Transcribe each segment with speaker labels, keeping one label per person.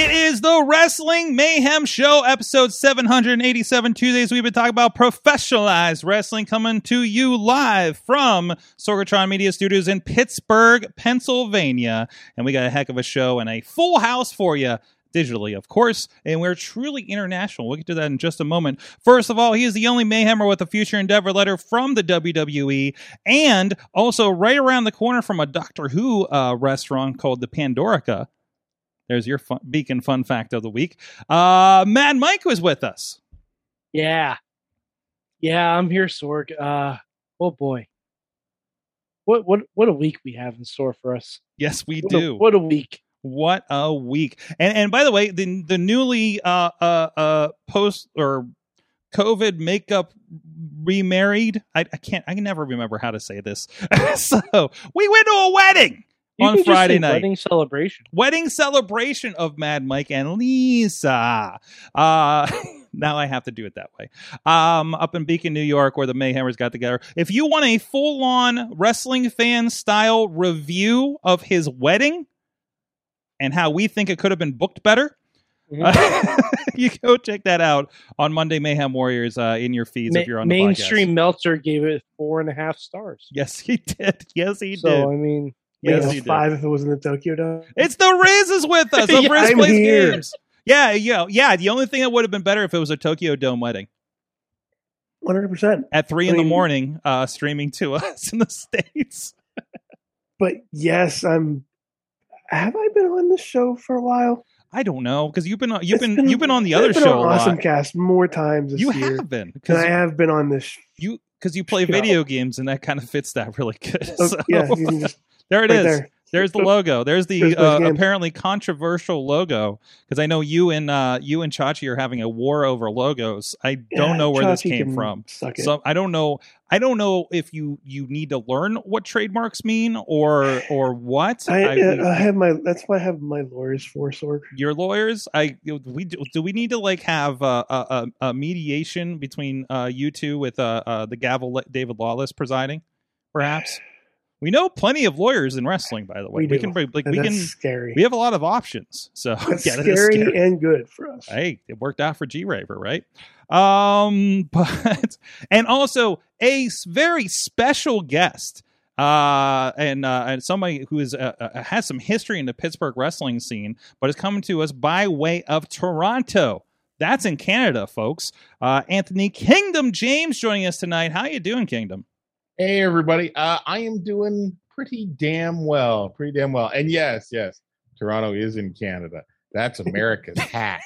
Speaker 1: It
Speaker 2: is the Wrestling Mayhem Show, episode 787. Tuesdays, we've been talking about professionalized wrestling coming to you live from Sorgatron Media Studios in Pittsburgh, Pennsylvania. And we got a heck of a show and a full house for you. Digitally, of course, and we're truly international. We'll get to that in just a moment. First of all, he is the only Mayhemmer with a future endeavor letter from the WWE, and also right around the corner from a Doctor Who uh, restaurant called the Pandorica. There's your fun, beacon fun fact of the week. Uh, Mad Mike was with us.
Speaker 3: Yeah. Yeah, I'm here, Sorg. Uh oh boy. What what what a week we have in store for us.
Speaker 2: Yes, we
Speaker 3: What a-
Speaker 2: do.
Speaker 3: what a week.
Speaker 2: What a week! And and by the way, the the newly uh uh uh post or COVID makeup remarried. I, I can't. I can never remember how to say this. so we went to a wedding
Speaker 3: You
Speaker 2: on Friday night.
Speaker 3: Wedding celebration.
Speaker 2: wedding celebration of Mad Mike and Lisa. Uh, now I have to do it that way. Um, up in Beacon, New York, where the Mayhemers got together. If you want a full on wrestling fan style review of his wedding and how we think it could have been booked better.
Speaker 3: Mhm.
Speaker 2: uh, you go check that out on Monday Mayhem Warriors uh, in your feeds
Speaker 3: Ma-
Speaker 2: if you're on the
Speaker 3: mainstream
Speaker 2: podcast.
Speaker 3: Meltzer gave it four and a half stars.
Speaker 2: Yes, he did. Yes, he
Speaker 3: so
Speaker 2: did.
Speaker 3: So I mean,
Speaker 2: Yes,
Speaker 4: Yes,
Speaker 2: he did.
Speaker 4: five if it was in the Tokyo Dome.
Speaker 2: It's the Riz is with us. The
Speaker 3: Yeah,
Speaker 2: Riz
Speaker 4: I'm
Speaker 2: plays
Speaker 4: here.
Speaker 2: games. Yeah, yeah, yeah. The only thing that would have been better if it was a Tokyo Dome wedding
Speaker 4: One hundred percent.
Speaker 2: at three
Speaker 4: I
Speaker 2: in the morning, uh, streaming to us in the states.
Speaker 4: But yes, I'm. Have I been on this show for a while?
Speaker 2: I don't know because you've been on- you've
Speaker 4: It's
Speaker 2: been, you've been on the other
Speaker 4: been
Speaker 2: show
Speaker 4: Awesome
Speaker 2: lot.
Speaker 4: Cast more times this
Speaker 2: You
Speaker 4: year
Speaker 2: have been because
Speaker 4: I have been on this.
Speaker 2: you because you play video games and that kind of fits that really good.
Speaker 4: Oh,
Speaker 2: So,
Speaker 4: yeah, you can just
Speaker 2: there it
Speaker 4: right
Speaker 2: is.
Speaker 4: there.
Speaker 2: There's the logo. There's the uh, apparently controversial logo because I know you and uh, you and Chachi are having a war over logos. I don't
Speaker 4: Yeah,
Speaker 2: know where this came from. So I don't know. I don't know if you you need to learn what trademarks mean or or what.
Speaker 4: I,
Speaker 2: I-
Speaker 4: I have my. That's why I have my lawyers for Sorg.
Speaker 2: your lawyers. I we do, do we need to like have a, a, a mediation between uh, you two with uh, uh, the gavel David Lawless presiding, perhaps. We know plenty of lawyers in wrestling, by the way.
Speaker 4: We
Speaker 2: We, can bring- like
Speaker 4: And
Speaker 2: we
Speaker 4: that's
Speaker 2: can
Speaker 4: scary.
Speaker 2: we have a lot of options. So
Speaker 4: That's
Speaker 2: yeah,
Speaker 4: scary,
Speaker 2: scary.
Speaker 4: and good for us.
Speaker 2: Hey, it worked out for G Raver, right? Um, but and also a very special guest, uh, and uh, and somebody who is uh, uh, has some history in the Pittsburgh wrestling scene, but is coming to us by way of Toronto. That's in Canada, folks. Uh, Anthony Kingdom James joining us tonight. How you doing, Kingdom?
Speaker 5: Hey everybody, uh, I am doing pretty damn well, pretty damn well. And yes, yes, Toronto is in Canada. That's America's hat.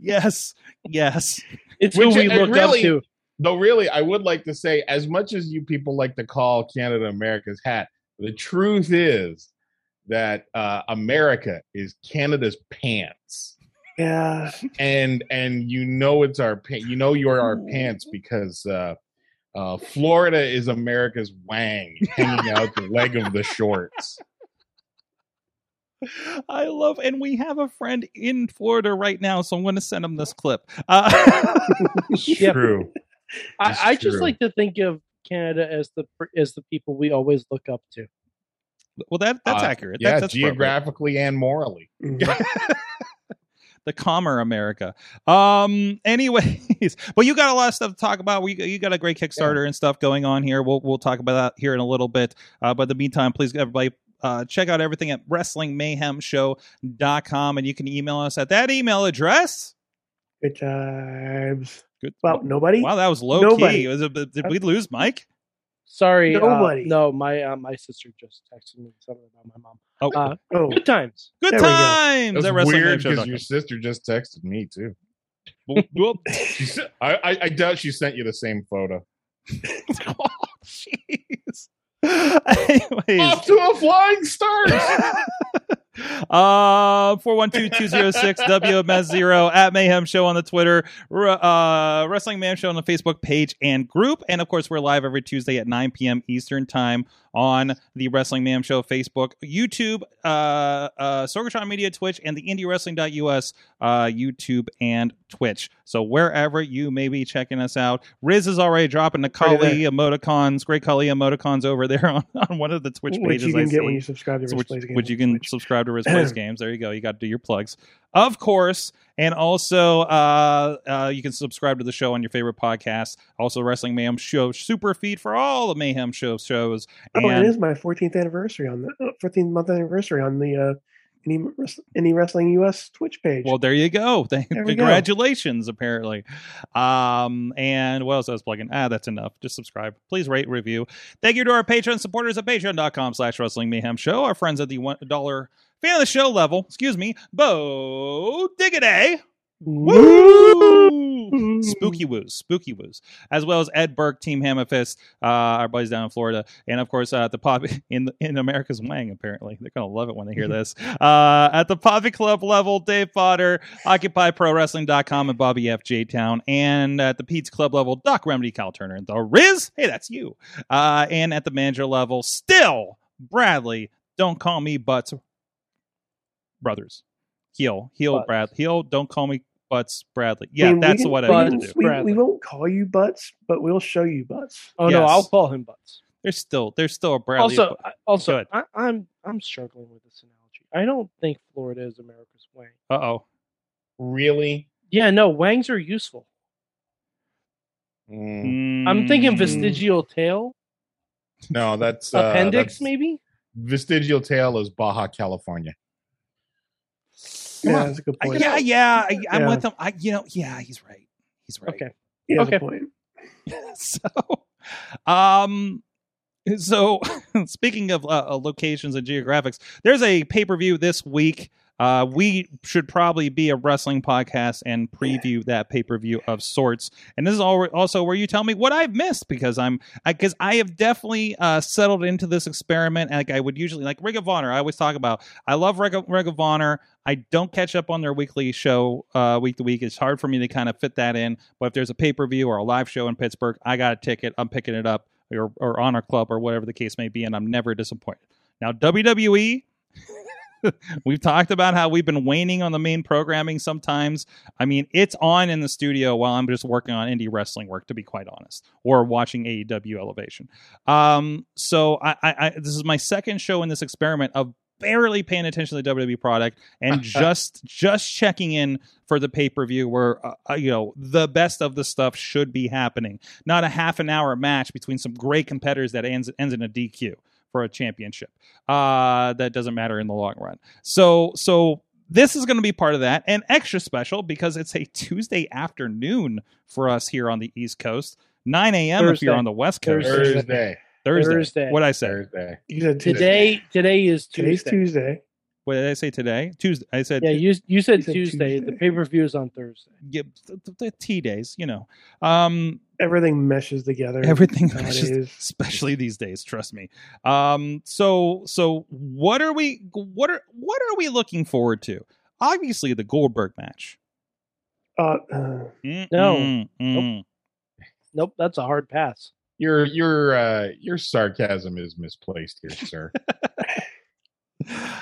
Speaker 2: yes, yes.
Speaker 3: it's
Speaker 5: Which
Speaker 3: who we look
Speaker 5: really-
Speaker 3: up to.
Speaker 5: Though really, I would like to say, as much as you people like to call Canada America's hat, the truth is that uh, America is Canada's pants.
Speaker 4: Yeah,
Speaker 5: and and you know it's our pa- you know you're our pants because uh uh Florida is America's wang hanging out the leg of the shorts.
Speaker 2: I love, and we have a friend in Florida right now, so I'm going to send him this clip. Uh,
Speaker 3: Yep.
Speaker 5: True.
Speaker 3: I,
Speaker 5: It's
Speaker 3: I just like to think of Canada as the as the people we always look up to.
Speaker 2: well, that that's
Speaker 5: Uh,
Speaker 2: accurate.
Speaker 5: Yeah,
Speaker 2: that, that's appropriate.
Speaker 5: geographically and morally.
Speaker 2: The calmer America. Um. Anyways, well, you got a lot of stuff to talk about. We you got a great Kickstarter and stuff going on here. We'll we'll talk about that here in a little bit. Uh, but in the meantime, please everybody. Uh, check out everything at wrestlingmayhemshow.com and you can email us at that email address.
Speaker 4: good times.
Speaker 2: Good.
Speaker 4: Well, nobody.
Speaker 2: Wow, that was low
Speaker 4: Nobody.
Speaker 2: key. Was did we lose Mike?
Speaker 3: Sorry, uh, no, my uh, my sister just texted me something about my mom.
Speaker 2: Oh,
Speaker 3: Uh,
Speaker 4: Oh,
Speaker 3: good times.
Speaker 2: good
Speaker 4: there we go.
Speaker 2: times
Speaker 5: That's
Speaker 2: at
Speaker 5: weird because your sister just texted me too.
Speaker 2: Well, well,
Speaker 5: I, I I doubt she sent you the same photo.
Speaker 2: oh, jeez. Anyways,
Speaker 5: Off to a flying start.
Speaker 2: Uh 412-206-WMS0 at Mayhem Show on the Twitter, uh Wrestling Mayhem Show on the Facebook page and group. And of course, we're live every Tuesday at 9 p.m. Eastern time on the Wrestling Mayhem Show Facebook, YouTube, uh uh Sorgatron Media, Twitch, and the IndieWrestling.us uh YouTube and Twitch. So wherever you may be checking us out, Riz is already dropping the Kali emoticons, great Kali emoticons over there on, on one of the Twitch
Speaker 4: which
Speaker 2: pages
Speaker 4: you
Speaker 2: I
Speaker 4: can get
Speaker 2: see.
Speaker 4: when you subscribe to
Speaker 2: So which,
Speaker 4: Plays Games
Speaker 2: which you can
Speaker 4: Twitch.
Speaker 2: subscribe to Riz Plays Games. There you go. You got to do your plugs, of course, and also uh, uh, you can subscribe to the show on your favorite podcast. Also, Wrestling Mayhem Show super feed for all the Mayhem Show shows.
Speaker 4: Oh,
Speaker 2: And
Speaker 4: it is my 14th anniversary on the uh, 14th month anniversary on the uh, any, any Wrestling US Twitch page.
Speaker 2: well, there you go. Thank-
Speaker 4: There we go.
Speaker 2: Congratulations, apparently. Um, and what else I was plugging? Ah, that's enough. Just subscribe. Please rate, review. Thank you to our Patreon supporters at patreon.com slash wrestling mayhem show. Our friends at the one dollar fan of the show level, excuse me, Bo Diggity. Woo! Spooky woos, spooky woos, as well as Ed Burke, Team Hammerfist, uh, our buddies down in Florida, and of course uh, at the pop in in America's Wang. Apparently, they're gonna love it when they hear this. Uh, at the Poppy Club level, Dave Potter, OccupyProWrestling.com, and Bobby F. J. Town, and at the Pete's Club level, Doc Remedy, Cal Turner, and the Riz. Hey, that's you. Uh, and at the manager level, still Bradley. Don't call me Butts brothers. Heel, heel,
Speaker 3: Butts.
Speaker 2: Brad, heel. Don't call me Butts Bradley.
Speaker 4: I
Speaker 2: Yeah,
Speaker 4: mean,
Speaker 2: that's
Speaker 4: can-
Speaker 2: what I
Speaker 3: Butts
Speaker 2: need to do.
Speaker 4: we, we won't call you butts, but we'll show you butts.
Speaker 3: Oh no, I'll call him butts.
Speaker 2: There's still there's still a Bradley.
Speaker 3: also, I, also, I, I'm I'm struggling with this analogy. I don't think Florida is America's Wang.
Speaker 2: uh oh.
Speaker 5: really?
Speaker 3: Yeah, no, Wangs are useful.
Speaker 5: Mm,
Speaker 3: I'm thinking
Speaker 2: Mm.
Speaker 3: vestigial tail,
Speaker 5: no, that's uh,
Speaker 3: appendix,
Speaker 5: that's-
Speaker 3: maybe.
Speaker 5: Vestigial tail is Baja California. Come
Speaker 4: yeah,
Speaker 5: on.
Speaker 4: that's a good
Speaker 2: I-
Speaker 4: point.
Speaker 2: yeah, yeah, I, I'm
Speaker 4: Yeah.
Speaker 2: with him. I, you know, yeah, he's right. He's right.
Speaker 3: Okay.
Speaker 4: He has
Speaker 3: Okay.
Speaker 4: a point.
Speaker 2: so, um, so speaking of uh, uh, locations and geographics, there's a pay per view this week. Uh, we should probably be a wrestling podcast and preview that pay per view of sorts. And this is also where you tell me what I've missed because I'm because I, have definitely uh, settled into this experiment. Like I would usually like Ring of Honor. I always talk about. I love Ring of, Ring of Honor. I don't catch up on their weekly show uh, week to week. It's hard for me to kind of fit that in. But if there's a pay per view or a live show in Pittsburgh, I got a ticket. I'm picking it up or, or Honor Club or whatever the case may be, and I'm never disappointed. Now WWE. we've talked about how we've been waning on the main programming sometimes. I mean, it's on in the studio while I'm just working on indie wrestling work, to be quite honest, or watching AEW Elevation. Um, so I, I, I this is my second show in this experiment of barely paying attention to the WWE product and just just checking in for the pay per view where uh, uh, you know the best of the stuff should be happening, not a half an hour match between some great competitors that ends ends in a DQ for a championship. Uh, that doesn't matter in the long run. So so this is going to be part of that and extra special because it's a Tuesday afternoon for us here on the East Coast. 9 a.m. if you're on the West Coast.
Speaker 3: Thursday.
Speaker 5: Thursday.
Speaker 2: Thursday.
Speaker 3: Thursday.
Speaker 2: What I say?
Speaker 5: Thursday.
Speaker 4: You said Tuesday.
Speaker 3: Today, today is
Speaker 4: Today's
Speaker 3: Tuesday.
Speaker 4: Tuesday.
Speaker 2: What did I say today? Tuesday. I said
Speaker 3: Yeah, you you said,
Speaker 4: You said
Speaker 3: Tuesday. The
Speaker 4: Tuesday.
Speaker 3: pay per view is on Thursday.
Speaker 2: yeah, the, the- the T days, you know. Um,
Speaker 4: Everything meshes together.
Speaker 2: everything
Speaker 4: nowadays.
Speaker 2: meshes, especially these days. Trust me. Um, so so what are we? What are what are we looking forward to? Obviously, the Goldberg match.
Speaker 4: Uh, uh,
Speaker 3: No.
Speaker 2: mm.
Speaker 3: Nope, that's a hard pass.
Speaker 5: Your your uh, your sarcasm is misplaced here, sir.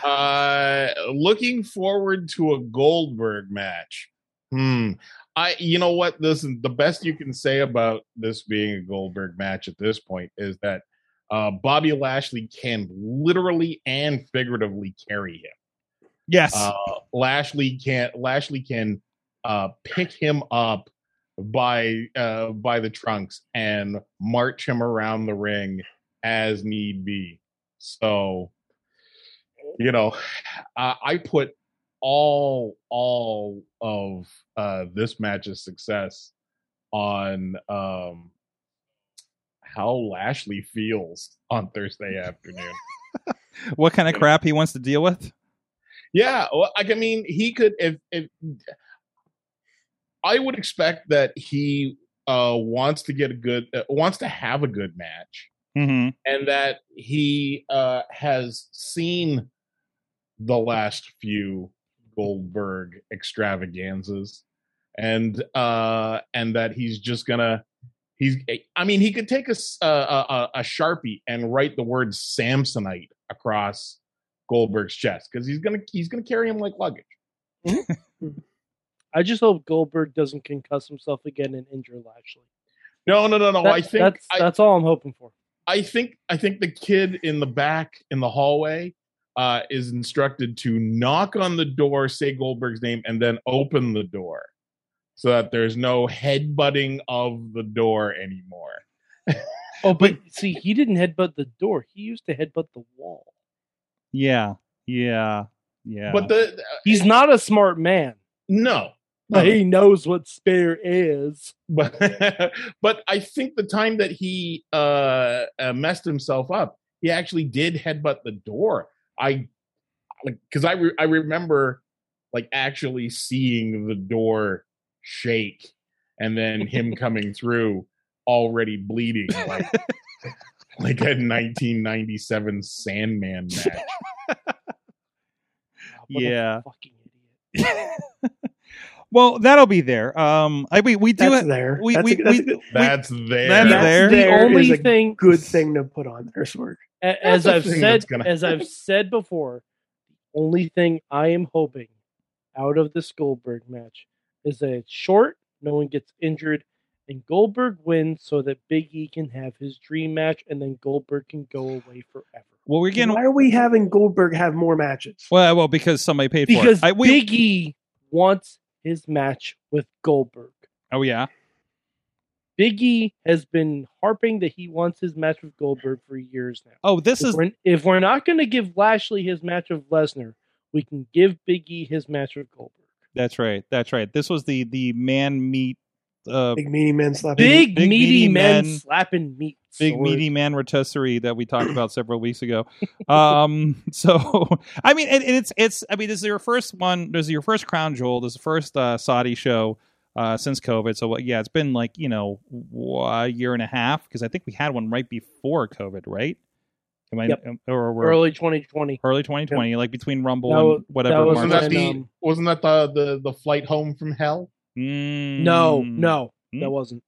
Speaker 5: uh, looking forward to a Goldberg match. Hmm. I you know what? Listen, the best you can say about this being a Goldberg match at this point is that uh, Bobby Lashley can literally and figuratively carry him.
Speaker 2: Yes.
Speaker 5: Uh, Lashley can Lashley can uh, pick him up by uh, by the trunks and march him around the ring as need be. So, you know, uh, I put all all of uh, this match's success on um, how Lashley feels on Thursday afternoon.
Speaker 2: what kind of crap he wants to deal with?
Speaker 5: Yeah, well, like I mean, he could if if I would expect that he uh wants to get a good uh, wants to have a good match
Speaker 2: hmm
Speaker 5: and that he uh, has seen the last few Goldberg extravaganzas, and uh, and that he's just gonna he's I mean he could take a a sharpie and write the word Samsonite across Goldberg's chest because he's gonna he's gonna carry him like luggage.
Speaker 3: I just hope Goldberg doesn't concuss himself again and injure Lashley.
Speaker 5: No, no, no, no.
Speaker 3: That-
Speaker 5: I think
Speaker 3: that's
Speaker 5: I,
Speaker 3: that's all I'm hoping for.
Speaker 5: I think I think the kid in the back in the hallway uh, is instructed to knock on the door, say Goldberg's name, and then open the door, so that there's no headbutting of the door anymore.
Speaker 3: Oh, but see, he didn't headbutt the door. He used to headbutt the wall.
Speaker 2: Yeah, yeah, yeah.
Speaker 5: But the
Speaker 3: He's not a smart man.
Speaker 5: no,
Speaker 3: But he knows what spare is.
Speaker 5: but but I think the time that he uh, uh messed himself up, he actually did headbutt the door. I like because I re- I remember like actually seeing the door shake and then him coming through already bleeding like like a 1997 Sandman match.
Speaker 2: Yeah.
Speaker 3: fucking idiot.
Speaker 2: well, that'll be there. Um, I we we do
Speaker 4: That's
Speaker 2: it.
Speaker 4: there.
Speaker 2: we-
Speaker 4: that's
Speaker 2: we-
Speaker 4: a, that's
Speaker 2: we-
Speaker 4: a good,
Speaker 5: That's there.
Speaker 2: That's
Speaker 3: That's
Speaker 2: there.
Speaker 3: the only thing.
Speaker 4: good thing to put on there, Sorg.
Speaker 3: A- As I've said,
Speaker 5: gonna
Speaker 3: as I've said before, the only thing I am hoping out of this Goldberg match is that it's short, no one gets injured, and Goldberg wins so that Big E can have his dream match, and then Goldberg can go away forever.
Speaker 2: Well, we're getting
Speaker 4: Why are we having Goldberg have more matches?
Speaker 2: well, well because somebody paid for
Speaker 3: Because
Speaker 2: it. I, we,
Speaker 3: Big E wants his match with Goldberg.
Speaker 2: oh yeah,
Speaker 3: Big E has been harping that he wants his match with Goldberg for years now.
Speaker 2: oh this
Speaker 3: if,
Speaker 2: is
Speaker 3: we're, if we're not going to give Lashley his match with Lesnar, we can give Big E his match with Goldberg.
Speaker 2: that's right, that's right. This was the the man meat, uh,
Speaker 4: Big meaty men slapping.
Speaker 3: Big,
Speaker 2: big
Speaker 3: meaty,
Speaker 2: meaty
Speaker 3: men,
Speaker 2: men-
Speaker 3: slapping meat.
Speaker 2: big
Speaker 3: sword.
Speaker 2: meaty man rotisserie that we talked about several weeks ago. Um, so I mean, it, it's it's I mean, this is your first one. This is your first crown jewel. This is the first uh, Saudi show uh, since COVID. So yeah, it's been like you know a year and a half because I think we had one right before COVID, right? Am I
Speaker 3: Yep.
Speaker 2: or we're
Speaker 3: Early 2020.
Speaker 2: early 2020, like between Rumble
Speaker 3: That wa-
Speaker 2: and whatever.
Speaker 3: that was
Speaker 5: wasn't that the
Speaker 3: um,
Speaker 5: wasn't that the, the the flight home from hell?
Speaker 2: Mm,
Speaker 3: No, no,
Speaker 2: Hmm.
Speaker 3: that wasn't.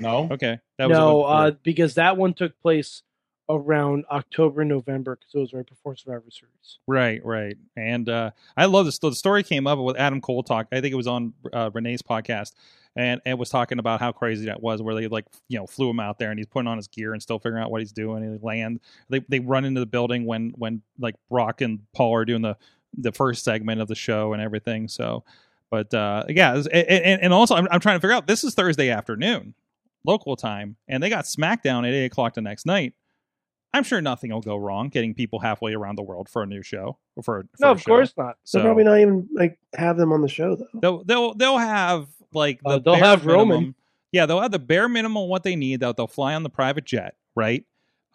Speaker 5: No.
Speaker 2: Okay, that
Speaker 3: no,
Speaker 2: one before.
Speaker 3: uh, because that one took place around October, November, because it was right before Survivor Series.
Speaker 2: Right, right. And uh, I love this. The story came up with Adam Cole talk. I think it was on uh, Renee's podcast, and and was talking about how crazy that was, where they like you know flew him out there, and he's putting on his gear and still figuring out what he's doing. And he land. They they run into the building when when like Brock and Paul are doing the the first segment of the show and everything. So, but uh, yeah, and and also I'm I'm trying to figure out this is Thursday afternoon, local time, and they got SmackDown at eight o'clock the next night. I'm sure nothing will go wrong getting people halfway around the world for a new show. For, for
Speaker 3: No, of
Speaker 2: show.
Speaker 3: course not.
Speaker 2: So
Speaker 4: They'll probably not even like have them on the show though.
Speaker 2: they'll they'll they'll have like the
Speaker 3: Uh, they'll
Speaker 2: bare
Speaker 3: have Roman.
Speaker 2: minimum- Yeah, they'll have the bare minimum what they need. They'll they'll fly on the private jet, right?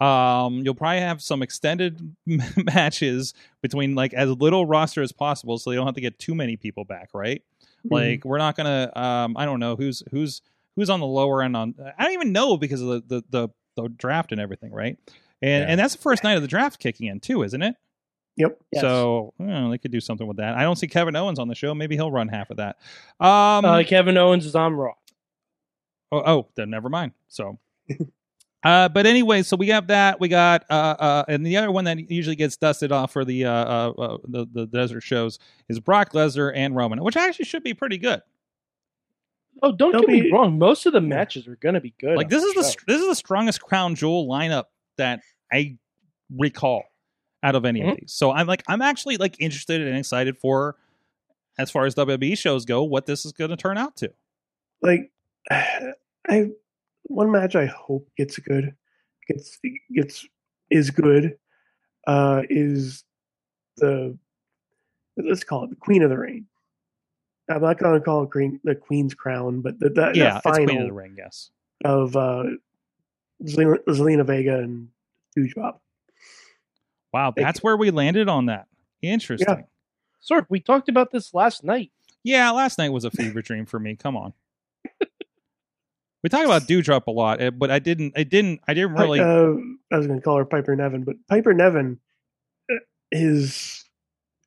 Speaker 2: Um, you'll probably have some extended matches between like as little roster as possible, so they don't have to get too many people back, right?
Speaker 4: Mm-hmm.
Speaker 2: Like we're not gonna. Um, I don't know who's who's who's on the lower end on. I don't even know because of the the the, the draft and everything, right? And
Speaker 5: Yeah.
Speaker 2: and that's the first night of the draft kicking in too, isn't it?
Speaker 4: Yep.
Speaker 3: Yes.
Speaker 2: So you know, they could do something with that. I don't see Kevin Owens on the show. Maybe he'll run half of that. Um,
Speaker 3: uh, Kevin Owens is on Raw.
Speaker 2: oh, oh, then never mind. So, uh, but anyway, so we have that. We got uh, uh, and the other one that usually gets dusted off for the uh, uh, uh the the desert shows is Brock Lesnar and Roman, which actually should be pretty good.
Speaker 3: Oh, don't
Speaker 4: They'll
Speaker 3: get me wrong. Most of the matches are going to be good.
Speaker 2: like this is the
Speaker 3: show.
Speaker 2: str- this is the strongest crown jewel lineup that I recall out of any of
Speaker 3: Mhm.
Speaker 2: these. So I'm like I'm actually like interested and excited for as far as WWE shows go, what this is going to turn out to.
Speaker 4: Like I one match I hope gets good gets gets is good uh is the let's call it the Queen of the Ring. I'm not gonna call it Queen, the Queen's Crown, but the, the,
Speaker 2: yeah,
Speaker 4: the final
Speaker 2: Queen of the Ring. Yes.
Speaker 4: of uh Zelina, Zelina Vega and Doudrop.
Speaker 2: Wow, that's where we landed on that. Interesting.
Speaker 3: Sorg, we talked about this last night.
Speaker 2: Yeah. last night was a fever dream for me. Come on. We talk about Doudrop a lot, eh, but I didn't. I didn't. I didn't really.
Speaker 4: Uh, I was going to call her Piper Niven, but Piper Niven uh, is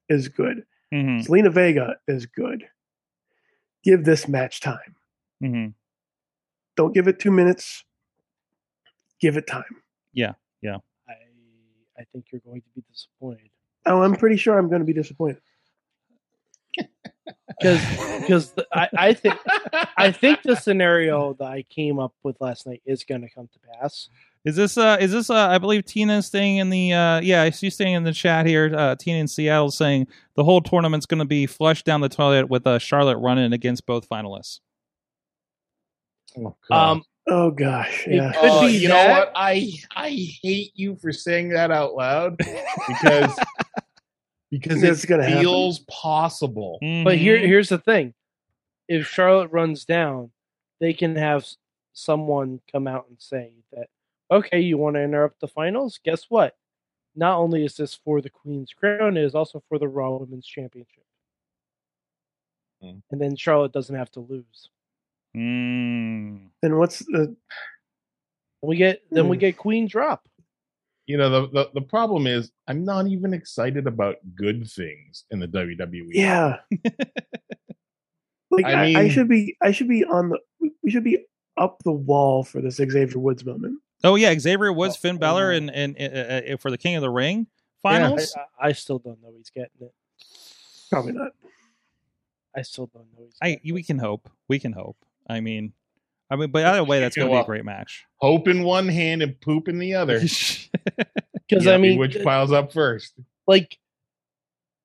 Speaker 4: is good.
Speaker 2: Mhm,
Speaker 4: Zelina Vega is good. Give this match time.
Speaker 2: mhm.
Speaker 4: Don't give it two minutes. Give it time. Yeah, yeah.
Speaker 3: I I think you're going to be disappointed
Speaker 4: Oh, I'm pretty sure I'm going to be disappointed.
Speaker 3: because because I, I think I think the scenario that I came up with last night is going to come to pass.
Speaker 2: Is this? Uh, is this? Uh, I believe Tina's staying in the. Uh, yeah, I see staying in the chat here. Uh, Tina in Seattle saying the whole tournament's going to be flushed down the toilet with uh, Charlotte running against both finalists.
Speaker 5: Oh, God.
Speaker 3: Um,
Speaker 4: Oh gosh,
Speaker 3: It
Speaker 4: yeah.
Speaker 3: could
Speaker 5: Oh,
Speaker 3: be
Speaker 5: you
Speaker 3: that.
Speaker 5: know what? I I hate you for saying that out loud because because
Speaker 4: It's
Speaker 5: it
Speaker 4: gonna happen.
Speaker 5: feels possible.
Speaker 3: But here,
Speaker 2: Mhm.
Speaker 3: here's the thing: if Charlotte runs down, they can have someone come out and say that, okay, you want to interrupt the finals? Guess what? Not only is this for the Queen's crown, it is also for the Raw Women's Championship.
Speaker 5: Hmm.
Speaker 3: And then Charlotte doesn't have to lose.
Speaker 2: Mm.
Speaker 4: Then what's the?
Speaker 3: We get then we
Speaker 4: Hmm.
Speaker 3: get Queen drop.
Speaker 5: You know, the, the the problem is I'm not even excited about good things in the. WWE.
Speaker 4: Yeah. like
Speaker 5: I
Speaker 4: I, I should be. I should be on the. We should be up the wall for this Xavier Woods moment.
Speaker 2: Oh yeah, Xavier Woods,
Speaker 5: Oh,
Speaker 2: Finn Balor,
Speaker 5: oh.
Speaker 2: and and uh, uh, for the King of the Ring
Speaker 3: I,
Speaker 2: finals.
Speaker 3: I, I still don't know he's getting it.
Speaker 4: Probably not.
Speaker 3: I still don't know he's.
Speaker 2: I,
Speaker 3: getting
Speaker 2: we can hope. We can hope. I mean, I mean, but either way, that's going to be a great match.
Speaker 5: Hope in one hand and poop in the other.
Speaker 3: because
Speaker 5: Yeah,
Speaker 3: I mean,
Speaker 5: which piles up first?
Speaker 3: like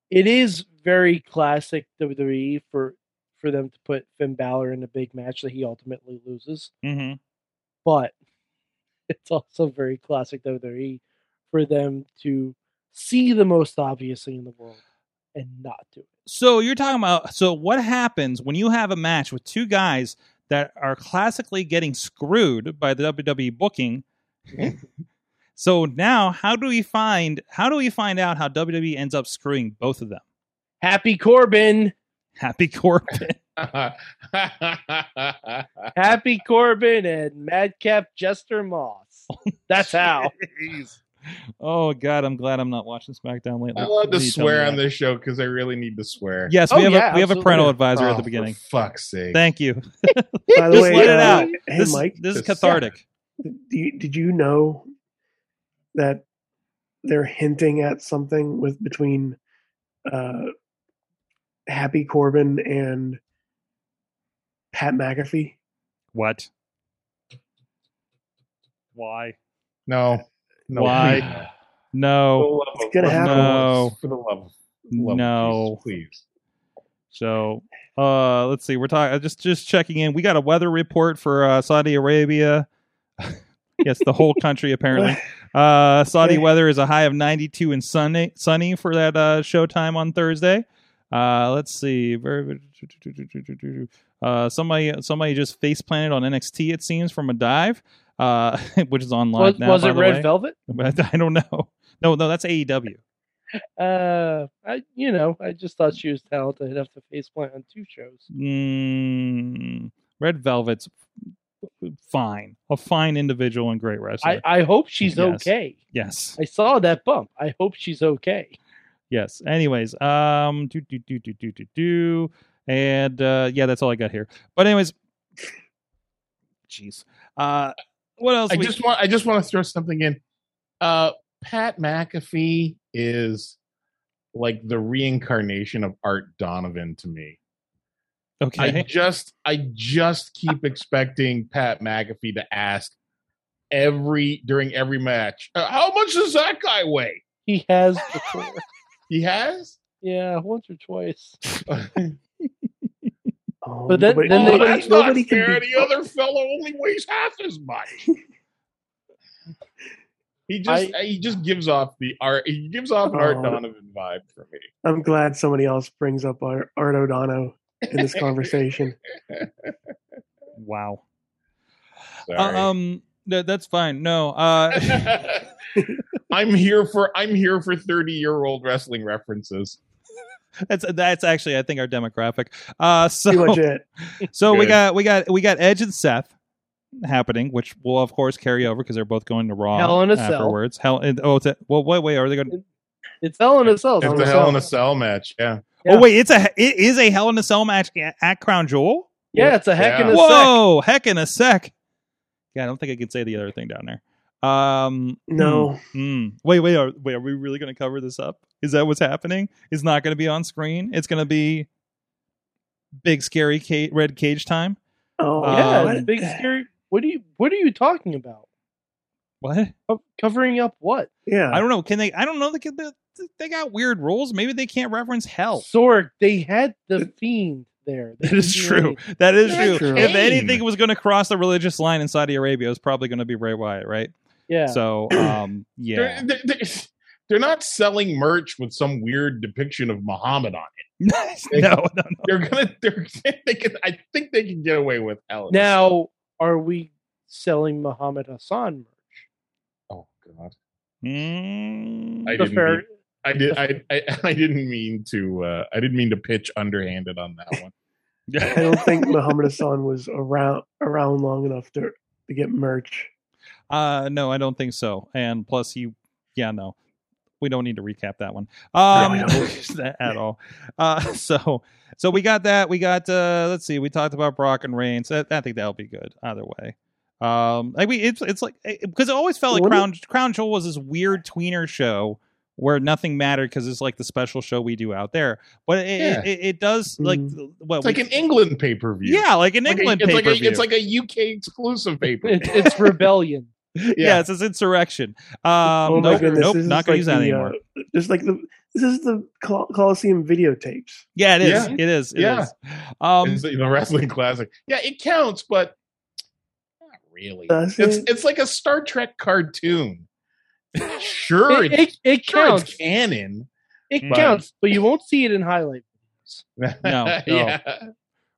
Speaker 3: it is very classic WWE for for them to put Finn Balor in a big match that he ultimately loses,
Speaker 2: hmm
Speaker 3: but it's also very classic WWE for them to see the most obvious thing in the world and not do it.
Speaker 2: So you're talking about so what happens when you have a match with two guys that are classically getting screwed by the WWE booking? so now, how do we find how do we find out how WWE ends up screwing both of them?
Speaker 3: Happy Corbin,
Speaker 2: Happy Corbin.
Speaker 3: Happy Corbin, and Madcap Jester Moss. That's how.
Speaker 2: Oh God, I'm glad I'm not watching SmackDown lately.
Speaker 5: I love to
Speaker 2: Will you tell me
Speaker 5: swear on this show because I really need to swear.
Speaker 2: Yes,
Speaker 3: Oh,
Speaker 2: we have
Speaker 3: yeah,
Speaker 2: a we have a parental advisor
Speaker 5: Oh,
Speaker 2: at the
Speaker 5: for
Speaker 2: beginning.
Speaker 5: fuck's sake.
Speaker 2: Thank you.
Speaker 4: By the
Speaker 2: Just
Speaker 4: way,
Speaker 2: let it
Speaker 4: uh,
Speaker 2: out.
Speaker 4: Hey,
Speaker 2: this,
Speaker 4: Mike.
Speaker 2: this is cathartic.
Speaker 4: Do you, did you know that they're hinting at something with between uh, Happy Corbin and Pat McAfee?
Speaker 2: What? Why?
Speaker 5: no. No.
Speaker 2: Why? No.
Speaker 5: For the love of-
Speaker 4: It's gonna happen.
Speaker 5: love of- For the love of love of
Speaker 2: No.
Speaker 5: Jesus, please.
Speaker 2: So, uh, let's see. We're talking just just checking in. We got a weather report for uh, Saudi Arabia. yes, the whole country apparently. Uh, Saudi
Speaker 4: Okay.
Speaker 2: weather is a high of 92 and sunny sunny for that uh, showtime on Thursday. Uh, let's see. Very uh, somebody somebody just face planted on NXT. It seems from a dive, uh, which is online
Speaker 3: Was,
Speaker 2: now.
Speaker 3: was it Red
Speaker 2: way.
Speaker 3: Velvet?
Speaker 2: I don't know. No, no, that's AEW.
Speaker 3: Uh, I you know I just thought she was talented enough to face plant on two shows.
Speaker 2: Mm, Red Velvet's fine, a fine individual and great wrestler.
Speaker 3: I, I hope she's
Speaker 2: Yes.
Speaker 3: okay.
Speaker 2: yes,
Speaker 3: I saw that bump. I hope she's okay.
Speaker 2: yes. Anyways, um, do do do do do do do, and uh, yeah, that's all I got here. But anyways, jeez, uh, what else?
Speaker 5: I
Speaker 2: we-
Speaker 5: just want I just want to throw something in. Uh Pat McAfee is like the reincarnation of Art Donovan to me.
Speaker 2: Okay.
Speaker 5: I just I just keep expecting Pat McAfee to ask every during every match, "Uh, how much does that guy weigh?
Speaker 3: He has before.
Speaker 5: He has?
Speaker 3: yeah, once or twice.
Speaker 4: Oh,
Speaker 3: But then-
Speaker 4: nobody,
Speaker 3: then
Speaker 5: oh,
Speaker 3: they-
Speaker 4: nobody,
Speaker 5: that's
Speaker 4: nobody
Speaker 5: not
Speaker 4: can
Speaker 5: fair.
Speaker 4: be.
Speaker 5: The other fellow only weighs half as much. he just he just gives off the art. He gives off an Art
Speaker 4: Oh.
Speaker 5: Donovan vibe for me.
Speaker 4: I'm glad somebody else brings up Art, Art O'Dono in this conversation.
Speaker 2: wow. Uh, um, that, that's fine. No. Uh,
Speaker 5: I'm here for I'm here for 30 year old wrestling references.
Speaker 2: That's that's actually I think our demographic. Uh, so
Speaker 4: Pretty much it.
Speaker 2: So we got we got we got Edge and Seth happening, which will of course carry over because they're both going to Raw afterwards.
Speaker 3: Hell in a Cell.
Speaker 2: afterwards. Hell, and- oh, it's a, well, wait, wait, are they going? to
Speaker 3: It's Hell in a Cell.
Speaker 5: It's
Speaker 3: Hell
Speaker 5: the Hell in a Cell match. Yeah.
Speaker 3: Yeah.
Speaker 2: Oh, wait, it's a it is a Hell in a Cell match at, at Crown Jewel.
Speaker 3: Yeah, it's a heck in
Speaker 5: Yeah.
Speaker 3: a sec.
Speaker 2: Whoa, heck in a sec. Yeah, I don't think I can say the other thing down there. Um,
Speaker 4: No.
Speaker 2: hmm, hmm. Wait, wait, are, wait. Are we really going to cover this up? Is that what's happening? It's not going to be on screen. It's going to be big scary ca- red cage time.
Speaker 4: Oh,
Speaker 3: Yeah,
Speaker 2: Um,
Speaker 3: it's big scary. What are you What are you talking about?
Speaker 2: What?
Speaker 3: Co- Covering up what?
Speaker 4: Yeah.
Speaker 2: I don't know. Can they? I don't know. They can, they, they got weird rules. Maybe they can't reference hell.
Speaker 3: Sorg, they had the fiend there. They
Speaker 2: That is
Speaker 3: didn't
Speaker 2: true. That is true.
Speaker 4: true.
Speaker 2: If anything was going to cross the religious line in Saudi Arabia, it was probably going to be Bray Wyatt, right?
Speaker 3: Yeah.
Speaker 2: So, um, yeah.
Speaker 5: They're, they're, they're- they're not selling merch with some weird depiction of Muhammad on it.
Speaker 2: no, no, no.
Speaker 5: They're gonna. They're, they can. I think they can get away with Hell.
Speaker 3: now, are we selling Muhammad Hassan merch?
Speaker 5: Oh God.
Speaker 2: Mm,
Speaker 5: I didn't
Speaker 3: fair-
Speaker 5: mean- I did. I, I. I didn't mean to. Uh, I didn't mean to pitch underhanded on that one.
Speaker 4: I don't think Muhammad Hassan was around around long enough to to get merch.
Speaker 2: Uh, no, I don't think so. And plus, you, yeah, no, we don't need to recap that one. Um,
Speaker 4: don't.
Speaker 2: at all. Uh, so, so we got that. We got. Uh, let's see. We talked about Brock and Reigns. I, I think that'll be good either way. Um, like we, it's it's like because it always felt like
Speaker 4: What
Speaker 2: Crown Crown Jewel was this weird tweener show where nothing mattered because it's like the special show we do out there. But it
Speaker 5: Yeah.
Speaker 2: it, it, it does like well,
Speaker 5: It's like
Speaker 2: we-
Speaker 5: an England pay per view.
Speaker 2: yeah, like an England
Speaker 5: it's
Speaker 2: pay
Speaker 5: like
Speaker 2: per
Speaker 5: a,
Speaker 2: view.
Speaker 5: it's like a UK exclusive pay per
Speaker 3: It, it's rebellion.
Speaker 2: yeah.
Speaker 5: yeah.
Speaker 2: it's this insurrection. Um,
Speaker 4: oh my
Speaker 2: nope,
Speaker 4: goodness!
Speaker 2: nope, not gonna
Speaker 4: like
Speaker 2: use that
Speaker 4: the,
Speaker 2: anymore.
Speaker 4: Uh, just like the this is the Col- Coliseum videotapes.
Speaker 2: Yeah, it is.
Speaker 5: Yeah.
Speaker 2: It is. It
Speaker 5: Yeah.
Speaker 2: is. Um,
Speaker 5: it's the wrestling classic. Yeah, it counts, but not really. It's
Speaker 4: it?
Speaker 5: it's like a Star Trek cartoon. Sure,
Speaker 3: It,
Speaker 5: it's,
Speaker 3: it, it
Speaker 5: sure
Speaker 3: counts.
Speaker 5: it's canon.
Speaker 3: It
Speaker 5: but-
Speaker 3: counts, but you won't see it in highlight videos.
Speaker 2: No, no.
Speaker 5: yeah.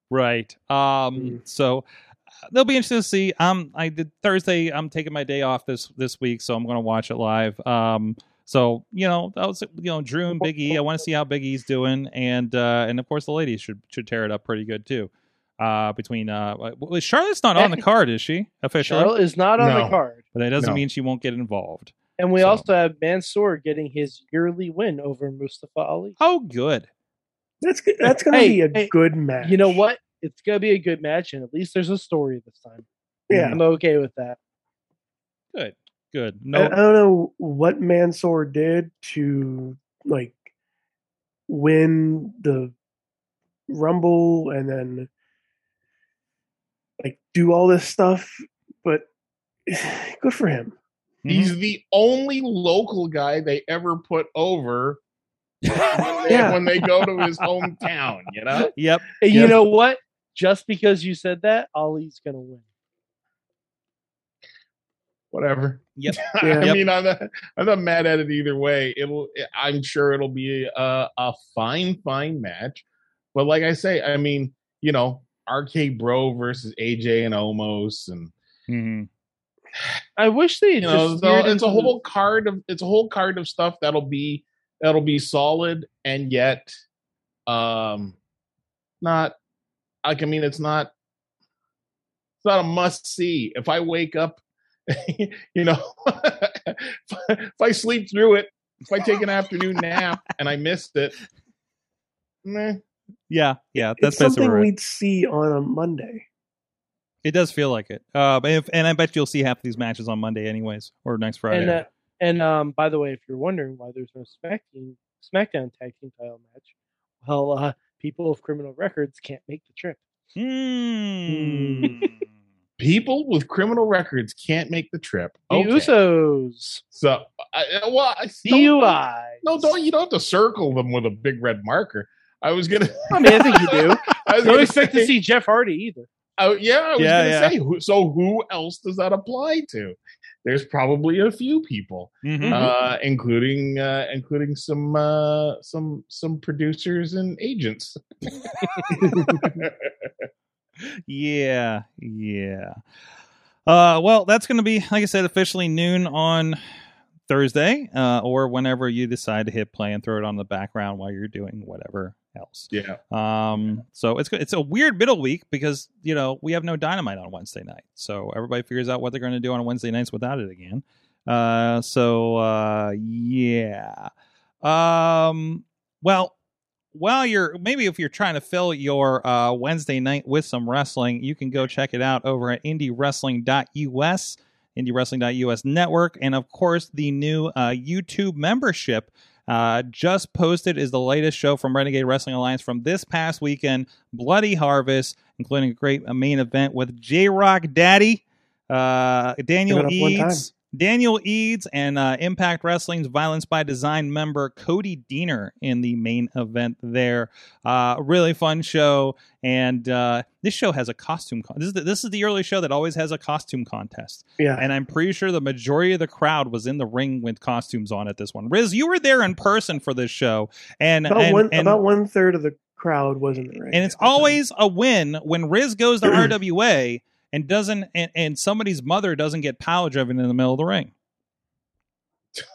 Speaker 2: right. Um,
Speaker 4: Mm.
Speaker 2: so uh, they'll be interesting to see. Um, I did Thursday. I'm taking my day off this this week, so I'm going to watch it live. Um, so you know that was you know Drew and Biggie. I want to see how Biggie's doing, and uh, and of course the ladies should should tear it up pretty good too. Uh, between uh, well, Charlotte's not on the card, is she officially?
Speaker 3: Charlotte is not on
Speaker 5: No.
Speaker 3: the card.
Speaker 2: But that doesn't
Speaker 5: No.
Speaker 2: mean she won't get involved.
Speaker 3: And we
Speaker 2: So-
Speaker 3: also have Mansoor getting his yearly win over Mustafa Ali.
Speaker 2: Oh, good.
Speaker 4: That's good. That's gonna
Speaker 3: Hey,
Speaker 4: be a
Speaker 3: hey,
Speaker 4: good match.
Speaker 3: You know what? It's gonna be a good match, and at least there's a story this time.
Speaker 4: Yeah.
Speaker 3: I'm okay with that.
Speaker 2: Good. Good.
Speaker 4: I, I don't know what Mansoor did to like win the Rumble and then like do all this stuff, but good for him.
Speaker 2: Mm-hmm.
Speaker 5: He's the only local guy they ever put over when they,
Speaker 4: Yeah.
Speaker 5: when they go to his hometown, you know?
Speaker 2: Yep.
Speaker 3: And you know what? Just because you said that, Ali's gonna win.
Speaker 5: Whatever.
Speaker 2: Yep.
Speaker 5: I
Speaker 4: Yeah.
Speaker 5: mean, I'm not, I'm not mad at it either way. It'll, I'm sure it'll be a, a fine, fine match. But like I say, I mean, you know, RK Bro versus AJ and Omos, and
Speaker 2: Mhm.
Speaker 3: I wish they
Speaker 5: you know,
Speaker 3: just
Speaker 5: so it's a
Speaker 3: into the-
Speaker 5: whole card of it's a whole card of stuff that'll be that'll be solid and yet, um, not like I mean, it's not it's not a must see. If I wake up, you know, if I sleep through it, if I take an afternoon nap and I missed it, meh.
Speaker 2: Yeah. Yeah. That's
Speaker 4: it's something
Speaker 2: right.
Speaker 4: we'd see on a Monday.
Speaker 2: It does feel like it. Uh, if, and I bet you'll see half of these matches on Monday, anyways, or next Friday.
Speaker 3: And uh, and um, by the way, if you're wondering why there's no SmackDown SmackDown Tag Team Title match, well, uh, people with criminal records can't make the trip.
Speaker 2: Hmm.
Speaker 5: people with criminal records can't make the trip.
Speaker 3: The
Speaker 5: Okay.
Speaker 3: Usos,
Speaker 5: So, I, well, I don't-
Speaker 3: DUI.
Speaker 5: No, don't you don't have to circle them with a big red marker. I was gonna.
Speaker 3: I mean, I think you do.
Speaker 5: I was
Speaker 3: Don't
Speaker 5: gonna
Speaker 3: expect to see Jeff Hardy either.
Speaker 5: Oh, yeah, I was
Speaker 2: Yeah,
Speaker 5: gonna
Speaker 2: yeah.
Speaker 5: say. who- So who else does that apply to? There's probably a few people,
Speaker 2: Mhm.
Speaker 5: uh, including uh, including some uh, some some producers and agents.
Speaker 2: Yeah, yeah. Uh, well, that's going to be, like I said, officially noon on Thursday, uh, or whenever you decide to hit play and throw it on the background while you're doing whatever else.
Speaker 5: Yeah.
Speaker 2: Um, so it's it's a weird middle week because you know we have no dynamite on Wednesday night, so everybody figures out what they're going to do on Wednesday nights without it again. Uh, so uh, yeah. Um, well, while you're maybe if you're trying to fill your uh, Wednesday night with some wrestling, you can go check it out over at indiewrestling.us, indiewrestling.us network, and of course the new uh, YouTube membership. Uh, just posted is the latest show from Renegade Wrestling Alliance from this past weekend, Bloody Harvest, including a great main event with J Rock Daddy, uh, Daniel
Speaker 4: Give one time.
Speaker 2: Eads, Daniel Eads, and uh, Impact Wrestling's Violence by Design member Cody Deaner in the main event there. Uh, really fun show, and uh, this show has a costume. Con- this is the, this is the early show that always has a costume contest,
Speaker 4: Yeah.
Speaker 2: and I'm pretty sure the majority of the crowd was in the ring with costumes on at this one. Riz, you were there in person for this show, and
Speaker 4: about
Speaker 2: and,
Speaker 4: one
Speaker 2: and,
Speaker 4: about one third of the crowd was in the ring.
Speaker 2: and it's
Speaker 4: at the time.
Speaker 2: always a win when Riz goes to RWA and doesn't and, and somebody's mother doesn't get power driven in the middle of the ring.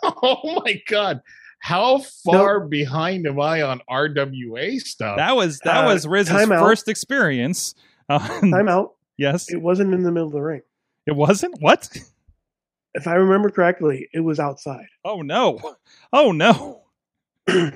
Speaker 5: Oh my god. How far behind am I on RWA stuff?
Speaker 2: That was that
Speaker 4: Uh,
Speaker 2: was Riz's
Speaker 4: timeout.
Speaker 2: first experience. Um,
Speaker 4: time out.
Speaker 2: yes,
Speaker 4: It wasn't in the middle of the ring.
Speaker 2: it wasn't. What?
Speaker 4: If I remember correctly, it was outside.
Speaker 2: Oh no! Oh no!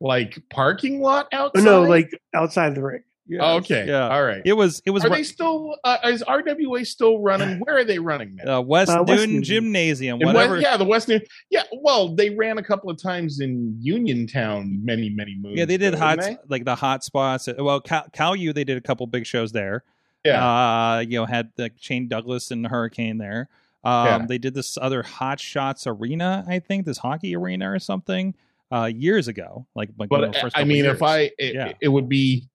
Speaker 5: like parking lot outside.
Speaker 4: no, like outside the ring.
Speaker 5: Oh, okay.
Speaker 2: Yeah.
Speaker 5: All right.
Speaker 2: It was. It was.
Speaker 5: are
Speaker 2: ru-
Speaker 5: they still? Uh, is RWA still running? Where are they running now?
Speaker 2: uh, West
Speaker 4: Uh, West Newton.
Speaker 2: Gymnasium,
Speaker 5: In
Speaker 2: whatever.
Speaker 5: West, yeah, the West New. Yeah, well, they ran a couple of times in Uniontown many, many moons.
Speaker 2: Yeah, they did
Speaker 5: ago,
Speaker 2: hot
Speaker 5: didn't
Speaker 2: like the hot spots. Well, Cal, Cal U, they did a couple big shows there.
Speaker 5: Yeah,
Speaker 2: Uh, you know, had the Shane Douglas and the Hurricane there. Um,
Speaker 5: Yeah.
Speaker 2: They did this other Hot Shots Arena, I think, this hockey arena or something, uh, years ago. Like, like one
Speaker 5: but
Speaker 2: the first
Speaker 5: I mean,
Speaker 2: years.
Speaker 5: if I, it,
Speaker 2: Yeah.
Speaker 5: it would be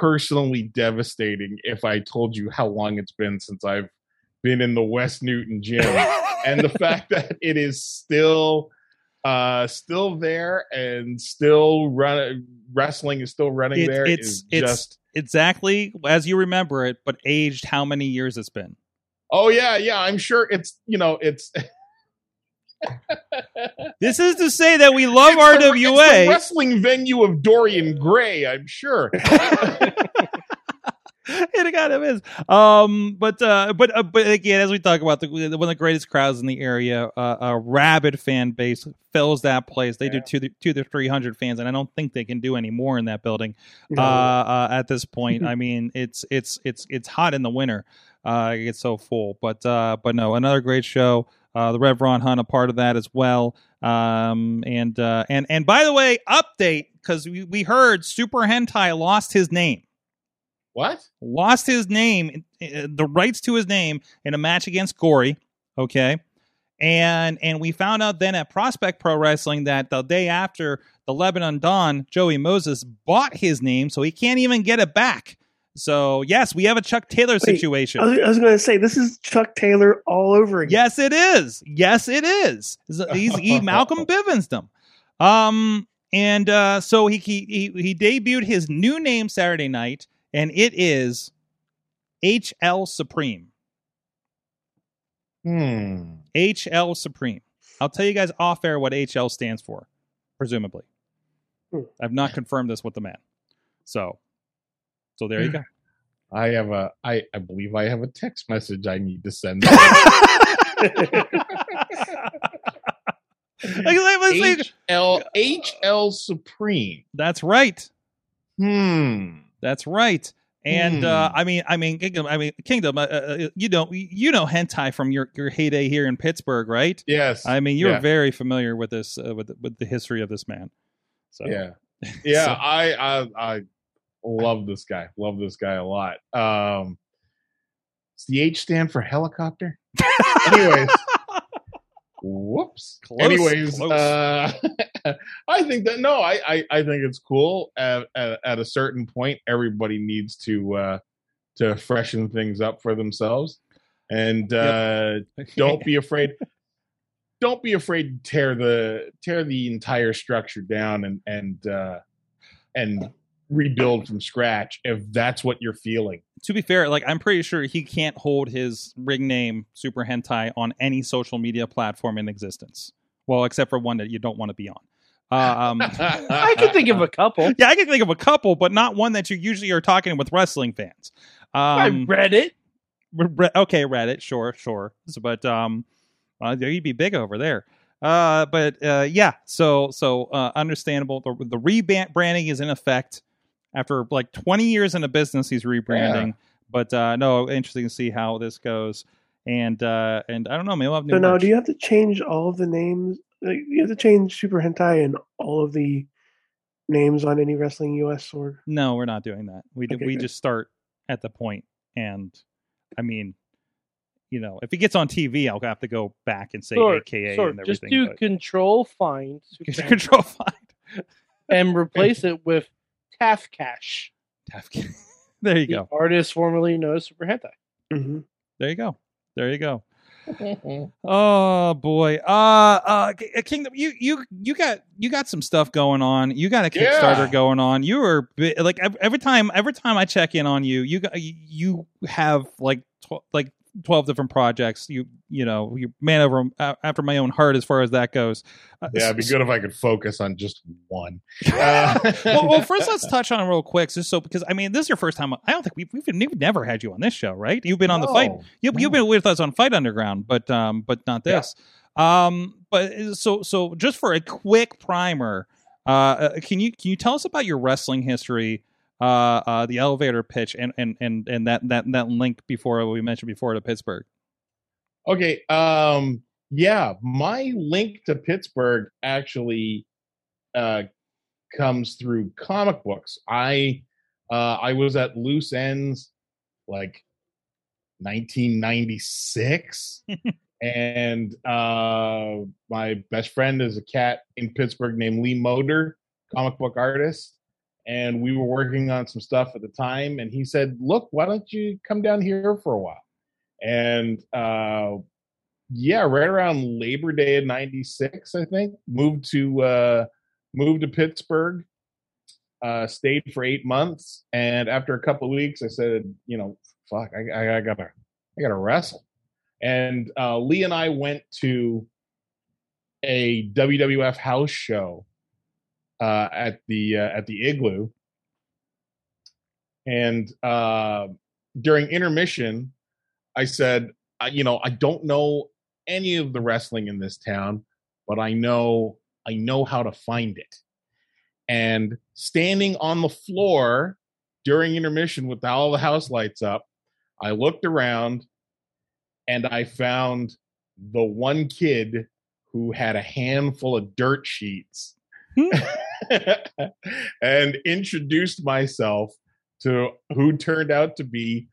Speaker 5: personally devastating if I told you how long it's been since I've been in the West Newton gym, and the fact that it is still. Uh, still there and still run. Wrestling is still running
Speaker 2: It-
Speaker 5: there.
Speaker 2: it's- it's-
Speaker 5: just
Speaker 2: exactly as you remember it, but aged how many years it's been?
Speaker 5: Oh yeah, yeah. I'm sure it's you know it's
Speaker 2: This is to say that we love
Speaker 5: it's it's the
Speaker 2: RWA.
Speaker 5: wrestling venue of Dorian Gray. I'm sure.
Speaker 2: it kind of is. Um, but uh, but uh, but again, as we talk about the one of the greatest crowds in the area, uh, a rabid fan base fills that place. They do two to, two to three hundred fans, and I don't think they can do any more in that building.
Speaker 4: No.
Speaker 2: Uh, uh, at this point, I mean, it's it's it's it's hot in the winter. Uh, it gets so full, but uh, but no, another great show. Uh, the Rev Ron Hunt a part of that as well. Um, and uh, and and by the way, update because we, we heard Super Hentai lost his name
Speaker 5: what?
Speaker 2: lost his name, uh, the rights to his name in a match against Gory. Okay. And and we found out then at Prospect Pro Wrestling that the day after the Lebanon Dawn, Joey Moses bought his name, so he can't even get it back. So yes, we have a Chuck Taylor situation.
Speaker 4: I was, was going to say this is Chuck Taylor all over again.
Speaker 2: Yes, it is. Yes, it is. He's he Malcolm Bivens them. Um, and uh, so he, he he he debuted his new name Saturday night, and it is HL Supreme.
Speaker 5: Hmm.
Speaker 2: HL Supreme. I'll tell you guys off air what HL stands for, presumably.
Speaker 4: Hmm.
Speaker 2: I've not confirmed this with the man. So, so there you go.
Speaker 5: I have a. I I believe I have a text message I need to send.
Speaker 2: Like, like, let's say-
Speaker 5: HL HL Supreme.
Speaker 2: That's right.
Speaker 5: Hmm.
Speaker 2: That's right. And uh,
Speaker 5: Hmm.
Speaker 2: I mean, I mean, Kingdom. I mean, Kingdom. Uh, uh, you know, you know hentai from your your heyday here in Pittsburgh, right?
Speaker 5: Yes.
Speaker 2: I mean, you're
Speaker 5: Yeah.
Speaker 2: very familiar with this, uh, with with the history of this man. So
Speaker 5: Yeah. Yeah.
Speaker 2: So-
Speaker 5: I I I love this guy. Love this guy a lot. Um. Does the H stand for helicopter? Anyways. Whoops.
Speaker 2: Close,
Speaker 5: Anyways,
Speaker 2: close.
Speaker 5: uh, I think that no, I, I I think it's cool. At, at at a certain point, everybody needs to uh, to freshen things up for themselves, and uh, don't be afraid. Don't be afraid to tear the tear the entire structure down and and uh, and rebuild from scratch if that's what you're feeling.
Speaker 2: to be fair, like I'm pretty sure he can't hold his ring name Super Hentai on any social media platform in existence. Well, except for one that you don't want to be on. Um,
Speaker 3: I can think of a couple.
Speaker 2: yeah, I can think of a couple, but not one that you usually are talking with wrestling fans.
Speaker 3: I
Speaker 2: Um,
Speaker 3: read it.
Speaker 2: Re- okay, Reddit, sure, sure. So, but um, uh, you'd be big over there. Uh, but uh, yeah, so so uh, understandable. The the rebranding is in effect after like 20 years in a business. He's rebranding, but uh, no, interesting to see how this goes. And uh, and I don't know, maybe we'll have new
Speaker 4: So now,
Speaker 2: merch.
Speaker 4: do you have to change all of the names? Like, you have to change Super Hentai and all of the names on any Wrestling US or
Speaker 2: No, we're not doing that. We do, we
Speaker 4: good.
Speaker 2: just start at the point, and I mean, you know, if it gets on TV, I'll have to go back and say
Speaker 3: Sort,
Speaker 2: AKA
Speaker 3: sort.
Speaker 2: and
Speaker 3: Just
Speaker 2: everything.
Speaker 3: do control find
Speaker 2: control find.
Speaker 3: and replace it with Tafcash,
Speaker 2: Tafkin. there you
Speaker 3: the
Speaker 2: go.
Speaker 3: artist formerly known as Super Hentai.
Speaker 4: hmm
Speaker 2: There you go. There you go. Oh boy. Uh uh Kingdom you you you got you got some stuff going on. You got a Kickstarter
Speaker 5: Yeah.
Speaker 2: going on. You are bi- like every time every time I check in on you, you got you have like tw- like 12 different projects. You you know, you man over after my own heart as far as that goes. Uh,
Speaker 5: yeah, it'd be good if I could focus on just one.
Speaker 2: well,
Speaker 5: Uh,
Speaker 2: well, first let's touch on it real quick, just so because I mean this is your first time. I don't think we've we've, we've never had you on this show, right? You've been on the fight
Speaker 5: No,
Speaker 2: you,
Speaker 5: no.
Speaker 2: you've been with us on Fight Underground, but um, but not
Speaker 5: Yeah.
Speaker 2: this. Um, but uh, so so just for a quick primer, uh, uh, can you can you tell us about your wrestling history, uh, uh, the elevator pitch, and and and and that that that link before we mentioned before to Pittsburgh.
Speaker 5: Okay. Um. Yeah, my link to Pittsburgh actually uh, comes through comic books. I uh, I was at Loose Ends like 1996, and uh, my best friend is a cat in Pittsburgh named Lee Moder, comic book artist. And we were working on some stuff at the time, and he said, "Look, why don't you come down here for a while?" and uh yeah right around labor day of 96 i think moved to uh moved to pittsburgh uh stayed for eight months and after a couple of weeks i said you know fuck i, I, I gotta i gotta wrestle and uh lee and i went to a wwf house show uh at the uh, at the igloo and uh during intermission I said, I- you know, I don't know any of the wrestling in this town, but I know I know how to find it. And standing on the floor during intermission with all the house lights up, I looked around and I found the one kid who had a handful of dirt sheets and introduced myself to who turned out to be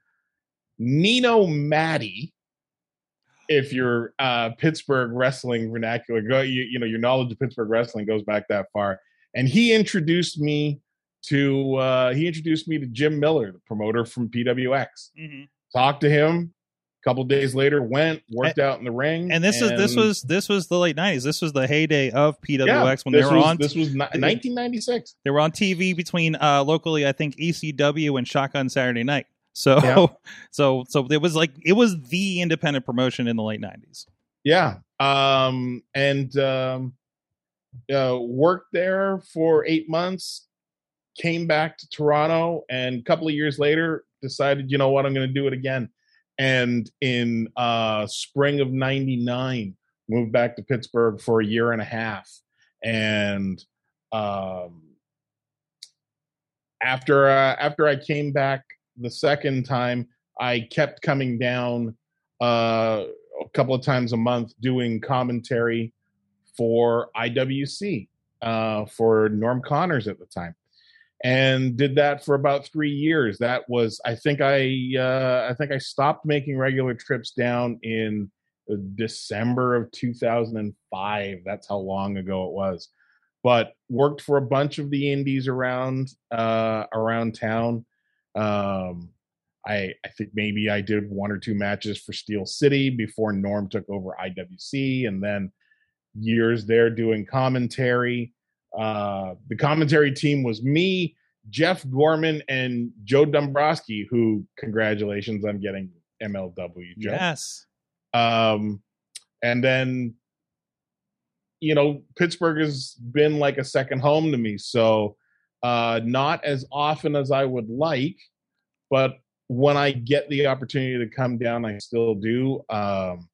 Speaker 5: Nino Matty. If your uh, Pittsburgh wrestling vernacular go, you, you know your knowledge of Pittsburgh wrestling goes back that far, and he introduced me to uh, he introduced me to Jim Miller, the promoter from PWX. Talked to him. A couple days later, went worked out in the ring,
Speaker 2: And this is this was this was the late nineties. This was the heyday of PWX
Speaker 5: yeah,
Speaker 2: when they were
Speaker 5: was,
Speaker 2: on.
Speaker 5: This was ni- 1996.
Speaker 2: They were on TV between uh, locally, I think ECW and Shotgun Saturday Night. So,
Speaker 5: Yeah.
Speaker 2: so, so it was like it was the independent promotion in the late nineties.
Speaker 5: Yeah. Um, and um, uh, worked there for eight months, came back to Toronto, and a couple of years later decided, you know what, I'm going to do it again. And in uh, spring of 99, moved back to Pittsburgh for a year and a half. And um, after uh, after I came back the second time, I kept coming down uh, a couple of times a month doing commentary for IWC uh, for Norm Connors at the time, and did that for about three years. That was, I think, I uh, I think I stopped making regular trips down in December of 2005. That's how long ago it was. But worked for a bunch of the indies around uh, around town. Um, I I think maybe I did one or two matches for Steel City before Norm took over IWC, and then years there doing commentary. Uh, the commentary team was me, Jeff Gorman, and Joe Dombrowski. Who congratulations on getting MLW, Joe.
Speaker 2: Yes,
Speaker 5: Um, and then you know, Pittsburgh has been like a second home to me. So, uh, not as often as I would like, but when I get the opportunity to come down, I still do. Um,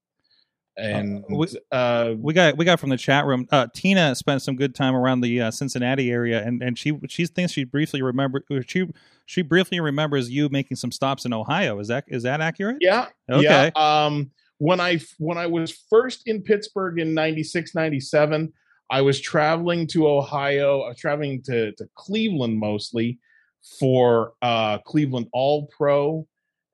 Speaker 5: and
Speaker 2: Uh, we-
Speaker 5: uh,
Speaker 2: we got we got from the chat room. Uh, Tina spent some good time around the uh, Cincinnati area, and, and she she thinks she briefly remember she she briefly remembers you making some stops in Ohio. Is that is that accurate?
Speaker 5: Yeah.
Speaker 2: Okay.
Speaker 5: Yeah. Um, when I when I was first in Pittsburgh in 96, 97, I was traveling to Ohio, uh, traveling to, to Cleveland mostly for uh, Cleveland All Pro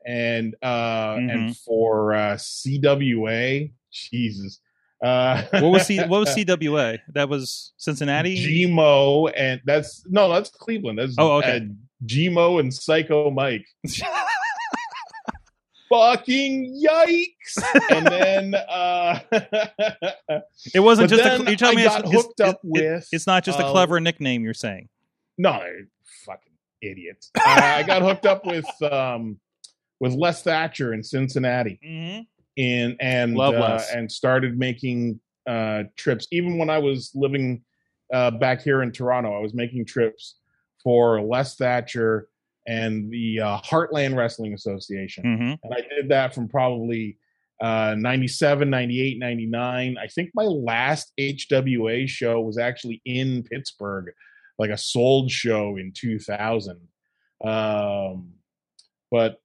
Speaker 5: and uh,
Speaker 2: Mhm.
Speaker 5: and for uh, CWA. Jesus. Uh,
Speaker 2: What was C, what was CWA? That was Cincinnati.
Speaker 5: GMO and that's no, that's Cleveland. That's
Speaker 2: Oh, okay.
Speaker 5: uh, GMO and Psycho Mike. Fucking yikes! and then uh
Speaker 2: it wasn't just. A, you telling
Speaker 5: I
Speaker 2: me it's,
Speaker 5: got
Speaker 2: it's-
Speaker 5: hooked up
Speaker 2: it-
Speaker 5: with,
Speaker 2: it's not just a
Speaker 5: uh,
Speaker 2: clever nickname. You're saying.
Speaker 5: no fucking idiots. I, I got hooked up with um with Les Thatcher in Cincinnati.
Speaker 2: Mm-hmm.
Speaker 5: In and uh, and started making uh, trips. Even when I was living uh, back here in Toronto, I was making trips for Les Thatcher and the uh, Heartland Wrestling Association,
Speaker 2: Mm-hmm.
Speaker 5: and I did that from probably uh, 97, 98, 99. I think my last HWA show was actually in Pittsburgh, like a sold show in 2000. Um, but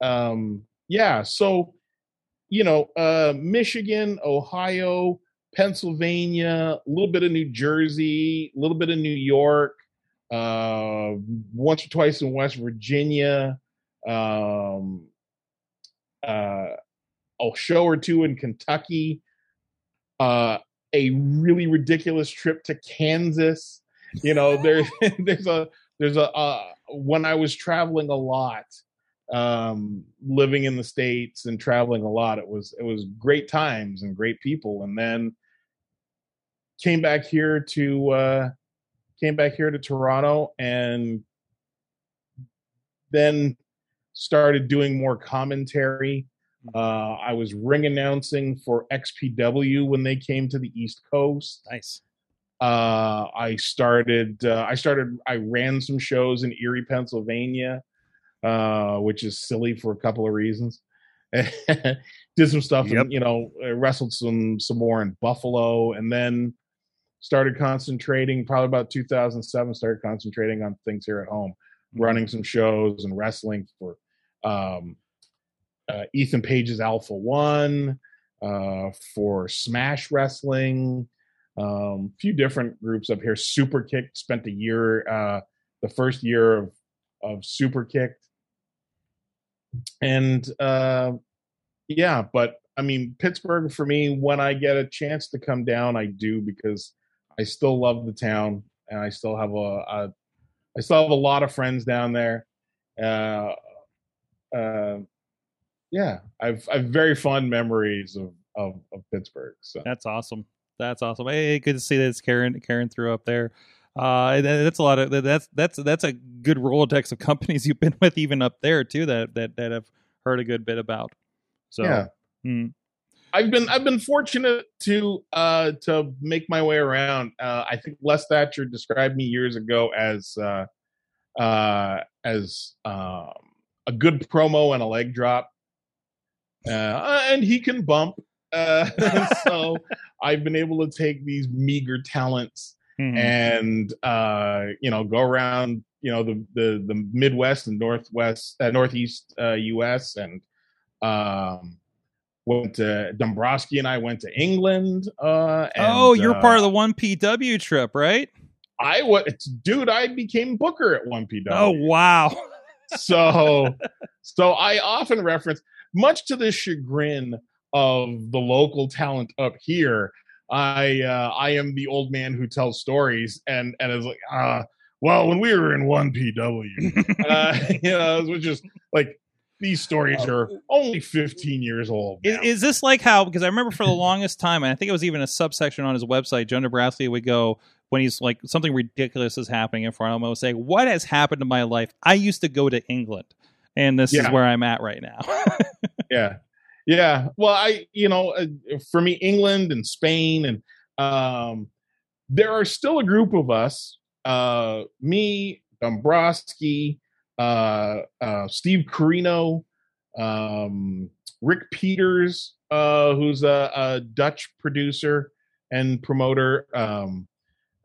Speaker 5: um, yeah, so you know, uh, Michigan, Ohio, Pennsylvania, a little bit of New Jersey, a little bit of New York, uh, once or twice in West Virginia, um, uh, a show or two in Kentucky, uh, a really ridiculous trip to Kansas. You know, there, there's a, there's a, uh, when I was traveling a lot, um living in the states and traveling a lot it was it was great times and great people and then came back here to uh came back here to Toronto and then started doing more commentary. Uh I was ring announcing for XPW when they came to the East Coast.
Speaker 2: Nice.
Speaker 5: uh i started uh, i started i ran some shows in erie pennsylvania uh which is silly for a couple of reasons. Did some stuff
Speaker 2: Yep.
Speaker 5: and you know uh, wrestled some some more in buffalo and then started concentrating probably about 2007 started concentrating on things here at home running some shows and wrestling for um uh, ethan page's alpha one uh for smash wrestling um a few different groups up here. Superkick'd spent a year uh the first year of of Superkick'd and uh yeah but i mean pittsburgh for me when i get a chance to come down i do because i still love the town and i still have a, a i still have a lot of friends down there uh uh yeah i've i've very fond memories of of, of pittsburgh so
Speaker 2: That's awesome. That's awesome. Hey, good to see that Karen Karen threw up there. Uh, that's a lot of that's that's that's a good rolodex of companies you've been with even up there too that that that have heard a good bit about. So
Speaker 5: yeah
Speaker 2: mm,
Speaker 5: I've been I've been fortunate to uh to make my way around. Uh I think Les Thatcher described me years ago as uh uh as um a good promo and a leg drop. Uh and he can bump. Uh so I've been able to take these meager talents
Speaker 2: mhm.
Speaker 5: and uh you know go around you know the the the midwest and northwest uh, northeast uh us and um went to dombrowski and i went to england uh and,
Speaker 2: oh, you're
Speaker 5: uh,
Speaker 2: part of the one PW trip, right?
Speaker 5: i was dude i became booker at 1pw
Speaker 2: Oh wow.
Speaker 5: so so i often reference much to the chagrin of the local talent up here i uh i am the old man who tells stories and and is like uh well when we were in 1pw uh you know it was just like these stories are only 15 years old
Speaker 2: Is, is this like how? Because I remember for the longest time, and I think it was even a subsection on his website. Joe Nebraska would go when he's like something ridiculous is happening in front of him. I would say, "What has happened to my life? I used to go to England, and this is where I'm at right now."
Speaker 5: yeah yeah well i you know uh, for me england and spain and Um, there are still a group of us, uh, me, Dombrowski, uh, uh, Steve Corino, um, Rick Peters, uh, who's a, a Dutch producer and promoter. Um,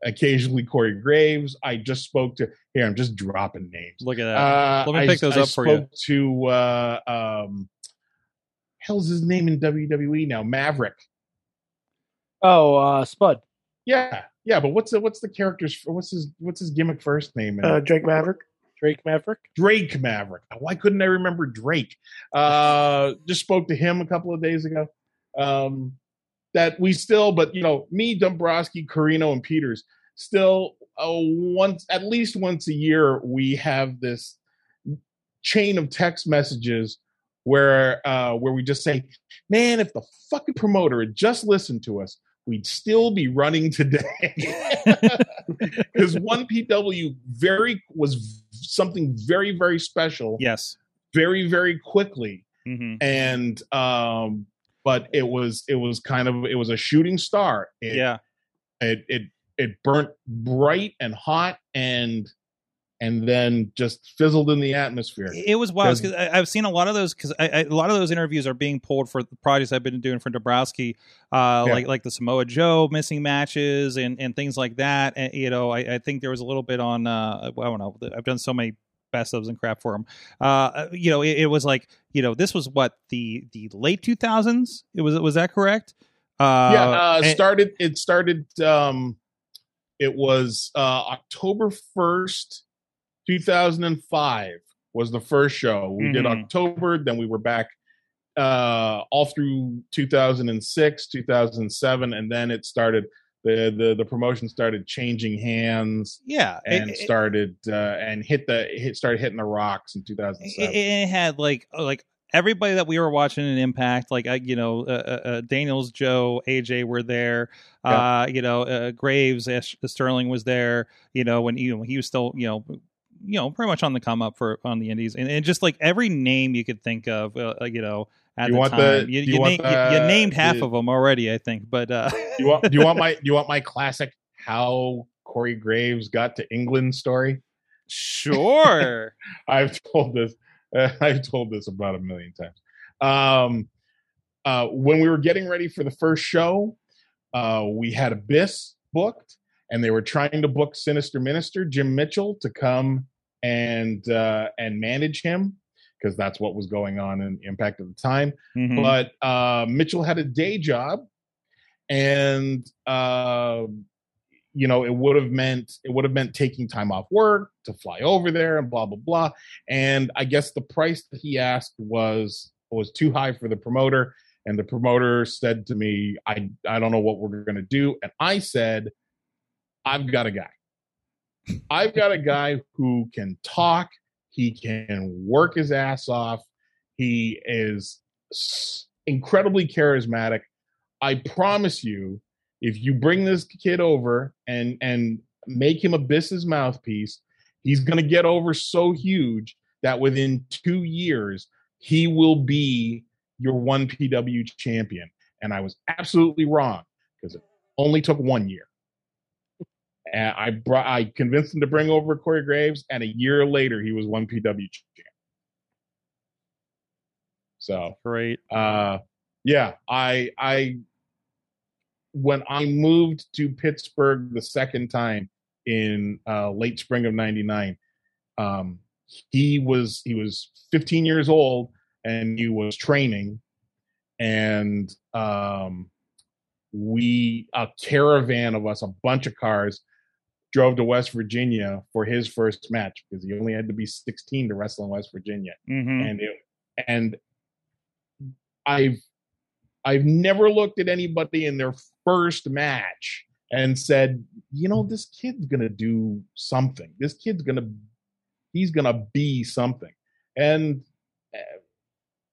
Speaker 5: occasionally Corey Graves. I just spoke to here. I'm just dropping names.
Speaker 2: Look at that.
Speaker 5: Uh,
Speaker 2: Let me
Speaker 5: I-
Speaker 2: pick those
Speaker 5: I
Speaker 2: up for you.
Speaker 5: spoke To uh, um, hell's his name in WWE now? Maverick.
Speaker 3: Oh, uh, Spud.
Speaker 5: Yeah, yeah. But what's the what's the character's what's his what's his gimmick first name?
Speaker 4: Uh, Drake Maverick.
Speaker 3: Drake Maverick.
Speaker 5: Drake Maverick. Why couldn't I remember Drake? Uh, just spoke to him a couple of days ago. Um, that we still, but you know, me, Dombrowski, Corino, and Peters still uh, once at least once a year we have this chain of text messages where uh, where we just say, "Man, if the fucking promoter had just listened to us." We'd still be running today because one PW very was something very very special
Speaker 2: yes.
Speaker 5: very very quickly
Speaker 2: hmm
Speaker 5: and um but it was it was kind of it was a shooting star it,
Speaker 2: Yeah.
Speaker 5: it it it burnt bright and hot and and then just fizzled in the atmosphere
Speaker 2: It was wild because I've seen a lot of those because I, I, a lot of those interviews are being pulled for the projects I've been doing for Dombrowski, uh,
Speaker 5: Yeah.
Speaker 2: like like the Samoa Joe missing matches and, and things like that. And, you know, I, I think there was a little bit on. Uh, I don't know. I've done so many best ofs and crap for him. Uh, you know, it, it was like you know this was what the the late two thousands. It was was that correct? Uh,
Speaker 5: yeah uh
Speaker 2: and-
Speaker 5: started it started um it was uh october 1st 2005 was the first show we did
Speaker 2: Mhm.
Speaker 5: october then we were back uh all through 2006 2007 and then it started the the, the promotion started changing hands
Speaker 2: yeah,
Speaker 5: and
Speaker 2: it-
Speaker 5: started uh and hit the hit started hitting the rocks in
Speaker 2: it,
Speaker 5: 2007
Speaker 2: it had like like everybody that we were watching in Impact, like uh, you know, uh, uh, uh, Daniels, Joe, AJ were there. Uh, you know, uh, Graves, Sterling was there. You know, when you know, he was still you know. You know, pretty much on the come up for on the Indies, and, and just like every name you could think of, uh, uh, you know, at
Speaker 5: You
Speaker 2: the
Speaker 5: want
Speaker 2: time,
Speaker 5: the-
Speaker 2: you,
Speaker 5: you
Speaker 2: you,
Speaker 5: want
Speaker 2: na- you- you named half
Speaker 5: the-
Speaker 2: of them already, I think. But uh,
Speaker 5: you want do you want my do you want my classic how Corey Graves got to England story?
Speaker 2: sure,
Speaker 5: I've told this. Uh, I've told this about a million times. Um, uh, when we were getting ready for the first show, uh, we had Abyss booked, and they were trying to book Sinister Minister Jim Mitchell to come and uh, and manage him because that's what was going on in Impact at the time
Speaker 2: Mhm.
Speaker 5: but uh, Mitchell had a day job, and uh, you know it would have meant it would have meant taking time off work to fly over there and blah blah blah. And I guess the price that he asked was was too high for the promoter, and the promoter said to me, "I I don't know what we're going to do," and I said, "I've got a guy. I've got a guy who can talk." He can work his ass off. He is incredibly charismatic. I promise you, if you bring this kid over and and make him a business mouthpiece, he's going to get over so huge that within two years he will be your one PW champion. And I was absolutely wrong because it only took one year. And I brought, I convinced him to bring over Corey Graves, and a year later he was one PW champion. So
Speaker 2: great.
Speaker 5: uh yeah i i when i moved to pittsburgh the second time in uh late spring of 99 um he was he was 15 years old and he was training and um we a caravan of us a bunch of cars drove to west virginia for his first match because he only had to be 16 to wrestle in west virginia
Speaker 2: hmm
Speaker 5: and it, and I've I've never looked at anybody in their first match and said, you know, this kid's gonna do something. This kid's gonna he's gonna be something. And uh,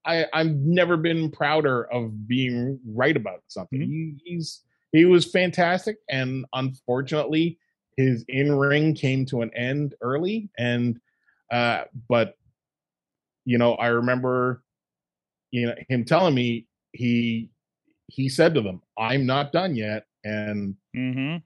Speaker 5: I I've never been prouder of being right about something.
Speaker 2: Mhm.
Speaker 5: He, he's he was fantastic, and unfortunately, his in ring came to an end early. And uh, but you know, I remember you know him telling me he he said to them i'm not done yet and
Speaker 2: mm-hmm.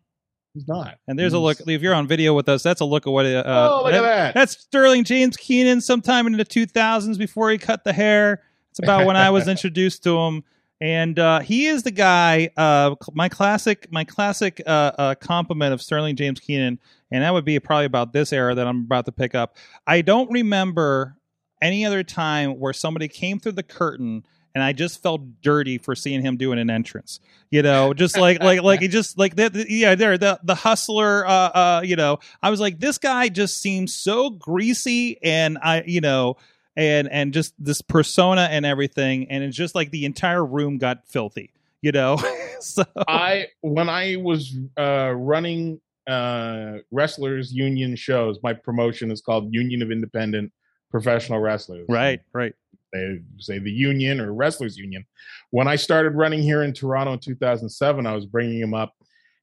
Speaker 5: he's not.
Speaker 2: And there's a look. If you're on video with us, that's a look at what. Uh,
Speaker 5: oh, look at that!
Speaker 2: That's Sterling James Keenan sometime in the 2000s before he cut the hair. It's about when I was introduced to him. And uh, he is the guy. Uh, my classic, my classic uh, uh, compliment of Sterling James Keenan, and that would be probably about this era that I'm about to pick up. I don't remember any other time where somebody came through the curtain and I just felt dirty for seeing him doing an entrance. You know, just like like like he just like the, the- yeah, there the the hustler. Uh, uh, you know, I was like, this guy just seems so greasy, and I, you know, and and just this persona and everything, and it's just like the entire room got filthy. You know, so
Speaker 5: I when I was uh, running uh, wrestlers union shows, my promotion is called Union of Independent Professional Wrestlers.
Speaker 2: right, right.
Speaker 5: They say the union or wrestlers union. When I started running here in Toronto in 2007, I was bringing them up,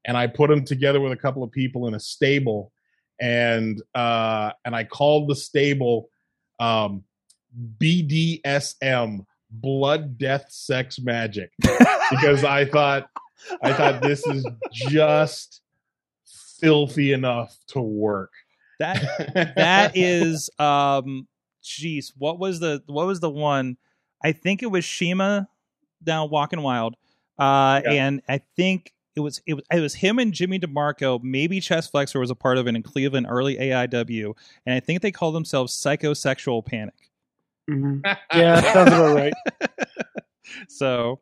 Speaker 5: and I put them together with a couple of people in a stable, and uh, and I called the stable um, BDSM, blood, death, sex, magic, because I thought I thought this is just filthy enough to work.
Speaker 2: That that is um jeez what was the what was the one? I think it was shima down walking wild. Uh
Speaker 5: Yeah.
Speaker 2: and i think it was it was it was him and jimmy demarco. Maybe chest flexor was a part of it in cleveland early aiw and i think they called themselves psychosexual panic
Speaker 4: Mhm.
Speaker 3: Yeah, sounds about right.
Speaker 2: so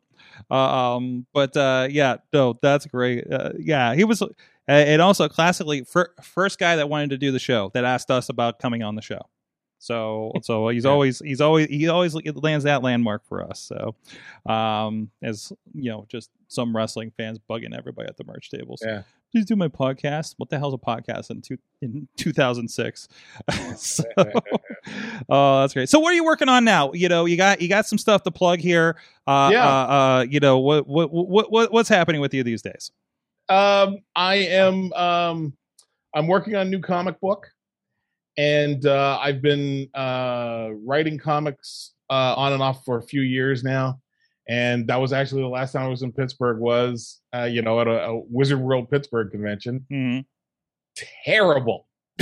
Speaker 2: uh, um but uh yeah no that's great uh, yeah he was and also classically fir- first guy that wanted to do the show that asked us about coming on the show so so he's
Speaker 5: Yeah.
Speaker 2: always he's always he always lands that landmark for us so um as you know just some wrestling fans bugging everybody at the merch tables
Speaker 5: Yeah.
Speaker 2: Please do my podcast what the hell's a podcast in two in 2006 so oh that's great so what are you working on now you know you got you got some stuff to plug here uh
Speaker 5: Yeah.
Speaker 2: uh, uh you know what what what, what what's happening with you these days
Speaker 5: Um, I am. Um, I'm working on a new comic book, and uh, I've been uh, writing comics uh, on and off for a few years now. And that was actually the last time I was in Pittsburgh. Was uh, you know at a, a Wizard World Pittsburgh convention.
Speaker 2: Mhm.
Speaker 5: Terrible,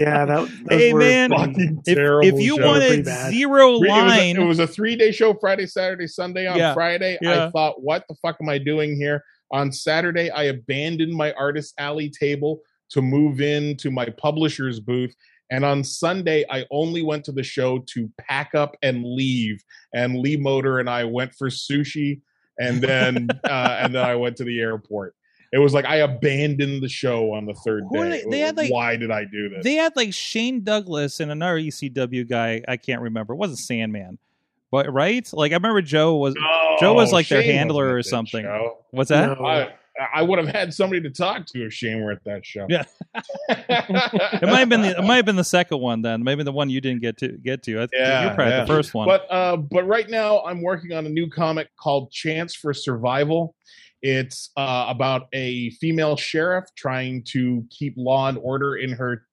Speaker 4: Yeah, that. those
Speaker 2: Hey, man,
Speaker 5: fucking
Speaker 2: if,
Speaker 5: terrible.
Speaker 2: if you
Speaker 5: show.
Speaker 4: wanted-
Speaker 2: wanted
Speaker 4: Pretty bad.
Speaker 2: zero
Speaker 5: Three- it was a-
Speaker 2: line
Speaker 5: It was, a, three day show Friday, Saturday, Sunday. On
Speaker 2: Yeah.
Speaker 5: Friday,
Speaker 2: Yeah.
Speaker 5: I thought, what the fuck am I doing here? On Saturday, I abandoned my artist alley table to move into my publisher's booth. And on Sunday, I only went to the show to pack up and leave. And Lee Moder and I went for sushi, and then uh, and then I went to the airport. It was like I abandoned the show on the third
Speaker 2: Who
Speaker 5: day.
Speaker 2: they- they had, like-
Speaker 5: Why did I do this?
Speaker 2: They had like Shane Douglas and another ECW guy. I can't remember. It wasn't Sandman, but right? Like I remember Joe was. Joe was
Speaker 5: No,
Speaker 2: like their handler or something.
Speaker 5: show.
Speaker 2: What's that?
Speaker 4: No.
Speaker 5: I I would have had somebody to talk to if Shane were at that show.
Speaker 2: Yeah. It might have been the it might have been the second one then. Maybe the one you didn't get to get to. I think
Speaker 5: Yeah,
Speaker 2: you're probably
Speaker 5: yeah.
Speaker 2: the first one.
Speaker 5: But uh, but right now I'm working on a new comic called Chance for Survival. It's uh, about a female sheriff trying to keep law and order in her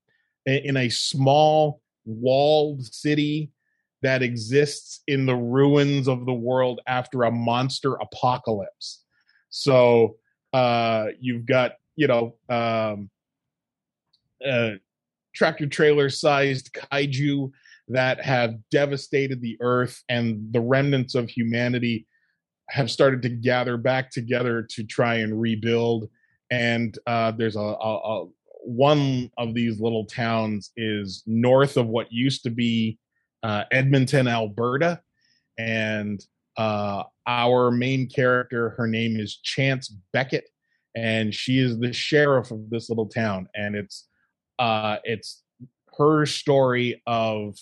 Speaker 5: in a small walled city that exists in the ruins of the world after a monster apocalypse. So uh, you've got you know um, uh, tractor trailer sized kaiju that have devastated the earth and the remnants of humanity have started to gather back together to try and rebuild. And uh, there's a, a, a one of these little towns is north of what used to be uh, edmonton alberta. And uh, our main character her name is chance beckett and she is the sheriff of this little town and it's uh, it's her story of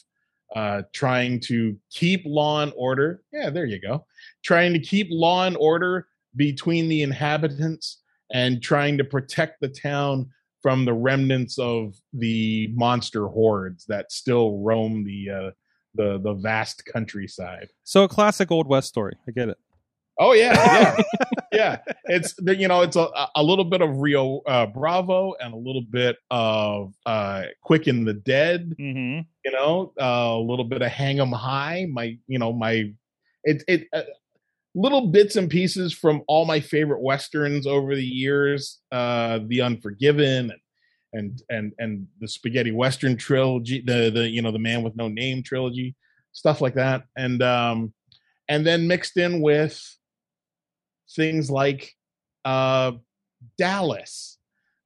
Speaker 5: uh, trying to keep law and order. Yeah, there you go. Trying to keep law and order between the inhabitants and trying to protect the town from the remnants of the monster hordes that still roam the uh, the the vast countryside.
Speaker 2: so a classic old west story. I get it.
Speaker 5: Oh yeah, yeah, yeah. It's you know it's a a little bit of Rio uh, Bravo and a little bit of uh, Quick and the Dead.
Speaker 2: Mm-hmm.
Speaker 5: You know, uh, a little bit of Hang 'Em High. My you know my it it. Uh, little bits and pieces from all my favorite westerns over the years, uh, The Unforgiven and and and and the spaghetti western trilogy, the the you know the Man with No Name trilogy, stuff like that, and um, and then mixed in with things like uh, Dallas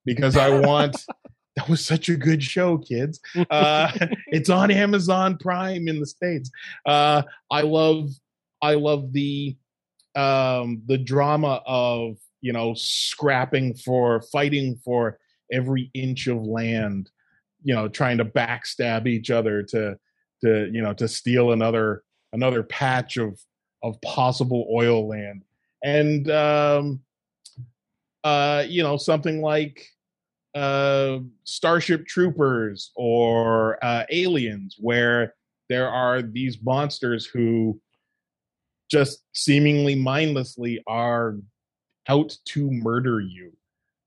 Speaker 5: because I want. that was such a good show, kids. Uh, it's on Amazon Prime in the states. Uh, I love, I love the um, the drama of you know scrapping for fighting for every inch of land, you know, trying to backstab each other to to you know to steal another another patch of of possible oil land. And um uh you know something like uh starship troopers or uh aliens where there are these monsters who just seemingly mindlessly are out to murder you.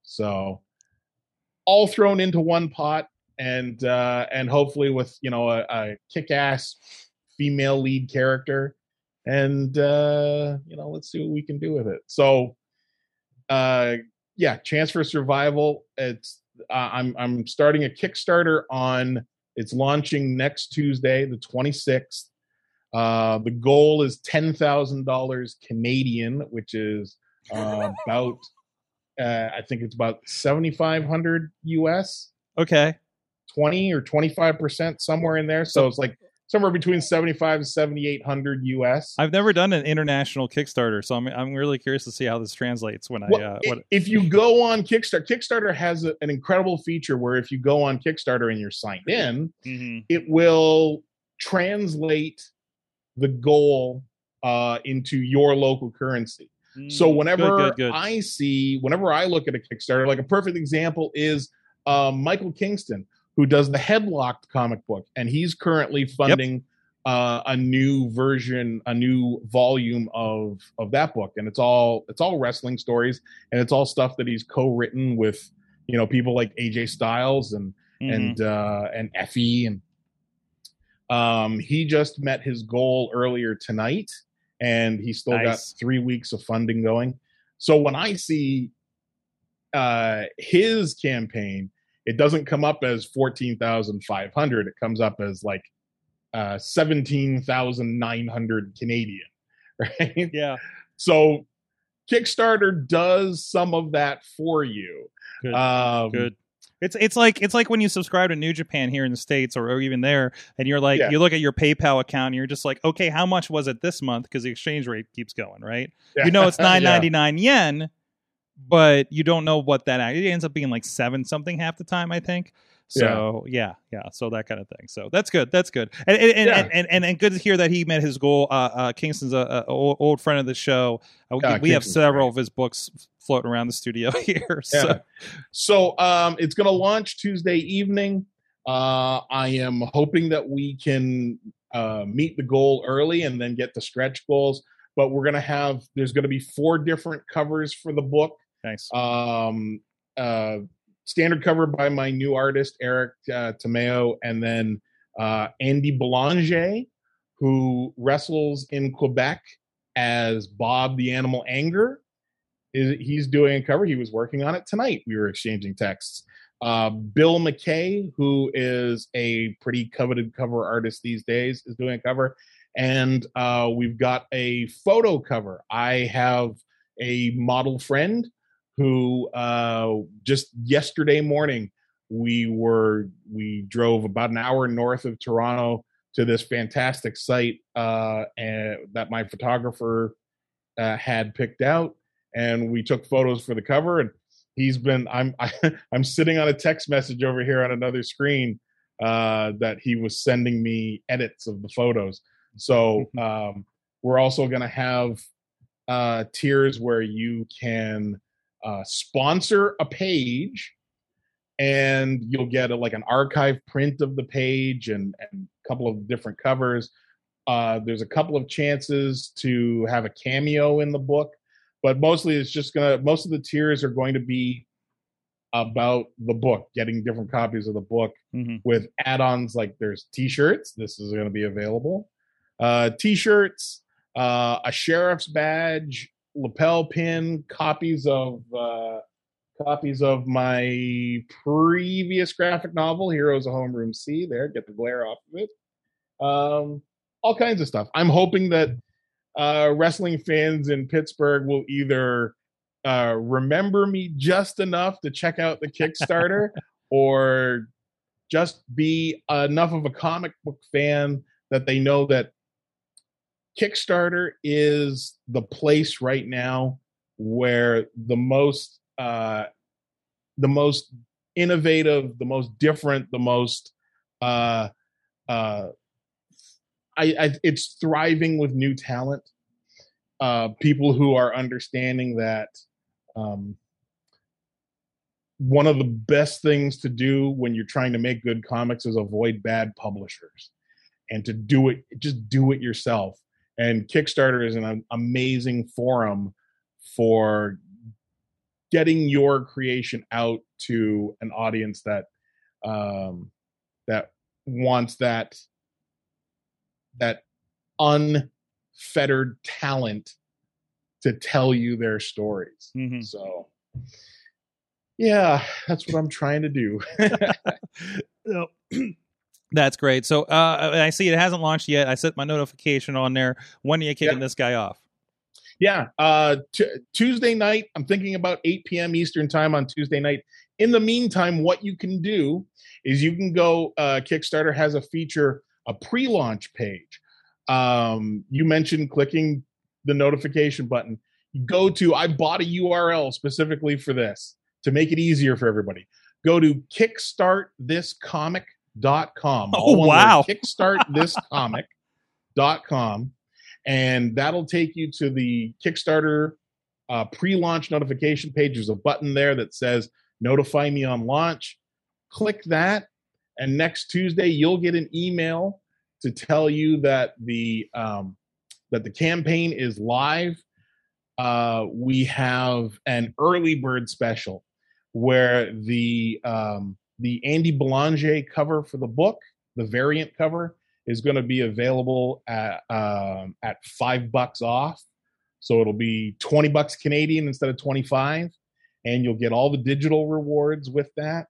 Speaker 5: So all thrown into one pot and uh and hopefully with you know a, a kick-ass female lead character. And uh you know let's see what we can do with it. So uh yeah chance for survival it's uh, i'm i'm starting a kickstarter on it's launching next tuesday the 26th uh the goal is $10000 canadian which is uh, about uh i think it's about 7500 us
Speaker 2: Okay.
Speaker 5: 20 or 25 percent somewhere in there so it's like somewhere between 75 and 7800 us
Speaker 2: I've never done an international Kickstarter, so I'm I'm really curious to see how this translates when I uh, what
Speaker 5: if you go on Kickstarter, Kickstarter has a- an incredible feature where if you go on Kickstarter and you're signed in,
Speaker 2: Mhm.
Speaker 5: it will translate the goal uh, into your local currency. So
Speaker 2: Mm,
Speaker 5: whenever
Speaker 2: good, good, good.
Speaker 5: I see, whenever I look at a Kickstarter, like a perfect example is um, Michael Kingston, who does the Headlocked comic book, and he's currently funding uh, a new version, a new volume of of that book, and it's all it's all wrestling stories, and it's all stuff that he's co-written with, you know, people like AJ Styles and
Speaker 2: Mhm.
Speaker 5: and uh, and Effie, and um, he just met his goal earlier tonight, and he still got three weeks of funding going. So when I see uh, his campaign, it doesn't come up as fourteen thousand five hundred. It comes up as like uh, seventeen thousand nine hundred Canadian, right?
Speaker 2: yeah.
Speaker 5: So Kickstarter does some of that for you.
Speaker 2: Good.
Speaker 5: Um,
Speaker 2: Good. It's it's like it's like when you subscribe to New Japan here in the states or, or even there, and you're like
Speaker 5: Yeah.
Speaker 2: you look at your PayPal account and you're just like, okay, how much was it this month? Because the exchange rate keeps going, right? You know it's
Speaker 5: Yeah.
Speaker 2: nine ninety nine yen, but you don't know what that it ends up being like seven something half the time, I think. So yeah, yeah, so that kind of thing. So that's good. That's good. And and and,
Speaker 5: Yeah.
Speaker 2: and, and, and, and good to hear that he met his goal. Uh, uh Kingston's a, a old, friend of the show. Uh, we,
Speaker 5: Yeah,
Speaker 2: we have several
Speaker 5: great.
Speaker 2: of his books floating around the studio here.
Speaker 5: Yeah.
Speaker 2: So
Speaker 5: So um, it's going to launch Tuesday evening. Uh, I am hoping that we can uh, meet the goal early and then get the stretch goals. But we're going to have there's going to be four different covers for the book.
Speaker 2: nice.
Speaker 5: Um, uh, standard cover by my new artist Eric uh, Tomeo, and then uh, Andy Belanger, who wrestles in Quebec as Bob the Animal Anger. Is he's doing a cover? He was working on it tonight. We were exchanging texts. Uh, Bill McKay, who is a pretty coveted cover artist these days, is doing a cover, and uh, we've got a photo cover. I have a model friend who uh, just yesterday morning we were we drove about an hour north of Toronto to this fantastic site uh, and that my photographer uh, had picked out, and we took photos for the cover. And he's been I'm I, I'm sitting on a text message over here on another screen uh, that he was sending me edits of the photos. So um, we're also going to have uh, tiers where you can uh, sponsor a page and you'll get a, like an archive print of the page and, and a couple of different covers. Uh, there's a couple of chances to have a cameo in the book but mostly it's just gonna most of the tiers are going to be about the book getting different copies of the book
Speaker 2: hmm
Speaker 5: with add-ons like there's t-shirts this is going to be available. Uh t-shirts uh, a sheriff's badge, lapel pin, copies of uh, copies of my previous graphic novel, Heroes of Homeroom C. There, get the glare off of it. Um, all kinds of stuff. I'm hoping that uh, wrestling fans in Pittsburgh will either uh, remember me just enough to check out the Kickstarter or just be enough of a comic book fan that they know that Kickstarter is the place right now where the most uh, the most innovative, the most different, the most uh, uh, I, I it's thriving with new talent. Uh, people who are understanding that um, one of the best things to do when you're trying to make good comics is avoid bad publishers and to do it just do it yourself and kickstarter is an amazing forum for getting your creation out to an audience that um that wants that that unfettered talent to tell you their stories.
Speaker 2: Mhm.
Speaker 5: so yeah that's what i'm trying to do.
Speaker 2: So, That's great. So uh, I see it hasn't launched yet. I set my notification on there. When are you kicking
Speaker 5: Yeah.
Speaker 2: this guy off?
Speaker 5: Yeah, uh, t- Tuesday night. I'm thinking about 8 p.m. Eastern time on Tuesday night. In the meantime, what you can do is you can go. Uh, Kickstarter has a feature, a pre-launch page. Um, you mentioned clicking the notification button. You go to. I bought a URL specifically for this to make it easier for everybody. Go to kickstartthiscomic.com.
Speaker 2: Oh,
Speaker 5: All one word,
Speaker 2: wow.
Speaker 5: kickstartthiscomic.com and that'll take you to the Kickstarter uh, pre-launch notification page. There's a button there that says "Notify me on launch." Click that, and next Tuesday you'll get an email to tell you that the um, that the campaign is live. Uh, we have an early bird special where the um, the Andy Belanger cover for the book, the variant cover, is going to be available at um, at five bucks off. So it'll be twenty bucks Canadian instead of twenty five, and you'll get all the digital rewards with that.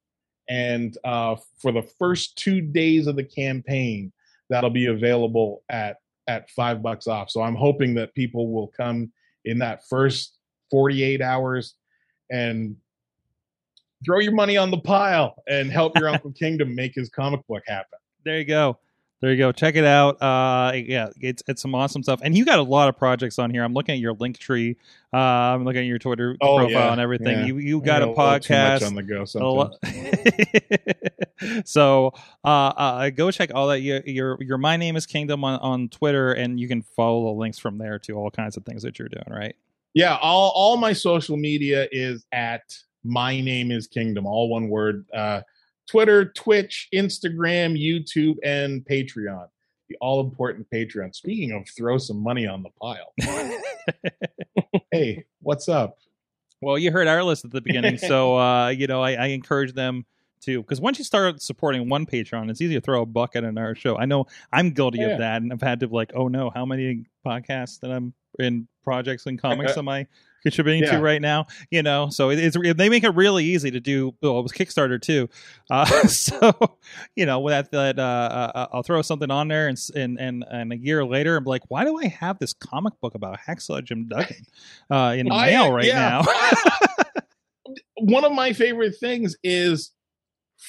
Speaker 5: And uh, for the first two days of the campaign, that'll be available at at five bucks off. So I'm hoping that people will come in that first forty eight hours and throw your money on the pile and help your Uncle Kingdom make his comic book happen.
Speaker 2: There you go. There you go. Check it out. Uh, yeah, it's it's some awesome stuff. And you got a lot of projects on here. I'm looking at your link tree. Uh, I'm looking at your Twitter
Speaker 5: Oh,
Speaker 2: profile
Speaker 5: yeah,
Speaker 2: and everything.
Speaker 5: yeah.
Speaker 2: You you got a,
Speaker 5: much
Speaker 2: podcast.
Speaker 5: on the go sometimes.
Speaker 2: so uh, uh, go check all that. Your, your your my name is Kingdom on, on Twitter, and you can follow the links from there to all kinds of things that you're doing. Right?
Speaker 5: Yeah, all all my social media is at my name is Kingdom, all one word. Uh, Twitter, Twitch, Instagram, YouTube, and Patreon. The all important Patreon. Speaking of, throw some money on the pile. hey, what's up?
Speaker 2: Well, you heard our list at the beginning, so uh, you know I, I encourage them to because once you start supporting one Patreon, it's easy to throw a bucket in our show. I know I'm guilty
Speaker 5: Yeah.
Speaker 2: of that, and I've had to like, oh no, how many podcasts that I'm in projects and comics am I contributing
Speaker 5: Yeah.
Speaker 2: to right now? You know, so it, it's they make it really easy to do. Well, it was Kickstarter too, uh, so you know with that that uh, uh, I'll throw something on there, and and and and a year later, I'm like, why do I have this comic book about Hacksaw Jim Duggan uh, in the
Speaker 5: I-
Speaker 2: mail right
Speaker 5: yeah.
Speaker 2: now?
Speaker 5: One of my favorite things is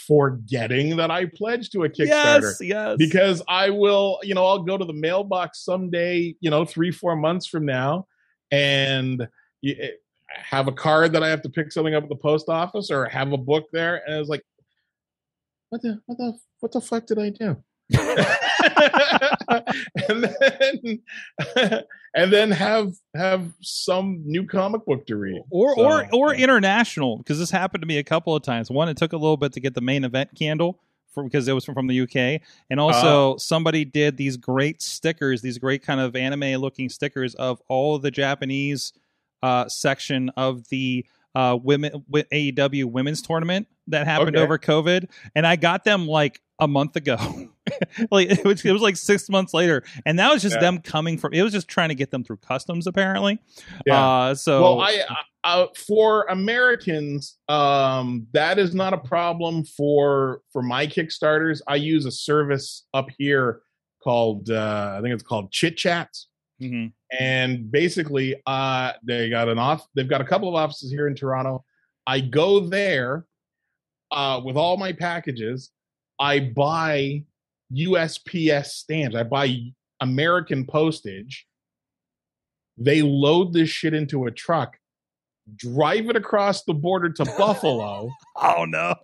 Speaker 5: forgetting that I pledged to a Kickstarter.
Speaker 2: Yes, yes.
Speaker 5: because I will, you know, I'll go to the mailbox someday, you know, three, four months from now, and Eh, have a card that I have to pick something up at the post office, or have a book there, and it's like, what the, what the, what the fuck did I do? and then, and then have have some new comic book to read,
Speaker 2: or
Speaker 5: So,
Speaker 2: or or
Speaker 5: yeah.
Speaker 2: international because this happened to me a couple of times. One, it took a little bit to get the main event candle for, because it was from, from the UK, and also uh-huh. somebody did these great stickers, these great kind of anime looking stickers of all of the Japanese uh, section of the uh, women AEW women's tournament that happened
Speaker 5: Okay.
Speaker 2: over COVID, and I got them like a month ago, like it was, it was like six months later, and that was just
Speaker 5: Yeah.
Speaker 2: them coming from. It was just trying to get them through customs, apparently.
Speaker 5: Yeah.
Speaker 2: Uh, so
Speaker 5: well, I uh, for Americans, um, that is not a problem for for my Kickstarters. I use a service up here called uh, I think it's called Chit Chats,
Speaker 2: Mhm.
Speaker 5: and basically, uh, they got an off. They've got a couple of offices here in Toronto. I go there uh, with all my packages. I buy USPS stamps. I buy American postage. They load this shit into a truck, drive it across the border to Buffalo,
Speaker 2: oh no,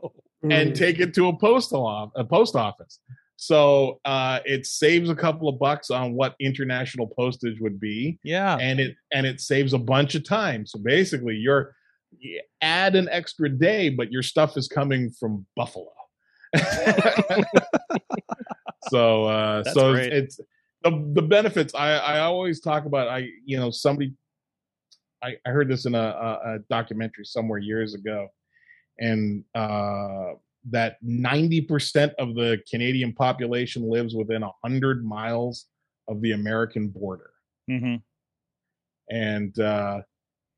Speaker 5: and take it to a postal off, a post office. So uh, it saves a couple of bucks on what international postage would be,
Speaker 2: yeah,
Speaker 5: and it and it saves a bunch of time. So basically, you're you add an extra day, but your stuff is coming from Buffalo. so uh,
Speaker 2: That's
Speaker 5: so
Speaker 2: great.
Speaker 5: it's, the the benefits. I I always talk about. I you know somebody. I, I heard this in a, a, a documentary somewhere years ago, and uh, that ninety percent of the Canadian population lives within hundred miles of the American border
Speaker 2: hmm
Speaker 5: and uh,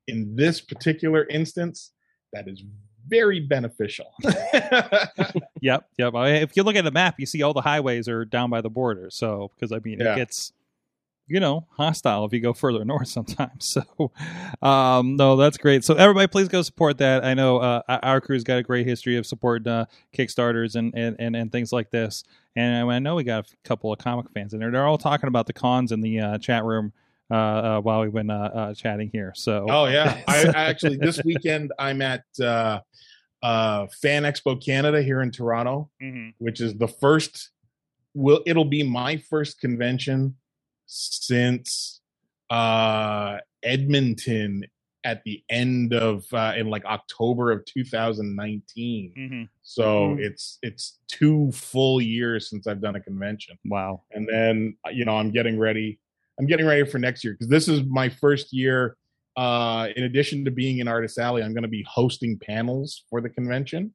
Speaker 5: in this particular instance, that is very beneficial.
Speaker 2: Yep, yep. If you look at the map, you see all the highways are down by the border. So, because I mean,
Speaker 5: Yeah.
Speaker 2: it gets, you know, hostile if you go further north sometimes. So, um, no, that's great. So, everybody, please go support that. I know uh, our crew's got a great history of supporting uh, Kickstarters and, and, and, and things like this. And I know we got a couple of comic fans in there. They're all talking about the cons in the uh, chat room uh, uh, while we've been uh, chatting here. So,
Speaker 5: oh yeah, I, I actually this weekend I'm at uh, uh, Fan Expo Canada here in Toronto,
Speaker 2: Mhm.
Speaker 5: which is the first. Will it'll be my first convention since uh, Edmonton at the end of uh, in like October of 2019.
Speaker 2: Mhm.
Speaker 5: So
Speaker 4: Mhm.
Speaker 5: it's it's two full years since I've done a convention,
Speaker 2: wow.
Speaker 5: and then you know I'm getting ready. I'm getting ready for next year because this is my first year. Uh, in addition to being in Artist Alley, I'm going to be hosting panels for the convention,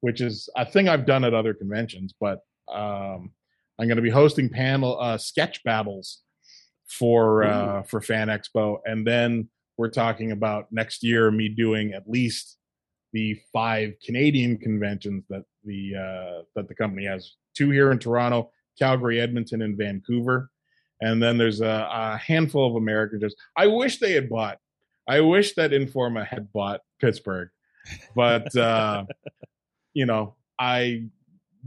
Speaker 5: which is a thing I've done at other conventions. But um, I'm going to be hosting panel uh, sketch battles for uh, for Fan Expo, and then we're talking about next year me doing at least the five Canadian conventions that the uh, that the company has two here in Toronto, Calgary, Edmonton, and Vancouver, and then there's a, a handful of American. Just I wish they had bought. I wish that Informa had bought Pittsburgh, but uh, you know, I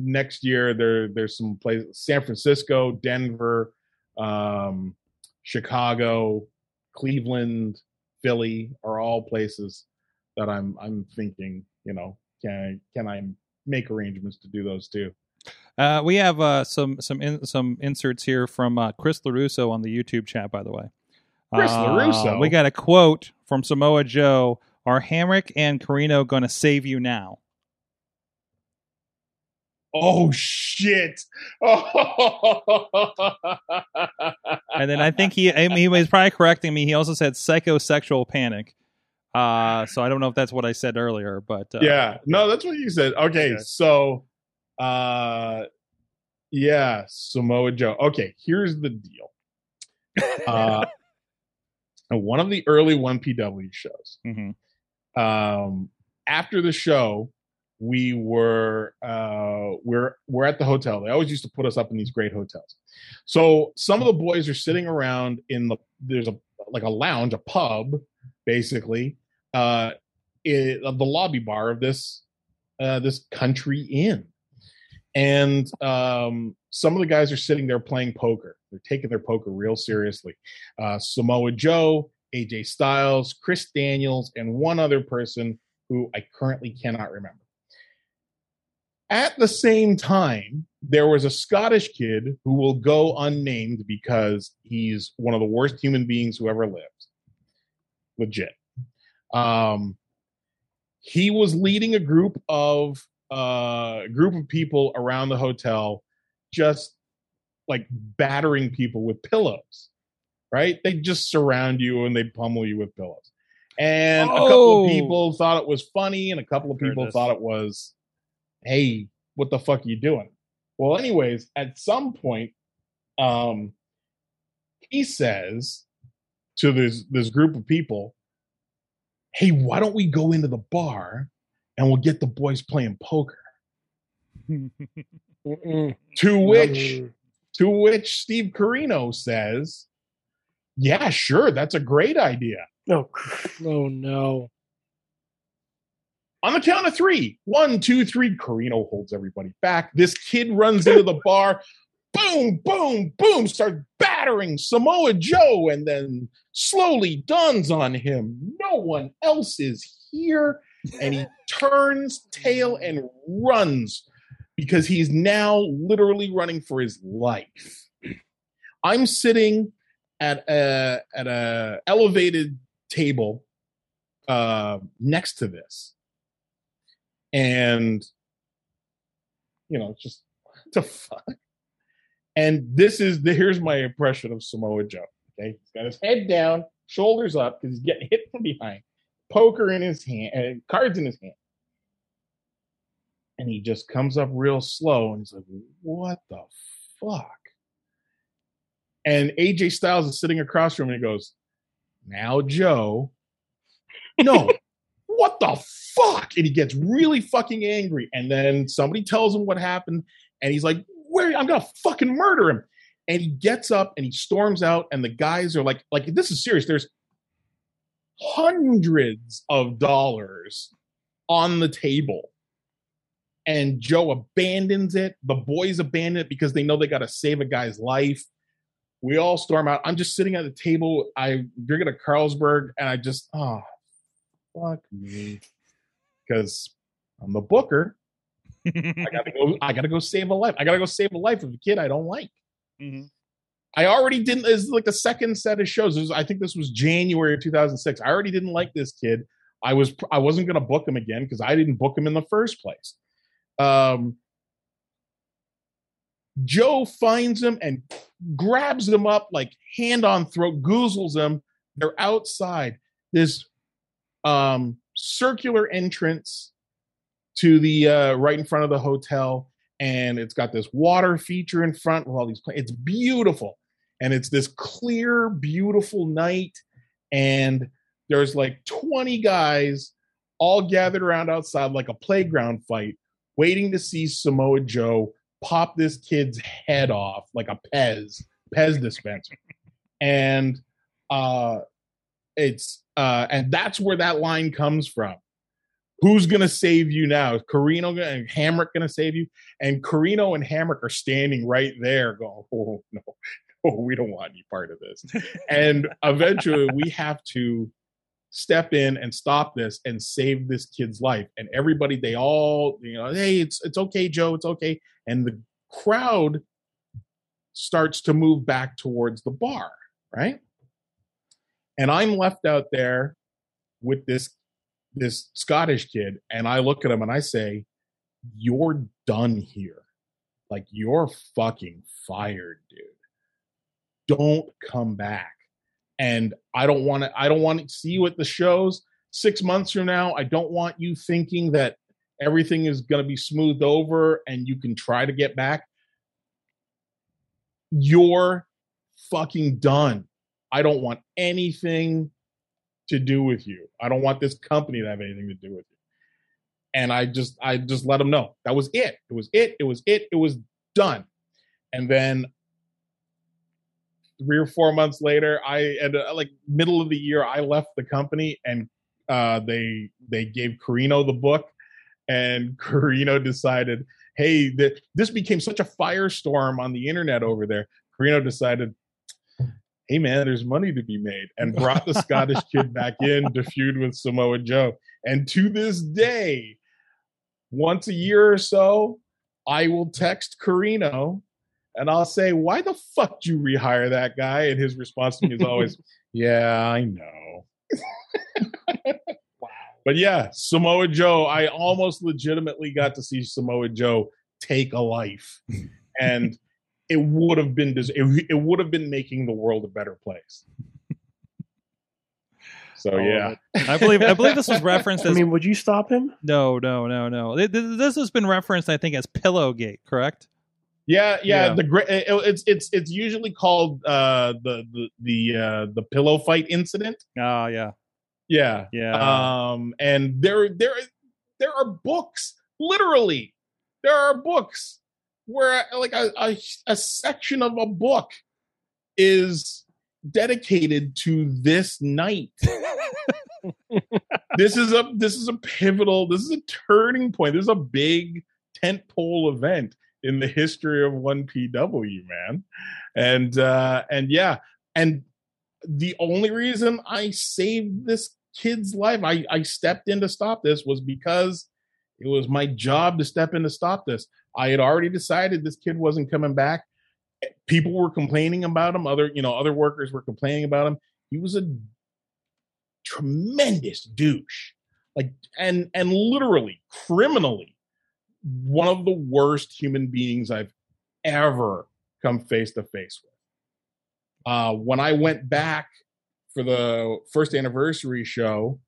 Speaker 5: next year there there's some places San Francisco, Denver, um, Chicago, Cleveland, Philly are all places that I'm I'm thinking, you know, can I can I make arrangements to do those too?
Speaker 2: Uh, we have uh, some some in, some inserts here from uh, Chris Larusso on the YouTube chat. By the way,
Speaker 5: Chris
Speaker 2: Uh,
Speaker 5: LaRusso?
Speaker 2: We got a quote from Samoa Joe: "Are Hamrick and Corino going to save you now?"
Speaker 5: Oh shit!
Speaker 2: And then I think he I mean, he was probably correcting me. He also said psychosexual panic. Uh, so I don't know if that's what I said earlier, but uh,
Speaker 5: yeah, no, that's what you said. Okay,
Speaker 2: Okay.
Speaker 5: so, uh, yeah, Samoa Joe. Okay, here's the deal. Uh, one of the early one PW shows.
Speaker 2: mhm.
Speaker 5: um, after the show, we were uh, we're we're at the hotel. They always used to put us up in these great hotels. So some of the boys are sitting around in the there's a like a lounge, a pub, basically, uh, of the lobby bar of this uh, this country inn. And um, some of the guys are sitting there playing poker. They're taking their poker real seriously. Uh, Samoa Joe, AJ Styles, Chris Daniels, and one other person who I currently cannot remember. At the same time, there was a Scottish kid who will go unnamed because he's one of the worst human beings who ever lived. Legit. Um, he was leading a group of uh, group of people around the hotel, just like battering people with pillows. Right? They just surround you and they pummel you with pillows. And a couple
Speaker 2: Oh.
Speaker 5: of people thought it was funny, and a couple of people thought it was, "Hey, what the fuck are you doing? Well, anyways, at some point, um, he says to this this group of people, "Hey, why don't we go into the bar and we'll get the boys playing poker?" To which, to which Steve Corino says, "Yeah, sure, that's a great idea."
Speaker 4: No,
Speaker 3: Oh no.
Speaker 5: On the count of three, one, two, three, Corino holds everybody back. This kid runs into the bar, boom, boom, boom, starts battering Samoa Joe, and then slowly dawns on him no one else is here. And he turns tail and runs because he's now literally running for his life. I'm sitting at a at a elevated table uh, next to this and you know, just what the fuck. And this is the here's my impression of Samoa Joe. Okay, he's got his head down, shoulders up because he's getting hit from behind, poker in his hand, uh, cards in his hand, and he just comes up real slow and he's like, "What the fuck?" And AJ Styles is sitting across from him and he goes, "Now, Joe, no, what the fuck? And he gets really fucking angry. And then somebody tells him what happened, and he's like, Where I'm gonna fucking murder him. And he gets up and he storms out, and the guys are like, like, this is serious. There's hundreds of dollars on the table. And Joe abandons it. The boys abandon it because they know they gotta save a guy's life. We all storm out. I'm just sitting at the table. I drinking a Carlsberg, and I just, oh, fuck me because I'm the booker. I gotta go. I gotta go save a life. I gotta go save a life of a kid I don't like.
Speaker 2: Mhm.
Speaker 5: I already didn't. It's like the second set of shows. Was- I think this was January of 2006. I already didn't like this kid. I was. I wasn't gonna book him again because I didn't book him in the first place. Um, Joe finds him and grabs him up like hand on throat, goozles him. They're outside. This um, circular entrance to the uh, right in front of the hotel, and it's got this water feature in front with all these. pla- It's beautiful, and it's this clear, beautiful night, and there's like 20 guys all gathered around outside like a playground fight, waiting to see Samoa Joe pop this kid's head off like a Pez Pez dispenser, and uh, it's uh, and that's where that line comes from. Who's gonna save you now? Is Corino and Hamrick gonna save you? And Corino and Hamrick are standing right there, going, "Oh no, oh, we don't want any part of this." and eventually, we have to step in and stop this and save this kid's life. And everybody, they all, you know, hey, it's it's okay, Joe, it's okay. And the crowd starts to move back towards the bar, right? And I'm left out there with this this Scottish kid, and I look at him and I say, You're done here. Like you're fucking fired, dude. Don't come back. And I don't want to, I don't want to see you at the shows six months from now. I don't want you thinking that everything is going to be smoothed over and you can try to get back. You're fucking done. I don't want anything to do with you. I don't want this company to have anything to do with you. And I just I just let them know. That was it. It was it. It was it. It was done. And then three or four months later, I at uh, like middle of the year, I left the company and uh, they they gave Corino the book, and Corino decided, hey, th- this became such a firestorm on the internet over there. Corino decided, hey man, there's money to be made, and brought the Scottish kid back in to feud with Samoa Joe. And to this day, once a year or so, I will text Corino and I'll say, Why the fuck did you rehire that guy? And his response to me is always, Yeah, I know. Wow. But yeah, Samoa Joe, I almost legitimately got to see Samoa Joe take a life. and it would have been it, it would have been making the world a better place. So
Speaker 2: All
Speaker 5: yeah.
Speaker 2: I believe I believe this was referenced
Speaker 4: I mean, would you stop him?
Speaker 2: no, no, no, no. Th- th- This has been referenced, I think, as Pillowgate, correct?
Speaker 5: Yeah, yeah.
Speaker 2: Yeah.
Speaker 5: The it- it's it's it's usually called uh, the the the uh, the pillow fight incident.
Speaker 2: Oh yeah,
Speaker 5: Yeah,
Speaker 2: yeah.
Speaker 5: um, and there there there are books. Literally, there are books where like a, a a section of a book is dedicated to this night. this is a this is a pivotal. This is a turning point. This is a big tentpole event in the history of one PW, man. And uh and yeah, and the only reason I saved this kid's life, I I stepped in to stop this was because it was my job to step in to stop this. I had already decided this kid wasn't coming back. People were complaining about him. Other, you know, other workers were complaining about him. He was a tremendous douche. Like and and literally criminally one of the worst human beings I've ever come face to face with. Uh, when I went back for the first anniversary show,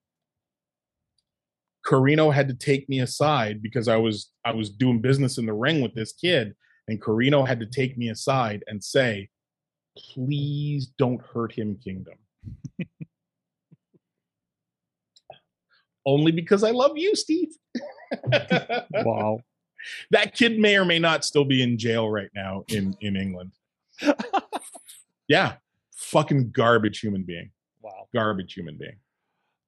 Speaker 5: Corino had to take me aside because I was I was doing business in the ring with this kid, and Corino had to take me aside and say, "Please don't hurt him, Kingdom." Only because I love you, Steve.
Speaker 2: wow.
Speaker 5: that kid may or may not still be in jail right now in in England. yeah, fucking garbage human being.
Speaker 2: Wow.
Speaker 5: Garbage human being.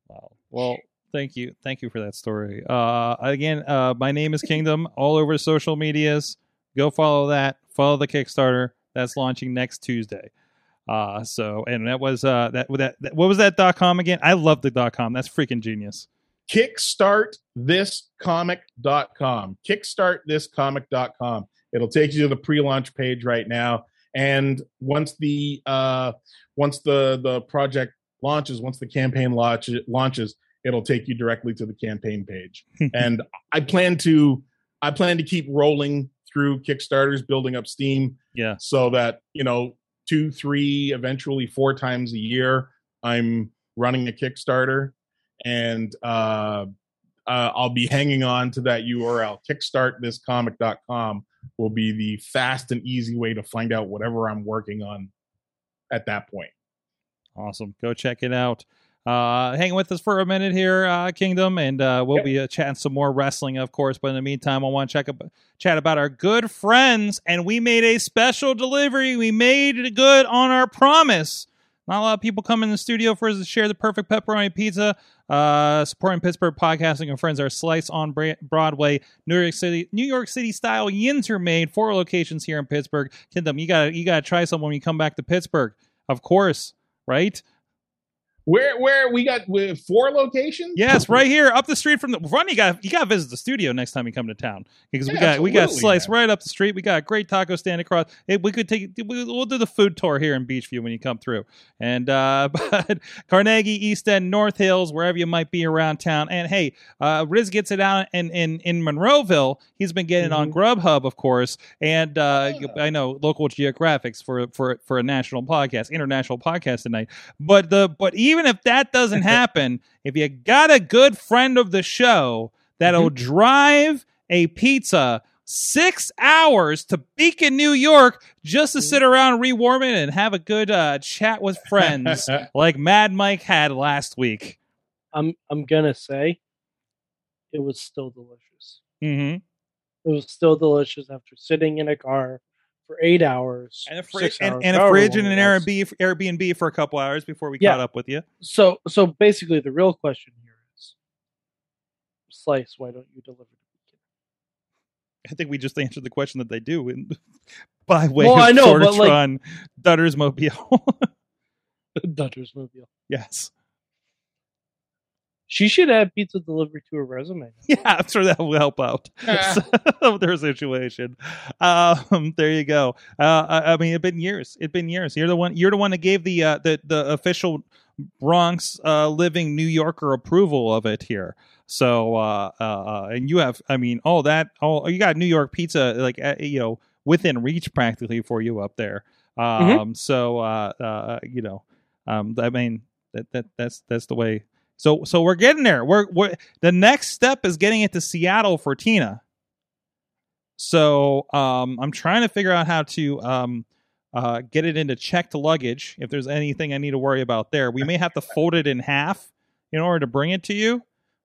Speaker 2: Wow. Well, thank you. Thank you for that story. Uh, again, uh, my name is Kingdom all over social medias. Go follow that. Follow the Kickstarter. That's launching next Tuesday. Uh, so, and that was, uh, that, that, that, what was that dot com again? I love the dot com. That's freaking genius.
Speaker 5: Kickstartthiscomic.com. Kickstartthiscomic.com. It'll take you to the pre-launch page right now. And once the uh once the the project launches, once the campaign launch launches, it'll take you directly to the campaign page. and I plan to I plan to keep rolling through Kickstarters, building up steam
Speaker 2: Yeah.
Speaker 5: so that, you know, two, three, eventually four times a year, I'm running a Kickstarter and uh, uh, I'll be hanging on to that URL. Kickstartthiscomic.com will be the fast and easy way to find out whatever I'm working on at that point.
Speaker 2: Awesome. Go check it out. Uh, hang with us for a minute here, uh, Kingdom, and uh, we'll
Speaker 5: Yep.
Speaker 2: be uh, chatting some more wrestling, of course. But in the meantime, I want to check ab- chat about our good friends, and we made a special delivery. We made it good on our promise. Not a lot of people come in the studio for us to share the perfect pepperoni pizza. Uh, supporting Pittsburgh podcasting and friends, our slice on Broadway, New York City, New York City style yins are made. Four locations here in Pittsburgh. Kingdom, you got to you got to try some when you come back to Pittsburgh, of course, right?
Speaker 5: Where where we got with four locations?
Speaker 2: Yes, right here up the street from the run. You got you got to visit the studio next time you come to town because we got we got slice
Speaker 5: man.
Speaker 2: right up the street. We got a great taco stand across. Hey, we could take we- we'll do the food tour here in Beechview when you come through. And uh, but Carnegie, East End, North Hills, wherever you might be around town. And hey, uh, Riz gets it out in in in Monroeville. He's been getting it on Grubhub, of course, and uh,
Speaker 5: Yeah.
Speaker 2: I know local geographics for for for a national podcast, international podcast tonight. But the but even if that doesn't happen, if you got a good friend of the show that'll drive a pizza six hours to Beacon, New York, just to sit around rewarm it and have a good uh, chat with friends, like Mad Mike had last week.
Speaker 3: I'm I'm gonna say it was still delicious.
Speaker 2: Mm-hmm.
Speaker 3: It was still delicious after sitting in a car for eight hours.
Speaker 2: And a, fri-
Speaker 3: six
Speaker 2: and,
Speaker 3: hours,
Speaker 2: and a fridge and an. Airbnb, Airbnb for a couple hours before we
Speaker 3: Yeah.
Speaker 2: caught up with you.
Speaker 3: So so basically, the real question here is, Slice, why don't you deliver?
Speaker 2: I think we just answered the question that they do in, by way
Speaker 3: Well,
Speaker 2: of
Speaker 3: I know, but, like-
Speaker 2: Sorgatron, Dutter's Mobile.
Speaker 3: Dutter's Mobile.
Speaker 2: yes.
Speaker 3: She should add pizza delivery to her resume.
Speaker 2: Yeah, I'm sure that will help out of their situation. Um, there you go. Uh, I, I mean, it's been years. It's been years. You're the one. You're the one that gave the uh, the the official Bronx uh, living New Yorker approval of it here. So, uh, uh, uh, and you have, I mean, all that, all you got New York pizza, like uh, you know, within reach practically for you up there. Um, so, uh, uh, you know, um, I mean, that that that's that's the way. So, so we're getting there. We're we're the next step is getting it to Seattle for Tina. So um, I'm trying to figure out how to um, uh, get it into checked luggage. If there's anything I need to worry about there, we may have to fold it in half in order to bring it to you,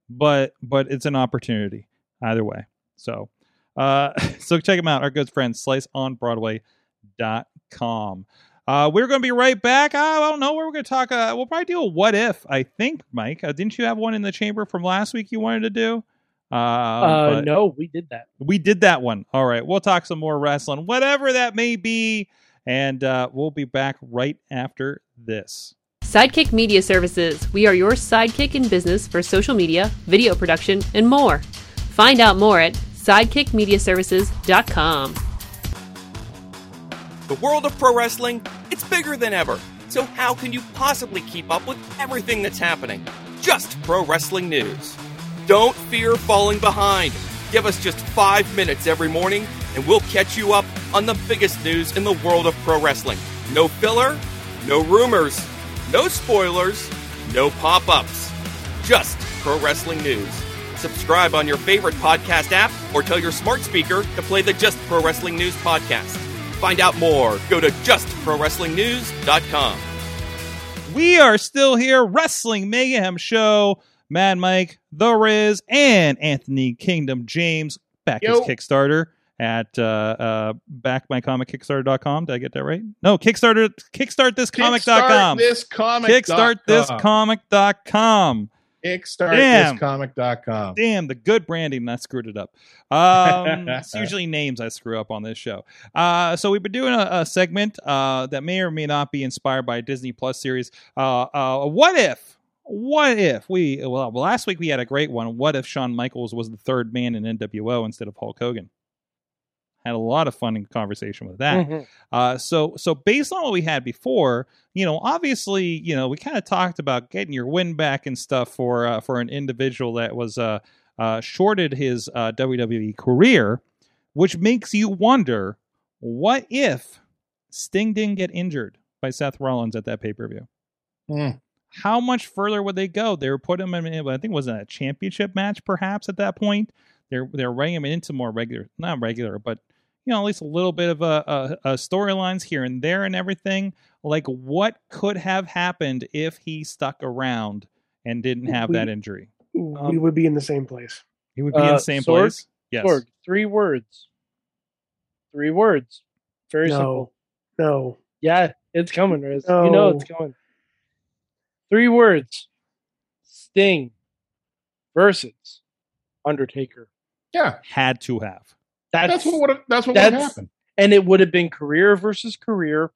Speaker 2: but but it's an opportunity either way. So uh, so check them out. Our good friends, sliceonbroadway.com. Uh, we're going to be right back. I don't know where we're going to talk. Uh, we'll probably do a what if. I think, Mike. Uh, didn't you have one in the chamber from last week you wanted to do? Uh,
Speaker 3: Uh, no, we did that.
Speaker 2: we did that one. All right. We'll talk some more wrestling, whatever that may be. And uh, we'll be back right after this.
Speaker 6: Sidekick Media Services. We are your sidekick in business for social media, video production, and more. Find out more at sidekickmediaservices.com.
Speaker 7: The world of pro wrestling, it's bigger than ever. So how can you possibly keep up with everything that's happening? Just pro wrestling news. Don't fear falling behind. Give us just 5 minutes every morning and we'll catch you up on the biggest news in the world of pro wrestling. No filler, no rumors, no spoilers, no pop-ups. Just pro wrestling news. Subscribe on your favorite podcast app or tell your smart speaker to play the Just Pro Wrestling News podcast. Find out more. Go to justprowrestlingnews.com.
Speaker 2: We are still here, Wrestling Mayhem Show. Mad Mike, The Riz, and Anthony Kingdom James back his Kickstarter at uh, uh, backmycomickickstarter.com. Did I get that right? No, Kickstarter, kickstartthiscomic.com.
Speaker 5: Kickstart this comic.
Speaker 2: Kickstartthiscomic.com.
Speaker 5: Kickstart
Speaker 2: Damn.
Speaker 5: this comic.com.
Speaker 2: Damn, the good branding. I screwed it up. Um, it's usually names I screw up on this show. Uh, so we've been doing a, a segment uh, that may or may not be inspired by a Disney Plus series. Uh, uh, what if? What if we? Well, last week we had a great one. What if Shawn Michaels was the third man in NWO instead of Hulk Hogan? Had a lot of fun in conversation with that.
Speaker 3: Mhm.
Speaker 2: Uh, so so based on what we had before, you know, obviously, you know, we kind of talked about getting your win back and stuff for uh, for an individual that was uh, uh, shorted his uh, WWE career, which makes you wonder, what if Sting didn't get injured by Seth Rollins at that pay per view?
Speaker 5: Hmm.
Speaker 2: How much further would they go? They were putting him in, I think, it was a championship match, perhaps at that point. They're they're writing him into more regular, not regular, but you know, at least a little bit of a, a, a storylines here and there and everything. Like, what could have happened if he stuck around and didn't have
Speaker 4: We-
Speaker 2: that injury?
Speaker 4: we um, would be in the same place.
Speaker 2: He would be in
Speaker 3: Uh,
Speaker 2: the same
Speaker 3: Sorg?
Speaker 2: place. Yes.
Speaker 3: Sorg, three words. Three words. Very
Speaker 4: no,
Speaker 3: simple.
Speaker 4: no.
Speaker 3: Yeah, it's coming, Riz. You know it's
Speaker 4: No.
Speaker 3: coming. Three words. Sting versus Undertaker.
Speaker 5: Yeah,
Speaker 2: Had to have.
Speaker 3: That's,
Speaker 5: that's what would have that's what would happened.
Speaker 3: and it would have been career versus career.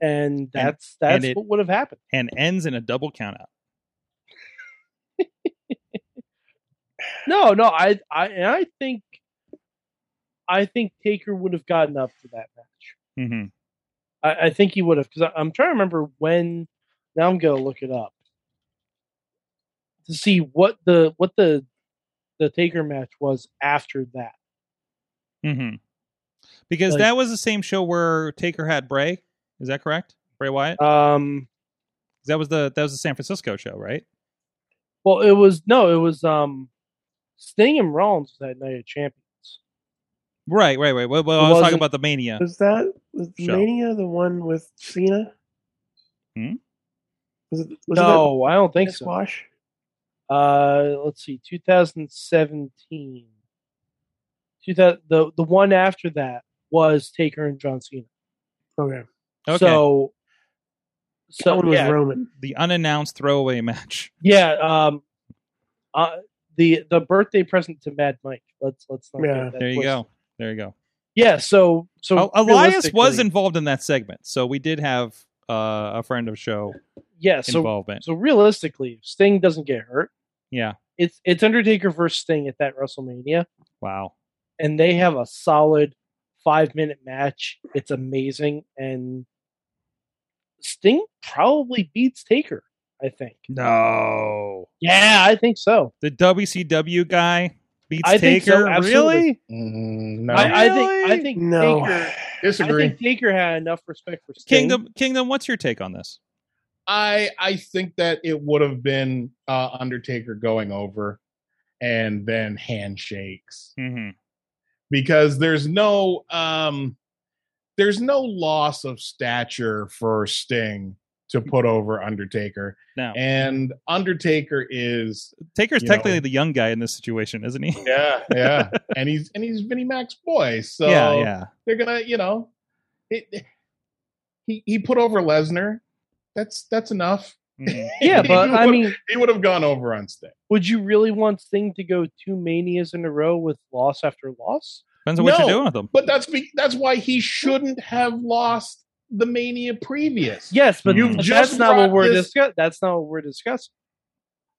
Speaker 3: And that's that's
Speaker 2: and it-
Speaker 3: what would have happened.
Speaker 2: And ends in a double countout.
Speaker 3: No, no, I I and I think I think Taker would have gotten up for that match.
Speaker 2: hmm
Speaker 3: I, I think he would have because I'm trying to remember when. Now I'm gonna look it up to see what the what the the Taker match was after that.
Speaker 2: Hmm Because
Speaker 3: Like-
Speaker 2: that was the same show where Taker had Bray. Is that correct? Bray Wyatt.
Speaker 3: Um,
Speaker 2: that was the that was the San Francisco show, right?
Speaker 3: well, it was no, it was um, Sting and Rollins that night of champions.
Speaker 2: Right, right, right. Well, well I was talking about the Mania.
Speaker 4: Was that was
Speaker 2: Show.
Speaker 4: Mania the one with Cena?
Speaker 2: Hmm?
Speaker 4: Was it? Was
Speaker 3: no, I don't think so.
Speaker 4: squash?
Speaker 3: Uh, let's see, 2017. 2000, the the one after that was Taker and John Cena.
Speaker 4: Okay,
Speaker 2: Okay.
Speaker 3: So,
Speaker 4: that
Speaker 3: so
Speaker 4: one was Roman.
Speaker 2: the unannounced throwaway match.
Speaker 3: yeah. Um, uh, the the birthday present to Mad Mike. Let's let's not.
Speaker 4: Yeah.
Speaker 3: that
Speaker 2: There you
Speaker 3: twisted.
Speaker 2: go. There you go.
Speaker 3: Yeah. So so
Speaker 2: El- Elias was involved in that segment, so we did have uh, a friend of show
Speaker 3: yeah. So
Speaker 2: involvement.
Speaker 3: so realistically, Sting doesn't get hurt.
Speaker 2: yeah.
Speaker 3: It's it's Undertaker versus Sting at that WrestleMania.
Speaker 2: Wow.
Speaker 3: And they have a solid five minute match. It's amazing, and Sting probably beats Taker. I think.
Speaker 2: No.
Speaker 3: Yeah, I think so.
Speaker 2: The WCW guy beats
Speaker 3: I think so,
Speaker 2: Taker. really?
Speaker 5: Mm, no,
Speaker 3: I, I think. I think
Speaker 4: No.
Speaker 3: Taker. I think Taker had enough respect for Sting.
Speaker 2: Kingdom, Kingdom. What's your take on this?
Speaker 5: I I think that it would have been uh, Undertaker going over, and then handshakes.
Speaker 2: Mm-hmm.
Speaker 5: Because there's no um there's no loss of stature for Sting to put over Undertaker.
Speaker 2: Now,
Speaker 5: And Undertaker is
Speaker 2: Taker's technically
Speaker 5: know-
Speaker 2: the young guy in this situation, isn't he?
Speaker 5: yeah, yeah. and he's and he's Vinnie Mac's boy. So
Speaker 2: yeah, yeah.
Speaker 5: they're gonna, you know, it, he he put over Lesnar. That's that's enough.
Speaker 2: Mhm.
Speaker 3: Yeah, but I mean,
Speaker 5: he would have gone over on Sting.
Speaker 3: would you really want Sting to go two manias in a row with loss after loss?
Speaker 2: Depends on what you're doing with them.
Speaker 5: But that's be, that's why he shouldn't have lost the Mania previous.
Speaker 3: Yes, but
Speaker 2: You've
Speaker 3: that's
Speaker 5: just
Speaker 3: not what we're
Speaker 5: this-
Speaker 3: discussing. That's not what we're discussing.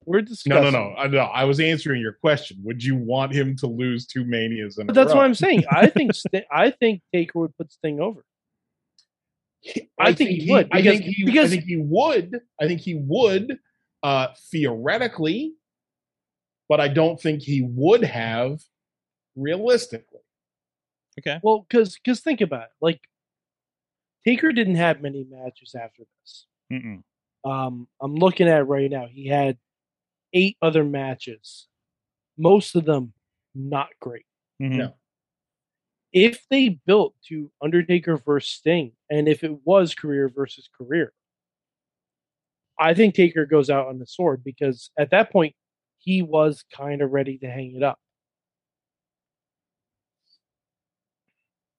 Speaker 3: We're
Speaker 5: No,
Speaker 3: discussing.
Speaker 5: no, no, I, no. I was answering your question. Would you want him to lose two manias in
Speaker 3: But
Speaker 5: a
Speaker 3: that's
Speaker 5: row?
Speaker 3: what I'm saying. I think Sting, I think Taker would put Sting over. I think he would,
Speaker 5: I think he,
Speaker 3: because-
Speaker 5: I think he would. I think he would uh, theoretically, but I don't think he would have realistically.
Speaker 2: Okay.
Speaker 3: Well, because because think about it. Like Taker didn't have many matches after this.
Speaker 2: Mm-mm.
Speaker 3: Um, I'm looking at it right now. He had eight other matches, most of them not great.
Speaker 2: Mhm.
Speaker 5: No.
Speaker 3: If they built to Undertaker versus Sting, and if it was career versus career, I think Taker goes out on the sword because at that point he was kind of ready to hang it up.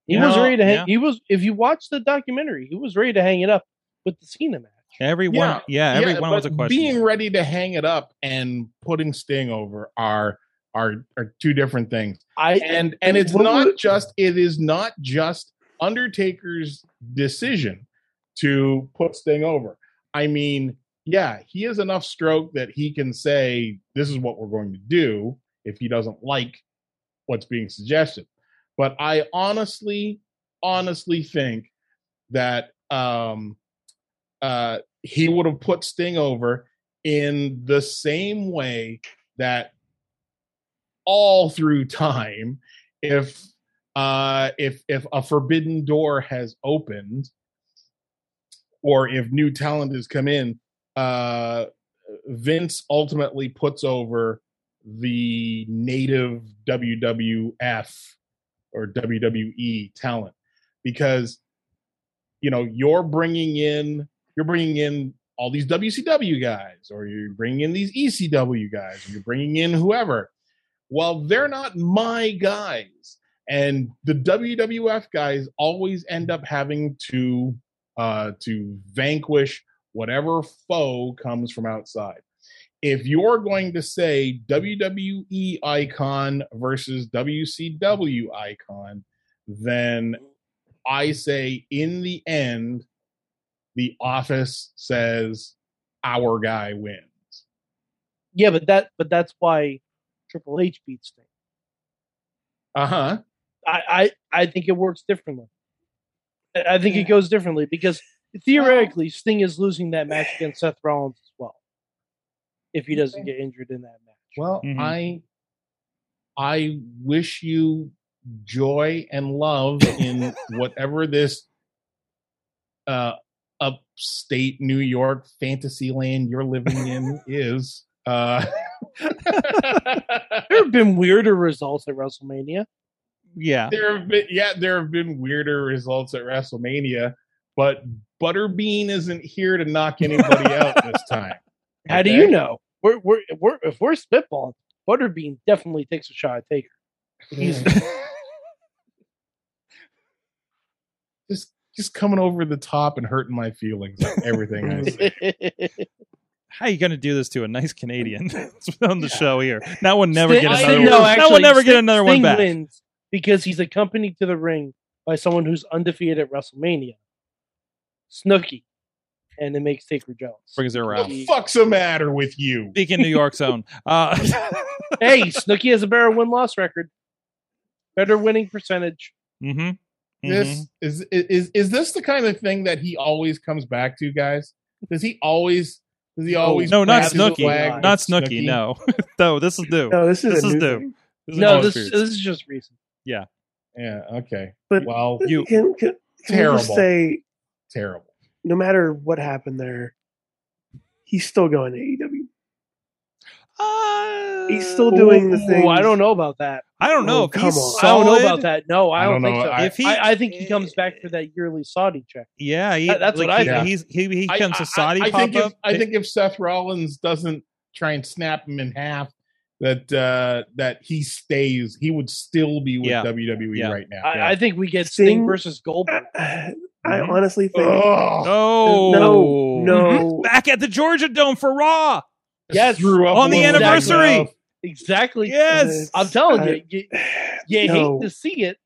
Speaker 3: He was
Speaker 2: Yeah,
Speaker 3: ready to hang.
Speaker 2: yeah.
Speaker 3: He was. If you watch the documentary, he was ready to hang it up with the Cena match.
Speaker 2: Everyone, yeah, everyone was a question.
Speaker 5: Being ready to hang it up and putting Sting over are are are two different things.
Speaker 3: I
Speaker 5: and and it's not just it is not just Undertaker's decision to put Sting over. I mean, yeah, he has enough stroke that he can say this is what we're going to do if he doesn't like what's being suggested. But I honestly, honestly think that um, uh, he would have put Sting over in the same way that all through time if uh if if a forbidden door has opened or if new talent has come in uh vince ultimately puts over the native wwf or wwe talent because you know you're bringing in you're bringing in all these wcw guys or you're bringing in these ecw guys or you're bringing in whoever well, they're not my guys. And the WWF guys always end up having to uh to vanquish whatever foe comes from outside. If you're going to say WWE icon versus WCW icon, then I say in the end, the office says our guy wins.
Speaker 3: yeah, but that but that's why Triple H beats Sting.
Speaker 5: Uh-huh.
Speaker 3: I, I I think it works differently. I I think it goes differently because theoretically Sting is losing that match against Seth Rollins as well. If he doesn't get injured in that match.
Speaker 5: Well,
Speaker 2: Mhm.
Speaker 5: I I wish you joy and love in whatever this uh upstate New York fantasy land you're living in is. Uh
Speaker 3: there have been weirder results at WrestleMania.
Speaker 2: yeah,
Speaker 5: there have been yeah, there have been weirder results at WrestleMania, but Butterbean isn't here to knock anybody out this time.
Speaker 3: How do you know? We're, we're, we're, if we're spitballing, Butterbean definitely takes a shot at Taker. He's,
Speaker 5: just just coming over the top and hurting my feelings like everything I say.
Speaker 2: How are you going to do this to a nice Canadian on the show here? That we'll never
Speaker 3: Sting-
Speaker 2: get another.
Speaker 5: think-
Speaker 2: one.
Speaker 5: no,
Speaker 2: now we'll never get another one back.
Speaker 3: wins because he's accompanied to the ring by someone who's undefeated at WrestleMania, Snooki, and it makes Taker jealous.
Speaker 2: Brings it
Speaker 5: What
Speaker 2: around.
Speaker 5: the fuck's the matter with you?
Speaker 2: Speaking New York's own. Uh,
Speaker 3: hey, Snooki has a better win loss record, better winning percentage.
Speaker 2: hmm
Speaker 5: This is is is this the kind of thing that he always comes back to, guys? Does he always does he always
Speaker 2: No, not
Speaker 5: plant his
Speaker 2: Snooki.
Speaker 5: flag
Speaker 2: Not
Speaker 5: with
Speaker 2: Snooki. No, no. This is new.
Speaker 4: No, this is
Speaker 2: This is
Speaker 4: new
Speaker 2: new. This is
Speaker 3: No, this this is just recent.
Speaker 5: Yeah, yeah, okay.
Speaker 4: But
Speaker 5: Well,
Speaker 2: You-
Speaker 4: can, can, can we just
Speaker 5: Terrible.
Speaker 4: say
Speaker 5: terrible.
Speaker 4: no matter what happened there, he's still going to AEW.
Speaker 2: Uh,
Speaker 4: He's still doing the
Speaker 3: Ooh,
Speaker 4: things.
Speaker 3: I don't know about that.
Speaker 2: I don't know
Speaker 4: Oh,
Speaker 2: if
Speaker 4: come
Speaker 2: he's
Speaker 4: on.
Speaker 3: I don't know about that. No, I
Speaker 5: I
Speaker 3: don't,
Speaker 5: don't
Speaker 3: think
Speaker 5: know.
Speaker 3: so.
Speaker 5: I-
Speaker 2: If he,
Speaker 3: I, I think he comes back for that yearly Saudi check.
Speaker 2: Yeah, he,
Speaker 3: That- that's what I
Speaker 2: he,
Speaker 5: think.
Speaker 2: He's, he he comes
Speaker 5: I,
Speaker 2: to Saudi
Speaker 5: I, I
Speaker 2: pop
Speaker 5: think if. I think if Seth Rollins doesn't try and snap him in half, that uh that he stays, he would still be with
Speaker 2: Yeah.
Speaker 5: WWE
Speaker 2: Yeah.
Speaker 5: right now.
Speaker 3: I, I think we get Sting,
Speaker 4: Sting-
Speaker 3: versus Goldberg.
Speaker 4: I, I
Speaker 2: Mhm.
Speaker 4: honestly think
Speaker 5: Ugh.
Speaker 2: oh
Speaker 4: no, no.
Speaker 2: back at the Georgia Dome for Raw.
Speaker 3: Yes,
Speaker 5: Threw up
Speaker 2: on the
Speaker 5: a little bit.
Speaker 2: anniversary.
Speaker 3: Exactly.
Speaker 2: Yes,
Speaker 3: I'm telling
Speaker 4: I-
Speaker 3: you, you, you
Speaker 4: no.
Speaker 3: hate to see it,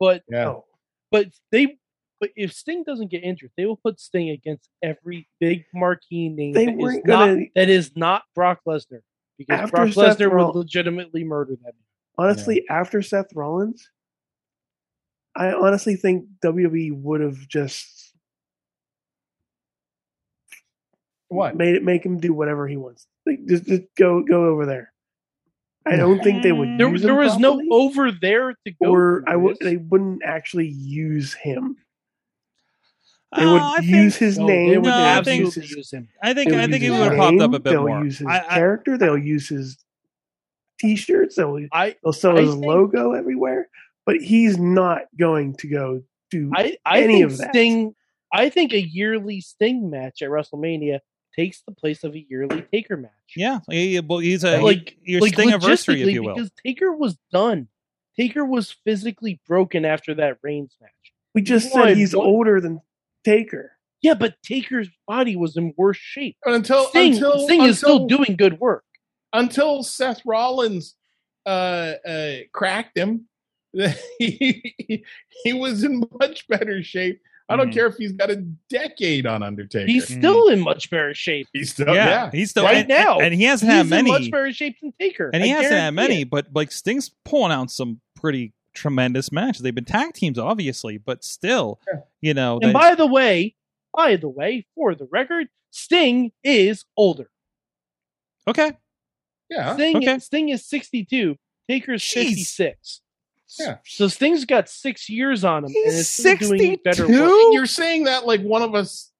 Speaker 3: but
Speaker 5: Yeah.
Speaker 4: No.
Speaker 3: but they but if Sting doesn't get injured, they will put Sting against every big marquee name
Speaker 4: They
Speaker 3: that is
Speaker 4: weren't
Speaker 3: not that is not Brock Lesnar because Brock
Speaker 4: Seth
Speaker 3: Lesnar
Speaker 4: Roll-
Speaker 3: would legitimately murder that. man.
Speaker 4: Honestly, after Seth Rollins, I honestly think WWE would have just
Speaker 5: What?
Speaker 4: made it make him do whatever he wants. Like just, just go go over there. I don't think they would.
Speaker 3: There,
Speaker 4: use
Speaker 3: there
Speaker 4: him
Speaker 3: was no over there to go.
Speaker 4: or
Speaker 3: through
Speaker 4: I would. They wouldn't actually use him. They
Speaker 2: Oh,
Speaker 4: would
Speaker 2: I
Speaker 4: use
Speaker 2: think,
Speaker 4: his
Speaker 3: No,
Speaker 4: name.
Speaker 3: They would
Speaker 2: No, I think-
Speaker 4: use
Speaker 3: absolutely
Speaker 4: his,
Speaker 3: use him.
Speaker 2: I think I think
Speaker 4: use
Speaker 2: he would have popped up a
Speaker 4: name,
Speaker 2: bit
Speaker 4: They'll
Speaker 2: more.
Speaker 4: use his
Speaker 2: I, I,
Speaker 4: character. They'll use his T-shirts. They'll
Speaker 3: I
Speaker 4: they'll sell
Speaker 3: I
Speaker 4: his
Speaker 3: think-
Speaker 4: logo everywhere. But he's not going to go do
Speaker 3: I, I
Speaker 4: any
Speaker 3: think
Speaker 4: of that.
Speaker 3: Sting. I think a yearly Sting match at WrestleMania takes the place of a yearly Taker match.
Speaker 2: yeah, he, well, he's a
Speaker 3: like
Speaker 2: he- your
Speaker 3: like
Speaker 2: Sting anniversary, if you will.
Speaker 3: because Taker was done. Taker was physically broken after that Reigns match.
Speaker 4: We just
Speaker 3: Why?
Speaker 4: said he's
Speaker 3: What?
Speaker 4: older than Taker.
Speaker 3: Yeah, but Taker's body was in worse shape.
Speaker 5: But until
Speaker 3: Sting,
Speaker 5: until
Speaker 3: Sting is still doing good work.
Speaker 5: until Seth Rollins uh, uh, cracked him, he, he was in much better shape. I don't
Speaker 2: Mhm.
Speaker 5: care if he's got a decade on Undertaker.
Speaker 3: He's
Speaker 2: Mhm.
Speaker 3: still in much better shape
Speaker 5: He's still
Speaker 2: yeah,
Speaker 5: yeah.
Speaker 2: he's still
Speaker 3: right
Speaker 2: and,
Speaker 3: now.
Speaker 2: and he hasn't
Speaker 3: He's
Speaker 2: had many.
Speaker 3: in much better shape than Taker.
Speaker 2: and he
Speaker 3: I
Speaker 2: hasn't had many,
Speaker 3: it.
Speaker 2: but like Sting's pulling out some pretty tremendous matches. They've been tag teams, obviously, but still,
Speaker 5: Yeah.
Speaker 2: you know,
Speaker 3: And
Speaker 2: they-
Speaker 3: by the way, by the way, for the record, Sting is older.
Speaker 2: okay,
Speaker 5: Yeah.
Speaker 3: Sting,
Speaker 2: okay.
Speaker 3: Sting is 62. Taker's
Speaker 2: Jeez.
Speaker 3: 56.
Speaker 5: Yeah.
Speaker 3: So Sting's got six years on him. and
Speaker 2: He's
Speaker 3: is still doing better
Speaker 2: 62?
Speaker 3: work.
Speaker 5: You're saying that like one of us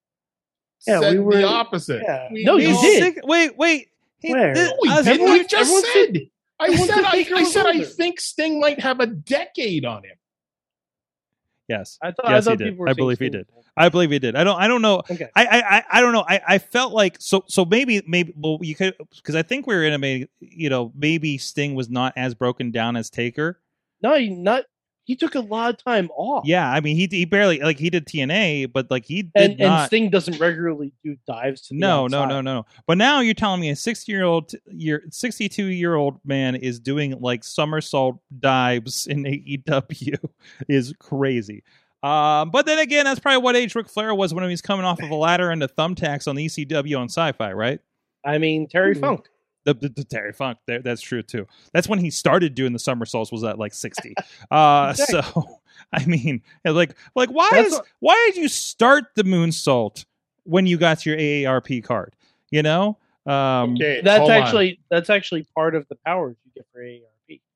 Speaker 4: Yeah,
Speaker 5: said
Speaker 4: we were-
Speaker 5: the opposite.
Speaker 4: yeah.
Speaker 5: We-
Speaker 3: No,
Speaker 5: we
Speaker 3: you
Speaker 5: all-
Speaker 3: did.
Speaker 2: Sick- wait, wait. He-
Speaker 4: Where?
Speaker 2: this-
Speaker 5: No, we
Speaker 2: I
Speaker 5: didn't.
Speaker 3: everyone-
Speaker 5: We just said.
Speaker 3: said-
Speaker 5: I said
Speaker 3: said
Speaker 5: I, I
Speaker 3: was
Speaker 5: said I think Sting might have a decade on him.
Speaker 2: yes,
Speaker 3: I thought,
Speaker 2: Yes,
Speaker 3: I
Speaker 2: he did.
Speaker 3: people were
Speaker 2: I
Speaker 3: saying
Speaker 2: believe he did. I believe he did. I don't. I don't know.
Speaker 3: Okay.
Speaker 2: I, I, I- I don't know. I, I felt like so so maybe maybe well you could because I think we were in a maybe you know maybe Sting was not as broken down as Taker.
Speaker 3: No, he not. He took a lot of time off.
Speaker 2: Yeah, I mean he he barely like he did TNA, but like he did
Speaker 3: and, and. Sting doesn't regularly do dives to the
Speaker 2: no, no,
Speaker 3: outside.
Speaker 2: no, no, no. But now you're telling me a sixty year old year sixty two year old man is doing like somersault dives in AEW is crazy. Um, but then again, that's probably what age Ric Flair was when he was coming off of a ladder into thumbtacks on the ECW on Sci-Fi, right?
Speaker 3: I mean, Terry
Speaker 4: Hmm.
Speaker 3: Funk.
Speaker 2: The, the, the Terry Funk, there, that's true too. That's when he started doing the somersaults. Was at like sixty. Uh,
Speaker 3: Exactly.
Speaker 2: so I mean, like, like why
Speaker 3: That's
Speaker 2: is
Speaker 3: what-
Speaker 2: why did you start the moonsault when you got your AARP card? You know, um,
Speaker 5: Okay,
Speaker 3: That's
Speaker 5: hold on.
Speaker 3: actually that's actually part of the powers you get for AARP.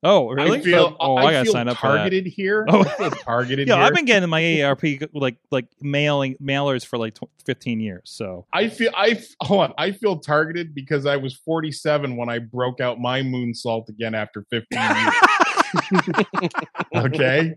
Speaker 2: Oh, really?
Speaker 5: I feel,
Speaker 2: oh, oh,
Speaker 5: I,
Speaker 2: I, gotta sign up for that.
Speaker 5: targeted here.
Speaker 2: Oh.
Speaker 5: Targeted
Speaker 2: Yeah,
Speaker 5: here.
Speaker 2: I've been getting my AARP like like mailing mailers for like tw- fifteen years. So
Speaker 5: I feel I f- hold on. I feel targeted because I was 47 when I broke out my moonsault again after 15 years. okay,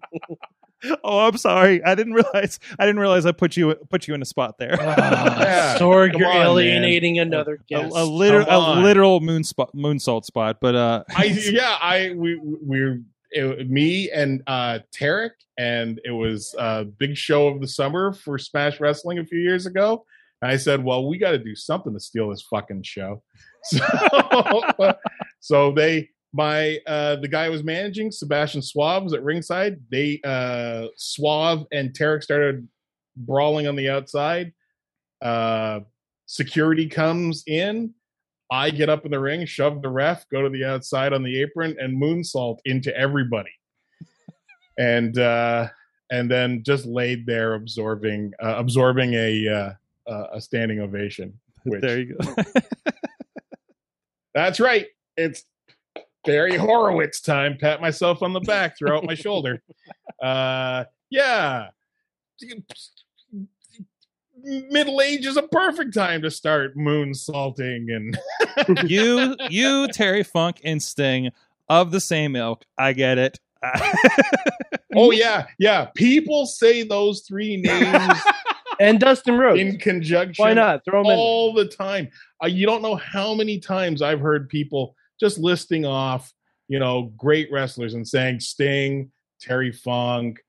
Speaker 2: oh, I'm sorry. I didn't realize. I didn't realize I put you put you in a spot there.
Speaker 5: Yeah,
Speaker 3: Sorg,
Speaker 5: come
Speaker 3: you're
Speaker 5: on, man.
Speaker 3: alienating another
Speaker 2: a,
Speaker 3: guest.
Speaker 2: a literal
Speaker 5: come
Speaker 2: a literal moon spot moonsault spot. But uh,
Speaker 5: I yeah I we we're it, me and uh Tarek and it was a big show of the summer for Smash Wrestling a few years ago. And I said, well, we got to do something to steal this fucking show. So, so they my uh the guy I was managing Sebastian Suave was at ringside. They uh Suave and Tarek started brawling on the outside. Uh security comes in. I get up in the ring, shove the ref, go to the outside on the apron, and moonsault into everybody. and uh, and then just laid there absorbing uh, absorbing a uh, uh, a standing ovation. Which,
Speaker 2: there you go.
Speaker 5: That's right. It's Barry Horowitz time. Pat myself on the back, throw out my shoulder. Uh, yeah. middle age is a perfect time to start moon salting and
Speaker 2: you, you, Terry Funk, and Sting of the same ilk. I get it.
Speaker 5: oh yeah, yeah. People say those three names
Speaker 3: And Dustin Rhodes.
Speaker 5: in conjunction.
Speaker 3: Why not? Throw in.
Speaker 5: all the time. Uh, you don't know how many times I've heard people just listing off, you know, great wrestlers and saying Sting, Terry Funk,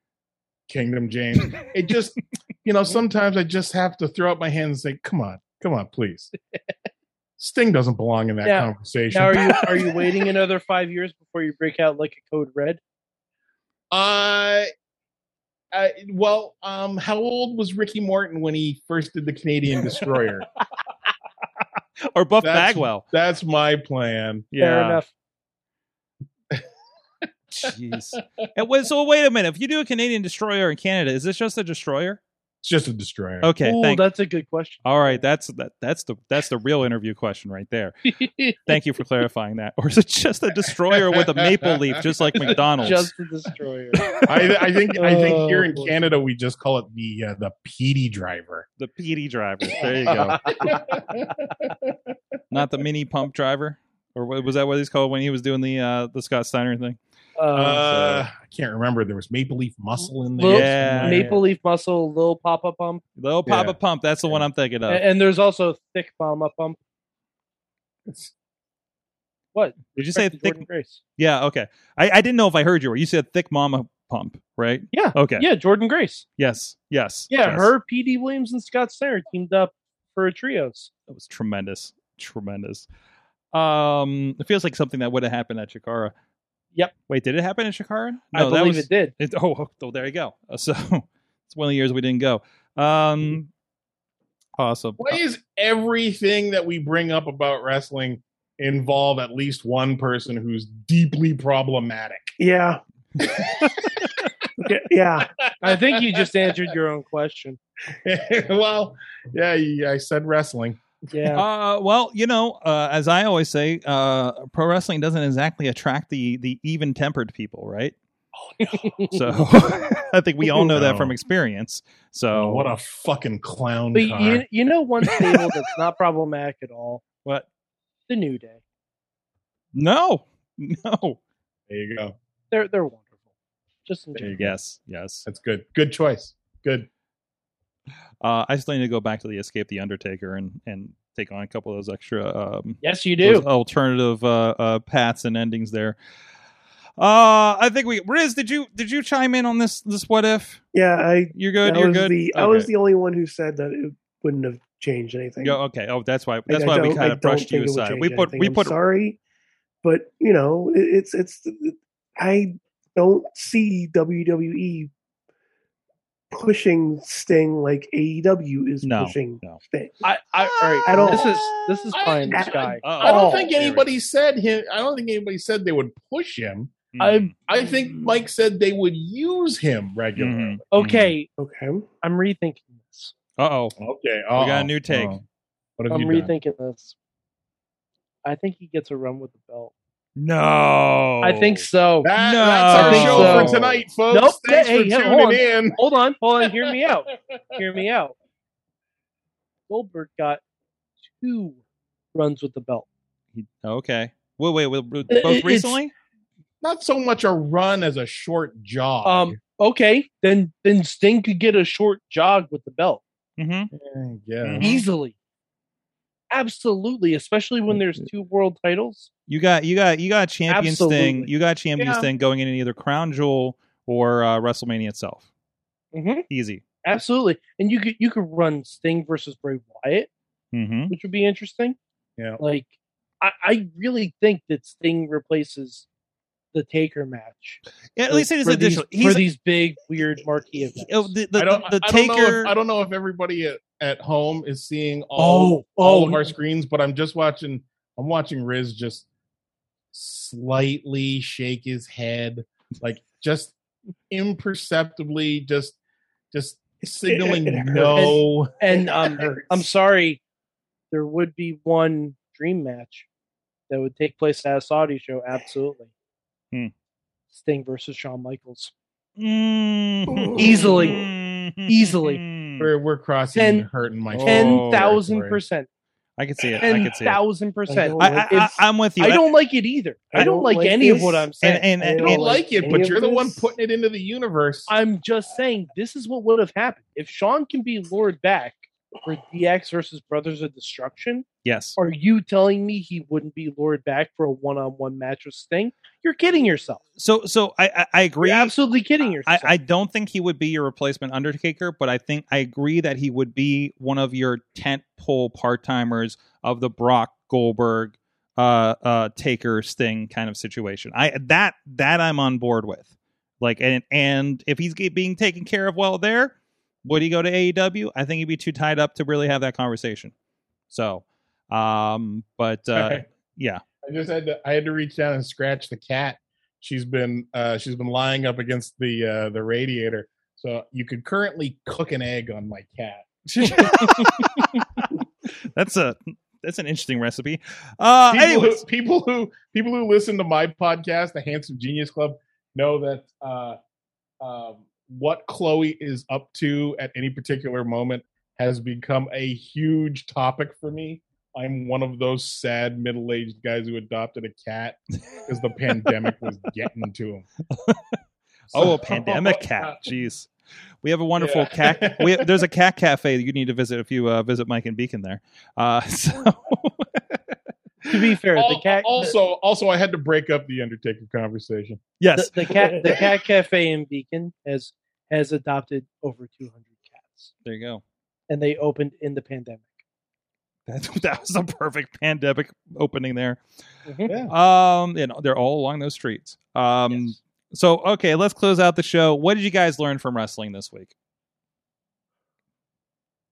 Speaker 5: Kingdom James. It just, you know, sometimes I just have to throw up my hands and say, "Come on, come on, please." Sting doesn't belong in that
Speaker 3: Yeah.
Speaker 5: conversation.
Speaker 3: Now, are you are you waiting another five years before you break out like a code red?
Speaker 5: Uh, uh, well, um, how old was Ricky Morton when he first did the Canadian Destroyer?
Speaker 2: or Buff
Speaker 5: That's-
Speaker 2: Bagwell.
Speaker 5: That's my plan. Yeah.
Speaker 3: Fair enough.
Speaker 2: Jeez. And wait, so wait a minute. If you do a Canadian destroyer in Canada, is this just a destroyer?
Speaker 5: It's just a destroyer.
Speaker 2: Okay.
Speaker 3: Ooh,
Speaker 2: thank-
Speaker 3: that's a good question.
Speaker 2: all right. That's that. That's the that's the real interview question right there. Thank you for clarifying that. Or is it just a destroyer with a maple leaf, just like McDonald's?
Speaker 3: Just a destroyer.
Speaker 5: I, I think I think here in
Speaker 3: Oh, boy.
Speaker 5: Canada we just call it the uh, the PD driver.
Speaker 2: the PD driver. There you go. Not the mini pump driver. Or what- was that what he's called when he was doing the uh, the Scott Steiner thing?
Speaker 3: Uh,
Speaker 5: Uh, I can't remember. There was maple leaf muscle in there.
Speaker 3: Little-
Speaker 2: Yeah.
Speaker 3: Maple Leaf Muscle, Little Papa Pump,
Speaker 2: Little Papa
Speaker 5: Yeah.
Speaker 2: Pump. That's the one I'm thinking of.
Speaker 3: and, and there's also Thick Mama Pump. What?
Speaker 2: Did you say thick?
Speaker 3: Grace?
Speaker 2: Yeah. Okay. I, I didn't know if I heard you. You said thick mama pump, right?
Speaker 3: Yeah.
Speaker 2: Okay.
Speaker 3: Yeah, Jordynne Grace.
Speaker 2: Yes. Yes.
Speaker 3: Yeah,
Speaker 2: yes.
Speaker 3: her, Petey Williams, and Scott Steiner teamed up for a trios.
Speaker 2: That was tremendous. Tremendous. Um, it feels like something that would have happened at Chikara.
Speaker 3: Yep.
Speaker 2: Wait, did it happen in Chikara?
Speaker 3: I
Speaker 2: that
Speaker 3: believe
Speaker 2: was,
Speaker 3: it did.
Speaker 2: It, oh, oh, there you go. Uh, So it's one of the years we didn't go. Um, awesome.
Speaker 5: Why is everything that we bring up about wrestling involve at least one person who's deeply problematic?
Speaker 4: Yeah. yeah.
Speaker 3: I think you just answered your own question.
Speaker 5: well, yeah, I said wrestling.
Speaker 3: Yeah.
Speaker 2: Uh, well, you know, uh, as I always say, uh, pro wrestling doesn't exactly attract the the even tempered people, right? So I think we all know that from experience. So
Speaker 5: Oh, what a fucking clown
Speaker 3: but
Speaker 5: car.
Speaker 3: you, you know one stable that's not problematic at all?
Speaker 2: what?
Speaker 3: The New Day.
Speaker 2: No, no.
Speaker 5: there you go.
Speaker 3: They're they're wonderful. Just in
Speaker 5: you
Speaker 3: general.
Speaker 2: Yes, yes.
Speaker 5: That's good. Good choice. Good.
Speaker 2: Uh, I still need to go back to the Escape the Undertaker and and take on a couple of those extra um,
Speaker 3: Yes, you do.
Speaker 2: alternative uh, uh, paths and endings there. Uh, I think we Riz, did you did you chime in on this this what if?
Speaker 4: Yeah, I
Speaker 2: You're good. You're good.
Speaker 4: the I was the only one who said that it wouldn't have changed anything.
Speaker 2: Yo, okay. Oh, that's why. That's
Speaker 4: I
Speaker 2: why we kind of brushed you
Speaker 4: think it would
Speaker 2: aside. We put
Speaker 4: anything.
Speaker 2: we
Speaker 4: I'm
Speaker 2: put
Speaker 4: sorry, but you know it, it's it's I don't see WWE pushing Sting like AEW is
Speaker 2: No,
Speaker 4: pushing
Speaker 2: no.
Speaker 4: Sting.
Speaker 3: I, I all right.
Speaker 4: I don't-
Speaker 3: This is this is
Speaker 5: I-
Speaker 3: pie in the
Speaker 5: I-
Speaker 3: sky.
Speaker 2: Uh-oh.
Speaker 5: I don't think anybody said him. I don't think anybody said they would push him.
Speaker 2: Mm.
Speaker 5: I think Mike said they would use him regularly.
Speaker 2: Mhm.
Speaker 3: Okay,
Speaker 4: Okay,
Speaker 3: I'm rethinking this.
Speaker 2: Uh oh.
Speaker 5: Okay,
Speaker 2: We got a new take.
Speaker 5: Uh-oh. What have
Speaker 3: I'm
Speaker 5: you done?
Speaker 3: rethinking this. I think he gets a run with the belt.
Speaker 2: No.
Speaker 3: I think so.
Speaker 5: That-
Speaker 2: No.
Speaker 5: That's our show
Speaker 3: so.
Speaker 5: for tonight, folks.
Speaker 3: Nope.
Speaker 5: Thanks
Speaker 3: Hey,
Speaker 5: for
Speaker 3: hey,
Speaker 5: tuning
Speaker 3: hold on.
Speaker 5: in.
Speaker 3: Hold on, hold on. Hear me out. Hear me out. Goldberg got two runs with the belt.
Speaker 2: Okay. Wait, wait, wait, wait,
Speaker 3: It-
Speaker 2: both
Speaker 3: it's-
Speaker 2: recently?
Speaker 5: Not so much a run as a short jog.
Speaker 3: Um, okay, then then Sting could get a short jog with the belt
Speaker 2: Mm-hmm.
Speaker 5: yeah.
Speaker 2: Mhm.
Speaker 3: easily. Absolutely, especially when there's two world titles.
Speaker 2: You got you got you got champions Sting.
Speaker 3: Absolutely.
Speaker 2: You got champions
Speaker 5: Yeah.
Speaker 2: Sting going in either Crown Jewel or uh, WrestleMania itself.
Speaker 3: Mm-hmm.
Speaker 2: Easy.
Speaker 3: Absolutely, and you could you could run Sting versus Bray Wyatt,
Speaker 2: Mm-hmm.
Speaker 3: which would be interesting.
Speaker 5: Yeah.
Speaker 3: Like, I, I really think that Sting replaces the Taker match.
Speaker 2: Yeah, at
Speaker 3: for-
Speaker 2: least it is
Speaker 3: for these,
Speaker 2: additional.
Speaker 3: for these big weird marquee events.
Speaker 2: oh, the, the,
Speaker 5: I don't.
Speaker 2: the, the
Speaker 5: I don't know.
Speaker 2: Taker.
Speaker 5: If, I don't know if everybody at, at home is seeing all
Speaker 3: oh,
Speaker 5: all
Speaker 3: oh,
Speaker 5: of our screens, but I'm just watching. I'm watching Riz just slightly shake his head, like just imperceptibly, just just signaling
Speaker 4: it hurts.
Speaker 5: no.
Speaker 3: and um. I'm sorry, there would be one dream match that would take place at a Saudi show. Absolutely,
Speaker 2: Hmm.
Speaker 3: Sting versus Shawn Michaels.
Speaker 2: Mhm.
Speaker 3: Easily.
Speaker 2: Mhm.
Speaker 3: Easily.
Speaker 2: Mm.
Speaker 5: We're we're crossing
Speaker 3: Ten-
Speaker 5: and hurting my
Speaker 2: Oh.
Speaker 3: Ten thousand percent.
Speaker 2: I can see it. I can see it.
Speaker 3: thousand percent.
Speaker 2: I,
Speaker 4: like
Speaker 2: I, I,
Speaker 3: It's-
Speaker 2: I'm with you.
Speaker 3: I don't like it either. I,
Speaker 4: I
Speaker 3: don't,
Speaker 4: don't
Speaker 3: like,
Speaker 4: like
Speaker 3: any of what I'm saying.
Speaker 2: and, and,
Speaker 4: I
Speaker 2: and,
Speaker 5: You
Speaker 4: don't
Speaker 5: don't like it, but you're the one putting it into the universe.
Speaker 3: I'm just saying this is what would have happened if Shawn can be lured back for DX versus Brothers of Destruction.
Speaker 2: yes.
Speaker 3: Are you telling me he wouldn't be lured back for a one-on-one match with Sting? You're kidding yourself.
Speaker 2: So so I I, I agree.
Speaker 3: You're absolutely kidding
Speaker 2: I,
Speaker 3: yourself.
Speaker 2: I don't think he would be your replacement Undertaker, but I think I agree that he would be one of your tent pole part timers of the Brock Goldberg uh uh Taker Sting kind of situation. I that that I'm on board with. Like and and if he's being taken care of well there, would he go to AEW? I think he'd be too tied up to really have that conversation. So, um, but uh, yeah,
Speaker 5: I just had to I had to reach down and scratch the cat. She's been uh she's been lying up against the uh the radiator. So you could currently cook an egg on my cat.
Speaker 2: that's a that's an interesting recipe. Uh,
Speaker 5: people,
Speaker 2: anyways,
Speaker 5: who, people who people who listen to my podcast, the Handsome Genius Club, know that uh, um, what Chloe is up to at any particular moment has become a huge topic for me. I'm one of those sad middle-aged guys who adopted a cat because the pandemic was getting to him.
Speaker 2: oh, a pandemic cat. Jeez. We have a wonderful
Speaker 5: Yeah.
Speaker 2: cat. We there's a cat cafe you need to visit if you uh, visit Mike and Beacon there. Uh, so
Speaker 3: to be fair, the cat
Speaker 5: also, also, I had to break up the Undertaker conversation.
Speaker 2: yes,
Speaker 3: the, the cat the cat cafe in Beacon has has adopted over 200 cats,
Speaker 2: there you go.
Speaker 3: and they opened in the pandemic.
Speaker 2: That, that was a perfect pandemic opening there.
Speaker 5: Yeah.
Speaker 2: Um, you know, they're all along those streets. Um,
Speaker 3: Yes.
Speaker 2: so okay, let's close out the show. What did you guys learn from wrestling this week,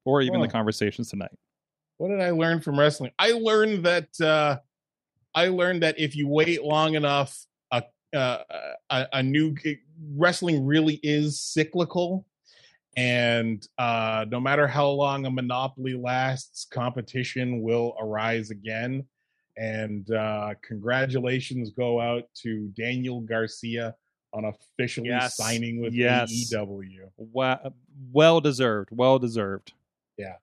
Speaker 2: or even the conversations tonight?
Speaker 5: What did I learn from wrestling? I learned that uh, I learned that if you wait long enough, a uh, a, a new wrestling really is cyclical, and uh, no matter how long a monopoly lasts, competition will arise again. And uh, congratulations go out to Daniel Garcia on officially
Speaker 2: Yes.
Speaker 5: signing with
Speaker 2: Yes.
Speaker 5: AEW.
Speaker 2: Well, well deserved. Well deserved.
Speaker 5: yeah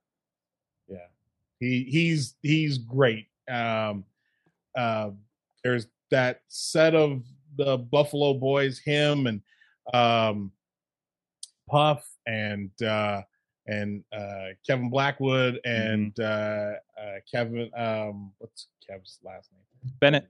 Speaker 5: he he's he's great. Um uh there's that set of the buffalo boys him and um puff and uh and uh kevin blackwood and uh uh kevin um what's kev's last name?
Speaker 2: Bennett.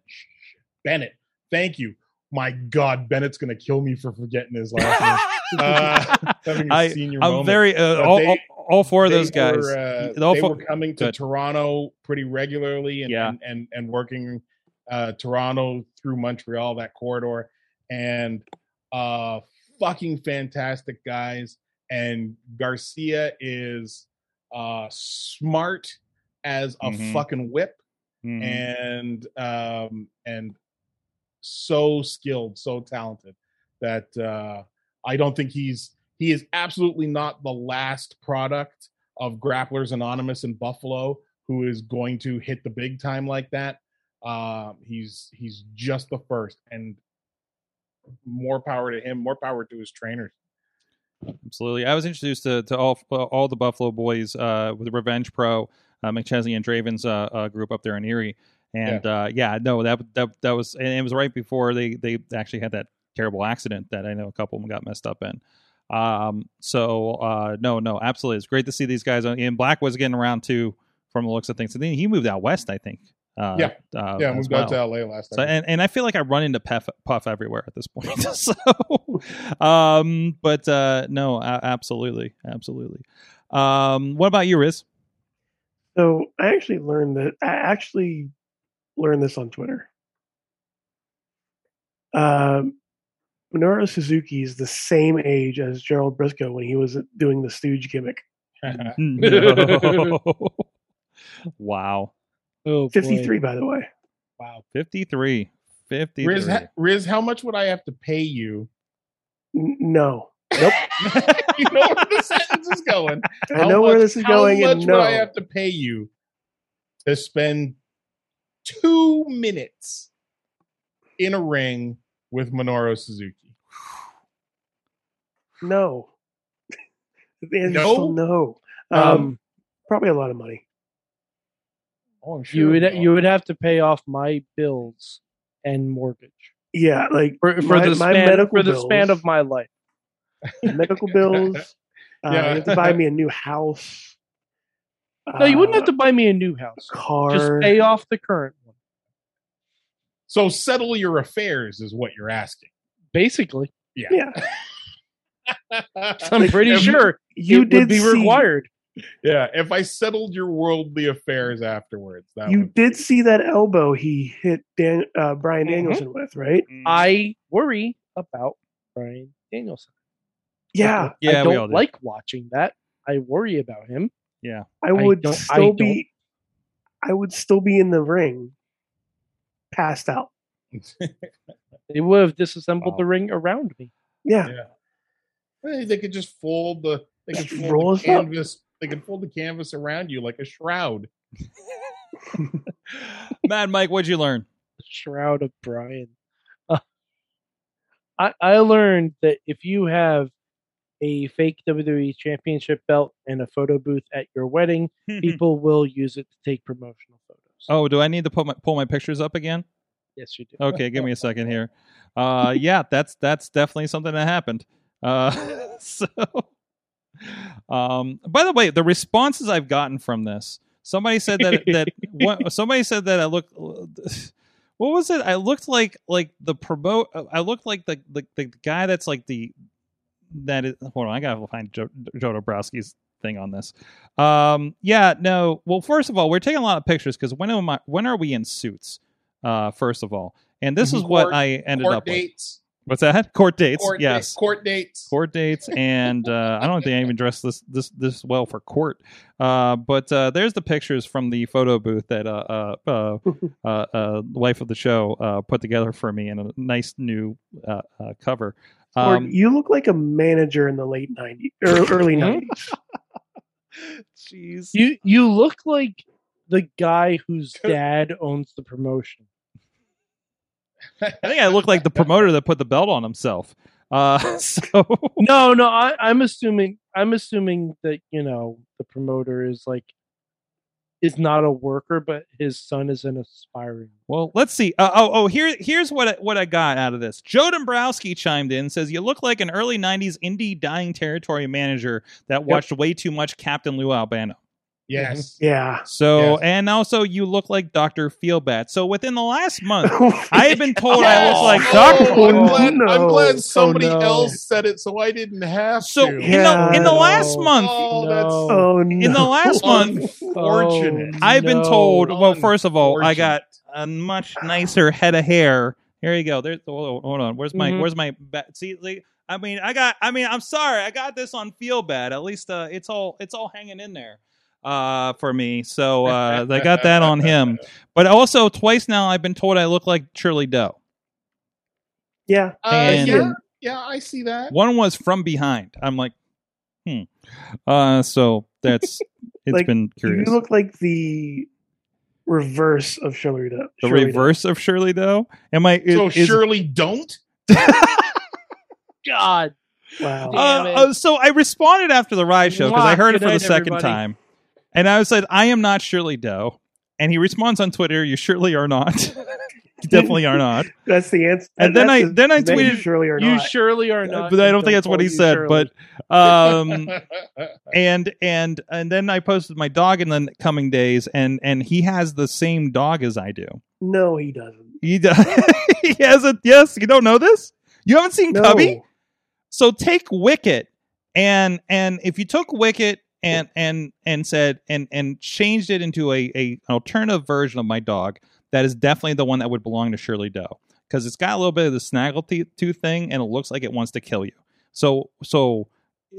Speaker 5: bennett. Thank you my god bennett's gonna kill me for forgetting his last name uh having a
Speaker 2: I-
Speaker 5: senior
Speaker 2: I'm
Speaker 5: moment.
Speaker 2: very uh, all,
Speaker 5: they-
Speaker 2: all, all four of those guys.
Speaker 5: Were, uh, they
Speaker 2: four-
Speaker 5: were coming to
Speaker 2: Good.
Speaker 5: Toronto pretty regularly and,
Speaker 2: Yeah.
Speaker 5: and, and and working uh, Toronto through Montreal that corridor and uh fucking fantastic guys and Garcia is uh smart as a
Speaker 2: Mhm.
Speaker 5: fucking whip
Speaker 2: Mhm.
Speaker 5: and um and so skilled, so talented that uh I don't think he's he is absolutely not the last product of Grapplers Anonymous in Buffalo who is going to hit the big time like that. Um he's he's just the first and more power to him, more power to his trainers.
Speaker 2: Absolutely. I was introduced to, to all all the Buffalo boys uh, with Revenge Pro, uh, McChesney and Draven's uh, uh, group up there in Erie. And yeah, uh, yeah no, that that that was and it was right before they they actually had that terrible accident that I know a couple of them got messed up in. Um, so uh, no, no, absolutely, it's great to see these guys. And Black was getting around too, from the looks of things. And then he moved out west, I think. Uh,
Speaker 5: Yeah.
Speaker 2: uh,
Speaker 5: yeah, moved
Speaker 2: well.
Speaker 5: out to LA last
Speaker 2: So and, and I feel like I run into Puff, Puff everywhere at this point. so, um, but uh, no, a- absolutely, absolutely. Um, what about you, Riz?
Speaker 4: So I actually learned that I actually learned this on Twitter. Um, Minoru Suzuki is the same age as Gerald Brisco when he was doing the Stooge gimmick.
Speaker 2: No. wow,
Speaker 3: Oh, boy.
Speaker 4: Fifty-three, by the way.
Speaker 5: wow.
Speaker 2: 53. 53.
Speaker 5: Riz, Riz, how much would I have to pay you?
Speaker 4: N- no,
Speaker 5: Nope. you know where the sentence is going.
Speaker 4: I
Speaker 5: How
Speaker 4: know where this is going.
Speaker 5: how much
Speaker 4: and no,
Speaker 5: would I have to pay you to spend two minutes in a ring with Minoru Suzuki?
Speaker 4: no. The
Speaker 5: No?
Speaker 4: no. Um,
Speaker 3: Um,
Speaker 4: probably a lot of money.
Speaker 5: Oh, I'm sure.
Speaker 3: you would you would have to pay off my bills and mortgage
Speaker 4: Yeah, like
Speaker 3: for, for
Speaker 4: my,
Speaker 3: the
Speaker 4: my
Speaker 3: span
Speaker 4: medical
Speaker 3: for the
Speaker 4: bills,
Speaker 3: span of my life.
Speaker 4: medical bills. Uh,
Speaker 5: Yeah.
Speaker 4: You have to buy me a new house.
Speaker 3: No, you wouldn't
Speaker 4: uh,
Speaker 3: have to buy me a new house.
Speaker 4: car.
Speaker 3: Just pay off the current one.
Speaker 5: So settle your affairs is what you're asking.
Speaker 3: Basically,
Speaker 5: Yeah.
Speaker 4: Yeah.
Speaker 3: I'm pretty
Speaker 5: If-
Speaker 3: sure
Speaker 4: You
Speaker 3: it
Speaker 4: did
Speaker 3: would be
Speaker 4: see,
Speaker 3: required.
Speaker 5: Yeah. If I settled your worldly affairs afterwards, that
Speaker 4: You
Speaker 5: would-
Speaker 4: did see that elbow he hit Dan, uh, Bryan
Speaker 3: Mhm.
Speaker 4: Danielson with, right?
Speaker 3: I worry about Bryan Danielson.
Speaker 4: Yeah,
Speaker 2: Yeah,
Speaker 3: I don't
Speaker 2: all do.
Speaker 3: like watching that. I worry about him.
Speaker 4: I would
Speaker 3: I
Speaker 4: still
Speaker 3: don't-
Speaker 4: be. I would still be in the ring, passed out.
Speaker 3: They would have disassembled
Speaker 5: Wow.
Speaker 3: the ring around me.
Speaker 4: Yeah,
Speaker 5: Yeah. Hey, they could just fold the they could fold
Speaker 4: roll
Speaker 5: the
Speaker 4: us up.
Speaker 5: canvas. They could fold the canvas around you like a shroud.
Speaker 2: Mad Mike, what'd you learn?
Speaker 3: The shroud of Bryan. Uh, I I learned that if you have a fake WWE championship belt and a photo booth at your wedding, people will use it to take promotional photos.
Speaker 2: oh, do I need to put my, pull my pictures up again?
Speaker 3: yes, you do.
Speaker 2: Okay, give me a second here. Uh, yeah, that's that's definitely something that happened. Uh, so, um, by the way, the responses I've gotten from this, somebody said that that what, somebody said that I look. What was it? I looked like like the promote. I looked like the the, the guy that's like the that is. Hold on, I gotta find Joe, Joe Dombrowski's thing on this. Um, yeah, no. Well, first of all, we're taking a lot of pictures because when am I? When are we in suits? Uh, first of all, and this is what
Speaker 5: Court-
Speaker 2: I ended up with. What's that? Court dates.
Speaker 5: Court
Speaker 2: yes.
Speaker 5: da- court dates.
Speaker 2: Court dates, and uh, I don't think I even dressed this this this well for court. Uh, but uh, there's the pictures from the photo booth that uh, uh, uh, uh, uh, wife of the show uh, put together for me in a nice new uh, uh, cover.
Speaker 4: Or
Speaker 2: Um,
Speaker 4: you look like a manager in the late '90s or early
Speaker 3: Mhm.
Speaker 4: '90s.
Speaker 2: Jeez.
Speaker 3: You you look like the guy whose dad owns the promotion.
Speaker 2: I think I look like the promoter that put the belt on himself. Uh, so
Speaker 3: No, no, I, I'm assuming I'm assuming that you know the promoter is like is not a worker, but his son is an aspiring.
Speaker 2: Well, let's see. Uh, oh, oh, here, here's what I, what I got out of this. Joe Dombrowski chimed in, says, "You look like an early '90s indie dying territory manager that watched way too much Captain Lou Albano."
Speaker 5: Yes.
Speaker 4: Yeah.
Speaker 2: So,
Speaker 5: Yes.
Speaker 2: and also, you look like Doctor Feelbad. So, within the last month, I have been told I look like
Speaker 5: Oh,
Speaker 2: Doctor.
Speaker 4: Oh,
Speaker 5: I'm glad,
Speaker 4: no.
Speaker 5: I'm glad somebody
Speaker 3: Oh, no.
Speaker 5: else said it, so I didn't have
Speaker 2: So,
Speaker 5: to.
Speaker 2: in the in the last month,
Speaker 5: oh,
Speaker 3: No.
Speaker 5: that's
Speaker 4: oh no!
Speaker 2: in the last month,
Speaker 5: unfortunate.
Speaker 3: Oh,
Speaker 2: I've been told. Well, first of all, I got a much nicer head of hair. Here you go. There's hold on. Hold on. Where's my
Speaker 3: Mhm.
Speaker 2: Where's my ba- see? like, I mean, I got. I mean, I'm sorry. I got this on Feel Bad. At least uh, it's all it's all hanging in there uh, for me. So uh, they got that on him. But also twice now, I've been told I look like Shirley Doe.
Speaker 4: yeah.
Speaker 5: Uh, yeah, yeah, I see that.
Speaker 2: One was from behind. I'm like, hmm. Uh, so that's it's
Speaker 4: Like,
Speaker 2: been curious.
Speaker 4: You look like the reverse of Shirley Doe.
Speaker 2: the
Speaker 4: Shirley Doe.
Speaker 2: reverse of Shirley Doe. Am I?
Speaker 5: So
Speaker 2: is-
Speaker 5: surely don't.
Speaker 3: God.
Speaker 4: Wow.
Speaker 2: Uh, uh, so I responded after the ride show because I heard it for the
Speaker 3: night,
Speaker 2: second
Speaker 3: everybody.
Speaker 2: time, and I was like, "I am not Shirley Doe," and he responds on Twitter, "You surely are not. you definitely are not."
Speaker 4: That's the answer.
Speaker 2: And then
Speaker 4: that's
Speaker 2: I- then I
Speaker 4: then
Speaker 2: tweeted-
Speaker 4: Shirley or
Speaker 3: You
Speaker 4: not.
Speaker 3: surely are not.
Speaker 2: but I don't
Speaker 3: and
Speaker 2: think that's what he said.
Speaker 3: Shirley.
Speaker 2: But um, and and and then I posted my dog in the coming days, and and he has the same dog as I do.
Speaker 4: no, he doesn't.
Speaker 2: He does. he has a yes. You don't know this? You haven't seen
Speaker 4: No.
Speaker 2: Cubby? So take Wicket and and if you took Wicket and and and said and and changed it into a, a an alternative version of my dog, that is definitely the one that would belong to Shirley Doe because it's got a little bit of the snaggle tooth thing and it looks like it wants to kill you. So so.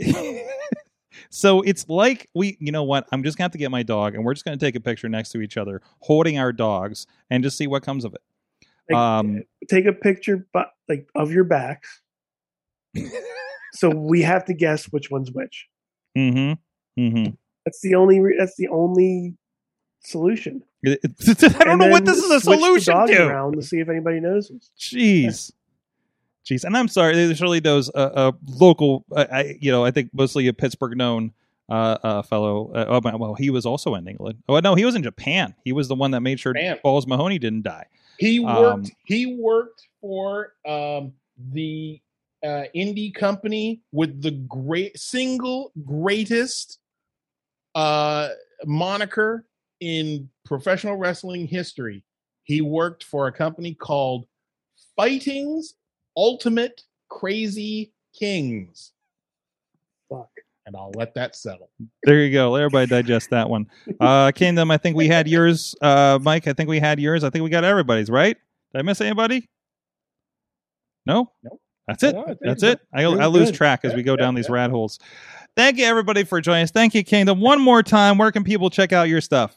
Speaker 2: So it's like we, you know what? I'm just gonna have to get my dog, and we're just gonna take a picture next to each other, holding our dogs, and just see what comes of it.
Speaker 4: Like,
Speaker 2: Um,
Speaker 4: take a picture, but like of your backs. so we have to guess which one's which.
Speaker 2: Mm-hmm. Mm-hmm.
Speaker 4: That's the only. Re- that's the only solution.
Speaker 2: I don't
Speaker 4: And
Speaker 2: know what this is a
Speaker 4: switch the
Speaker 2: solution
Speaker 4: dogs
Speaker 2: to.
Speaker 4: Around to see if anybody knows.
Speaker 2: Jeez. Jeez, and I'm sorry. There's really those uh, uh, local, uh, I, you know, I think mostly a Pittsburgh known uh, uh, fellow. Uh, oh, well, he was also in England. Oh no, he was in Japan. He was the one that made sure
Speaker 5: Japan.
Speaker 2: Balls Mahoney didn't die.
Speaker 5: He worked.
Speaker 2: Um,
Speaker 5: he worked for um, the uh, indie company with the great single greatest uh, moniker in professional wrestling history. He worked for a company called Fighting's Ultimate Crazy Kings,
Speaker 4: Fuck.
Speaker 5: and I'll let that settle.
Speaker 2: There you go. Let everybody digest that one. Uh, Kingdom, I think we had yours. Uh, Mike, I think we had yours. I think we got everybody's, right? Did I miss anybody? No?
Speaker 5: Nope.
Speaker 2: That's it.
Speaker 3: No,
Speaker 2: That's it. I, I lose
Speaker 3: good.
Speaker 2: track as we go
Speaker 5: Yeah,
Speaker 2: down these
Speaker 5: yeah.
Speaker 2: rat holes. Thank you, everybody, for joining us. Thank you, Kingdom. One more time, where can people check out your stuff?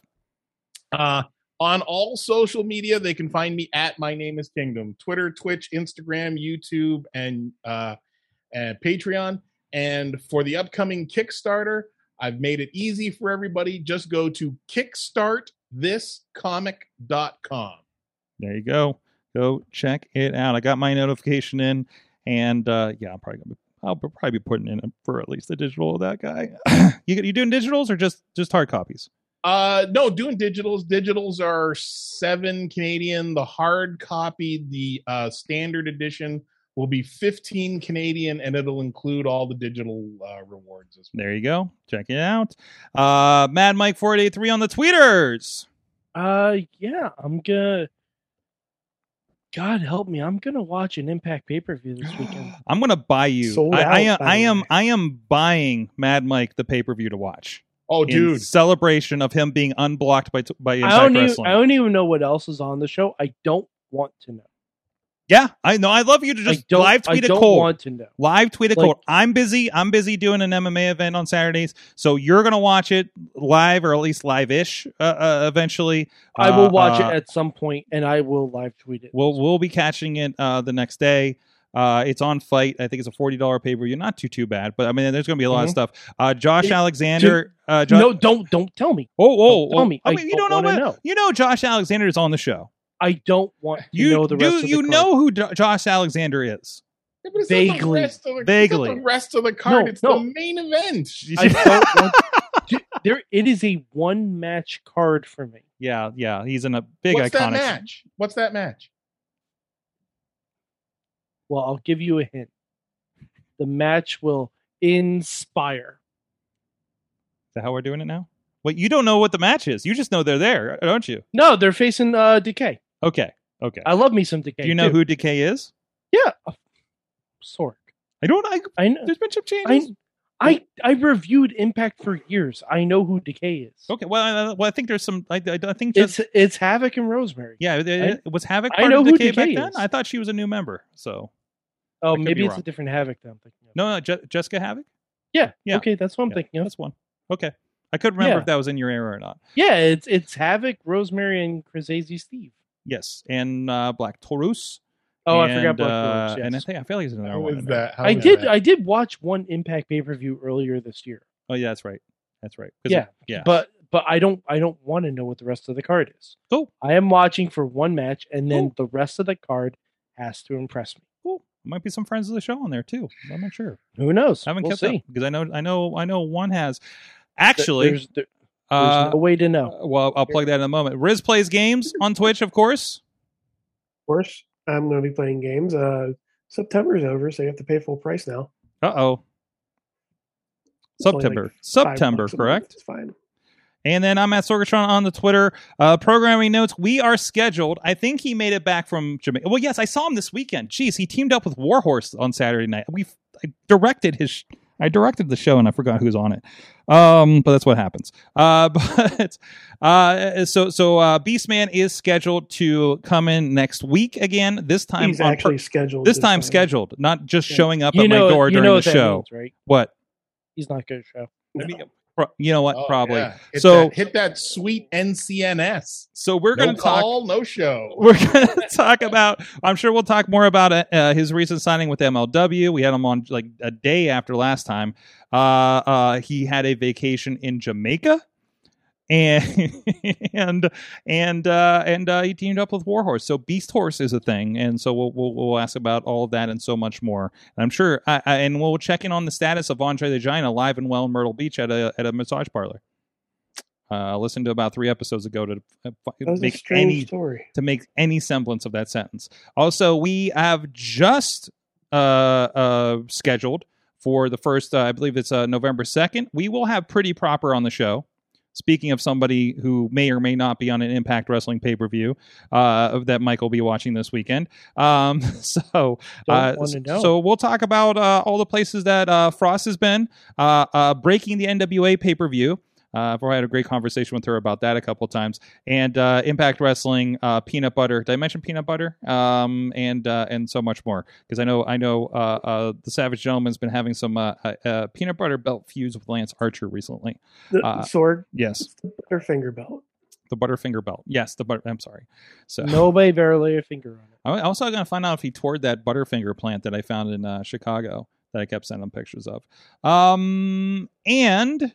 Speaker 5: Uh, on all social media, they can find me at My Name Is Kingdom: Twitter, Twitch, Instagram, YouTube, and uh, and Patreon. And for the upcoming Kickstarter, I've made it easy for everybody. Just go to kickstartthiscomic.com.
Speaker 2: There you go. Go check it out. I got my notification in, and uh, yeah, I'm probably gonna. Be, I'll probably be putting in for at least the digital of that guy. you you doing digitals or just just hard copies?
Speaker 5: Uh, no, doing digitals. Digitals are seven Canadian. The hard copy, the uh, standard edition, will be fifteen Canadian, and it'll include all the digital uh, rewards as well.
Speaker 2: There you go. Check it out. Uh, Mad Mike four eight three on the tweeters.
Speaker 3: Uh, yeah, I'm gonna. God help me! I'm gonna watch an Impact pay per view this weekend.
Speaker 2: I'm gonna buy you.
Speaker 4: Sold
Speaker 2: I, I am. I am. I am buying Mad Mike the pay per view to watch.
Speaker 5: Oh,
Speaker 2: in
Speaker 5: dude,
Speaker 2: celebration of him being unblocked by by
Speaker 3: I
Speaker 2: Impact
Speaker 3: don't even.
Speaker 2: Wrestling.
Speaker 3: I don't even know what else is on the show. I don't want to know.
Speaker 2: Yeah, I know. I'd love you to
Speaker 3: I
Speaker 2: just live tweet
Speaker 3: I don't
Speaker 2: cold.
Speaker 3: want to know.
Speaker 2: Live tweet it
Speaker 3: Like-
Speaker 2: cold. I'm busy. I'm busy doing an MMA event on Saturdays, so you're gonna watch it live or at least live-ish uh, uh, eventually.
Speaker 3: I will
Speaker 2: Uh,
Speaker 3: watch
Speaker 2: uh,
Speaker 3: it at some point, and I will live tweet it.
Speaker 2: We'll we'll be catching it uh, the next day. Uh, it's on Fight. I think it's a forty dollar pay per view. Not too too bad, but I mean, there's going to be a lot of
Speaker 5: Mhm.
Speaker 2: stuff. Uh, Josh
Speaker 3: It-
Speaker 2: Alexander. Uh, Jo-
Speaker 3: no, don't don't tell me.
Speaker 2: Oh, oh,
Speaker 3: don't tell
Speaker 2: oh.
Speaker 3: me.
Speaker 2: I
Speaker 3: I
Speaker 2: you
Speaker 3: don't
Speaker 2: don't know, what-
Speaker 3: know.
Speaker 2: You know, Josh Alexander is on the show.
Speaker 3: I don't want to
Speaker 2: You
Speaker 3: know the rest
Speaker 2: do.
Speaker 3: of the
Speaker 2: you
Speaker 3: card.
Speaker 2: know who Jo- Josh Alexander is?
Speaker 5: Yeah, but it's the
Speaker 3: Vaguely.
Speaker 5: rest of the-
Speaker 2: Vaguely.
Speaker 5: the rest of the card.
Speaker 3: No,
Speaker 5: it's
Speaker 3: no.
Speaker 5: the main event.
Speaker 3: I don't want. Dude, there, it is a one match card for me.
Speaker 2: yeah, yeah. He's in a big
Speaker 5: What's that
Speaker 2: iconic.
Speaker 5: match? What's that match?
Speaker 3: Well, I'll give you a hint. The match will inspire.
Speaker 2: Is that how we're doing it now? Wait, you don't know what the match is. You just know they're there, don't you?
Speaker 3: No, they're facing uh, Decay.
Speaker 2: Okay, okay.
Speaker 3: I love me some Decay.
Speaker 2: do you know
Speaker 3: too.
Speaker 2: who Decay is?
Speaker 3: Yeah, Sorg.
Speaker 2: I don't. I,
Speaker 3: I know.
Speaker 2: there's been some changes.
Speaker 3: I I I reviewed Impact for years. I know who Decay is.
Speaker 2: Okay, well, I, well, I think there's some. I, I, I think just
Speaker 3: It's it's Havoc and Rosemary.
Speaker 2: yeah. it- it- was Havoc
Speaker 3: I know
Speaker 2: of
Speaker 3: who
Speaker 2: Decay back
Speaker 3: Decay
Speaker 2: then?
Speaker 3: is.
Speaker 2: I thought she was a new member. So
Speaker 3: Oh, maybe it's
Speaker 2: wrong.
Speaker 3: a different Havoc that I'm thinking of.
Speaker 2: no, no, Je- Jessica Havoc.
Speaker 3: Yeah.
Speaker 2: Yeah.
Speaker 3: Okay, that's what I'm
Speaker 2: Yeah,
Speaker 3: thinking of.
Speaker 2: That's one. Okay, I couldn't remember
Speaker 3: Yeah.
Speaker 2: if that was in your era or not.
Speaker 3: Yeah, it's it's Havoc, Rosemary, and Crazy Steve.
Speaker 2: Yes, and uh, Black Taurus.
Speaker 3: Oh, I forgot Black
Speaker 2: uh,
Speaker 3: Taurus, yes.
Speaker 2: And I think I feel like he's another
Speaker 5: How
Speaker 2: one.
Speaker 5: is
Speaker 2: in there.
Speaker 5: that? How
Speaker 3: I
Speaker 5: is
Speaker 3: did
Speaker 5: that?
Speaker 3: I did watch one Impact pay per view earlier this year,
Speaker 2: Oh yeah, that's right. That's right.
Speaker 3: Yeah,
Speaker 2: it- yeah.
Speaker 3: but but I don't I don't want to know what the rest of the card is.
Speaker 2: Cool.
Speaker 3: I am watching for one match, and then
Speaker 2: Cool.
Speaker 3: the rest of the card has to impress me.
Speaker 2: cool. Might be some friends of the show on there too. I'm not sure.
Speaker 3: Who knows?
Speaker 2: I haven't
Speaker 3: we'll
Speaker 2: kept
Speaker 3: see.
Speaker 2: up because I know I know I know one has. Actually,
Speaker 3: there's, there- there's
Speaker 2: uh,
Speaker 3: no way to know.
Speaker 2: well, I'll plug that in a moment. Riz plays games on Twitch, of course.
Speaker 4: Of course, I'm going to be playing games. Uh, September's over, so you have to pay full price now.
Speaker 2: Uh oh. September.
Speaker 4: like
Speaker 2: September,
Speaker 4: bucks a month.
Speaker 2: correct?
Speaker 4: It's fine.
Speaker 2: And then I'm at Sorgatron on the Twitter. Uh, programming notes. We are scheduled. I think he made it back from Jamaica. Well, yes, I saw him this weekend. Jeez, he teamed up with Warhorse on Saturday night. We I directed his. I directed the show and I forgot who's on it. Um, but that's what happens. Uh, but uh, so so uh, Beastman is scheduled to come in next week again. This time
Speaker 4: He's
Speaker 2: on
Speaker 4: actually
Speaker 2: per-
Speaker 4: scheduled.
Speaker 2: this time scheduled, not just
Speaker 4: Yeah.
Speaker 2: showing up
Speaker 3: You
Speaker 2: at
Speaker 3: know,
Speaker 2: my door
Speaker 3: you
Speaker 2: during
Speaker 3: know
Speaker 2: the
Speaker 3: that
Speaker 2: show.
Speaker 3: means, right?
Speaker 2: What?
Speaker 3: He's not going to show.
Speaker 2: Pro- You know what?
Speaker 5: Oh,
Speaker 2: Probably.
Speaker 5: yeah. Hit
Speaker 2: So
Speaker 5: that, hit that sweet NCNS.
Speaker 2: so we're
Speaker 5: no
Speaker 2: going to talk.
Speaker 5: call, no show.
Speaker 2: we're going to talk about i'm sure we'll talk more about uh, his recent signing with mlw we had him on like a day after last time uh, uh, he had a vacation in jamaica and and and uh, and uh, he teamed up with Warhorse. So Beast Horse is a thing, and so we'll we'll, we'll ask about all of that and so much more. And I'm sure, I, I, and we'll check in on the status of Andre the Giant alive and well in Myrtle Beach at a at a massage parlor. Uh, listened to about three episodes ago to uh,
Speaker 4: That was a
Speaker 2: make any
Speaker 4: story.
Speaker 2: to make any semblance of that sentence. Also, we have just uh, uh, scheduled for the first, uh, I believe it's uh, November 2nd. We will have Pretty Proper on the show. Speaking of somebody who may or may not be on an Impact Wrestling pay per view uh, that Mike will be watching this weekend. Um, so, uh, so we'll talk about uh, all the places that uh, Frost has been, uh, uh, breaking the NWA pay per view. Uh, I've had a great conversation with her about that a couple times, and uh, Impact Wrestling, uh, peanut butter. Did I mention peanut butter? Um, and uh, and so much more because I know I know uh, uh, the Savage Gentleman's been having some uh, uh, uh, peanut butter belt feuds with Lance Archer recently.
Speaker 4: The
Speaker 2: Uh,
Speaker 4: sword,
Speaker 2: Yes,
Speaker 4: the Butterfinger belt.
Speaker 2: the Butterfinger belt. Yes, the butter. I'm sorry. So
Speaker 3: Nobody better lay a finger on it.
Speaker 2: I'm also going to find out if he toured that Butterfinger plant that I found in uh, Chicago that I kept sending pictures of. Um, and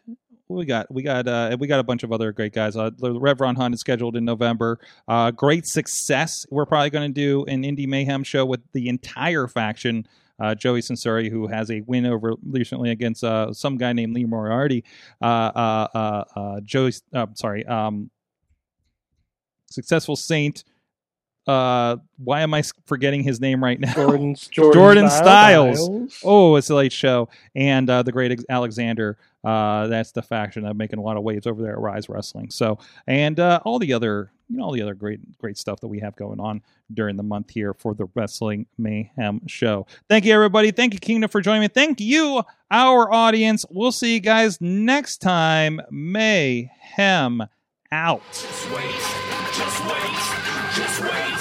Speaker 2: we got we got uh, we got a bunch of other great guys. Uh, the Rev Hunt is scheduled in November. Uh, great success. We're probably going to do an Indie Mayhem show with the entire faction. Uh, Joey Sensori, who has a win over recently against uh, some guy named Lee Moriarty. Uh, uh, uh, uh, Joey, uh, sorry, um, successful Saint. Uh, why am I forgetting his name right now?
Speaker 3: Jordan,
Speaker 2: Jordan Styles.
Speaker 4: Styles.
Speaker 2: Oh, it's a late show. And uh, the great Alexander. Uh, that's the faction that's making a lot of waves over there at Rise Wrestling. So, and uh, all the other, you know, all the other great, great stuff that we have going on during the month here for the Wrestling Mayhem show. Thank you, everybody. Thank you, Kingdom, for joining me. Thank you, our audience. We'll see you guys next time. Mayhem out.
Speaker 1: Just wait, just wait, just wait,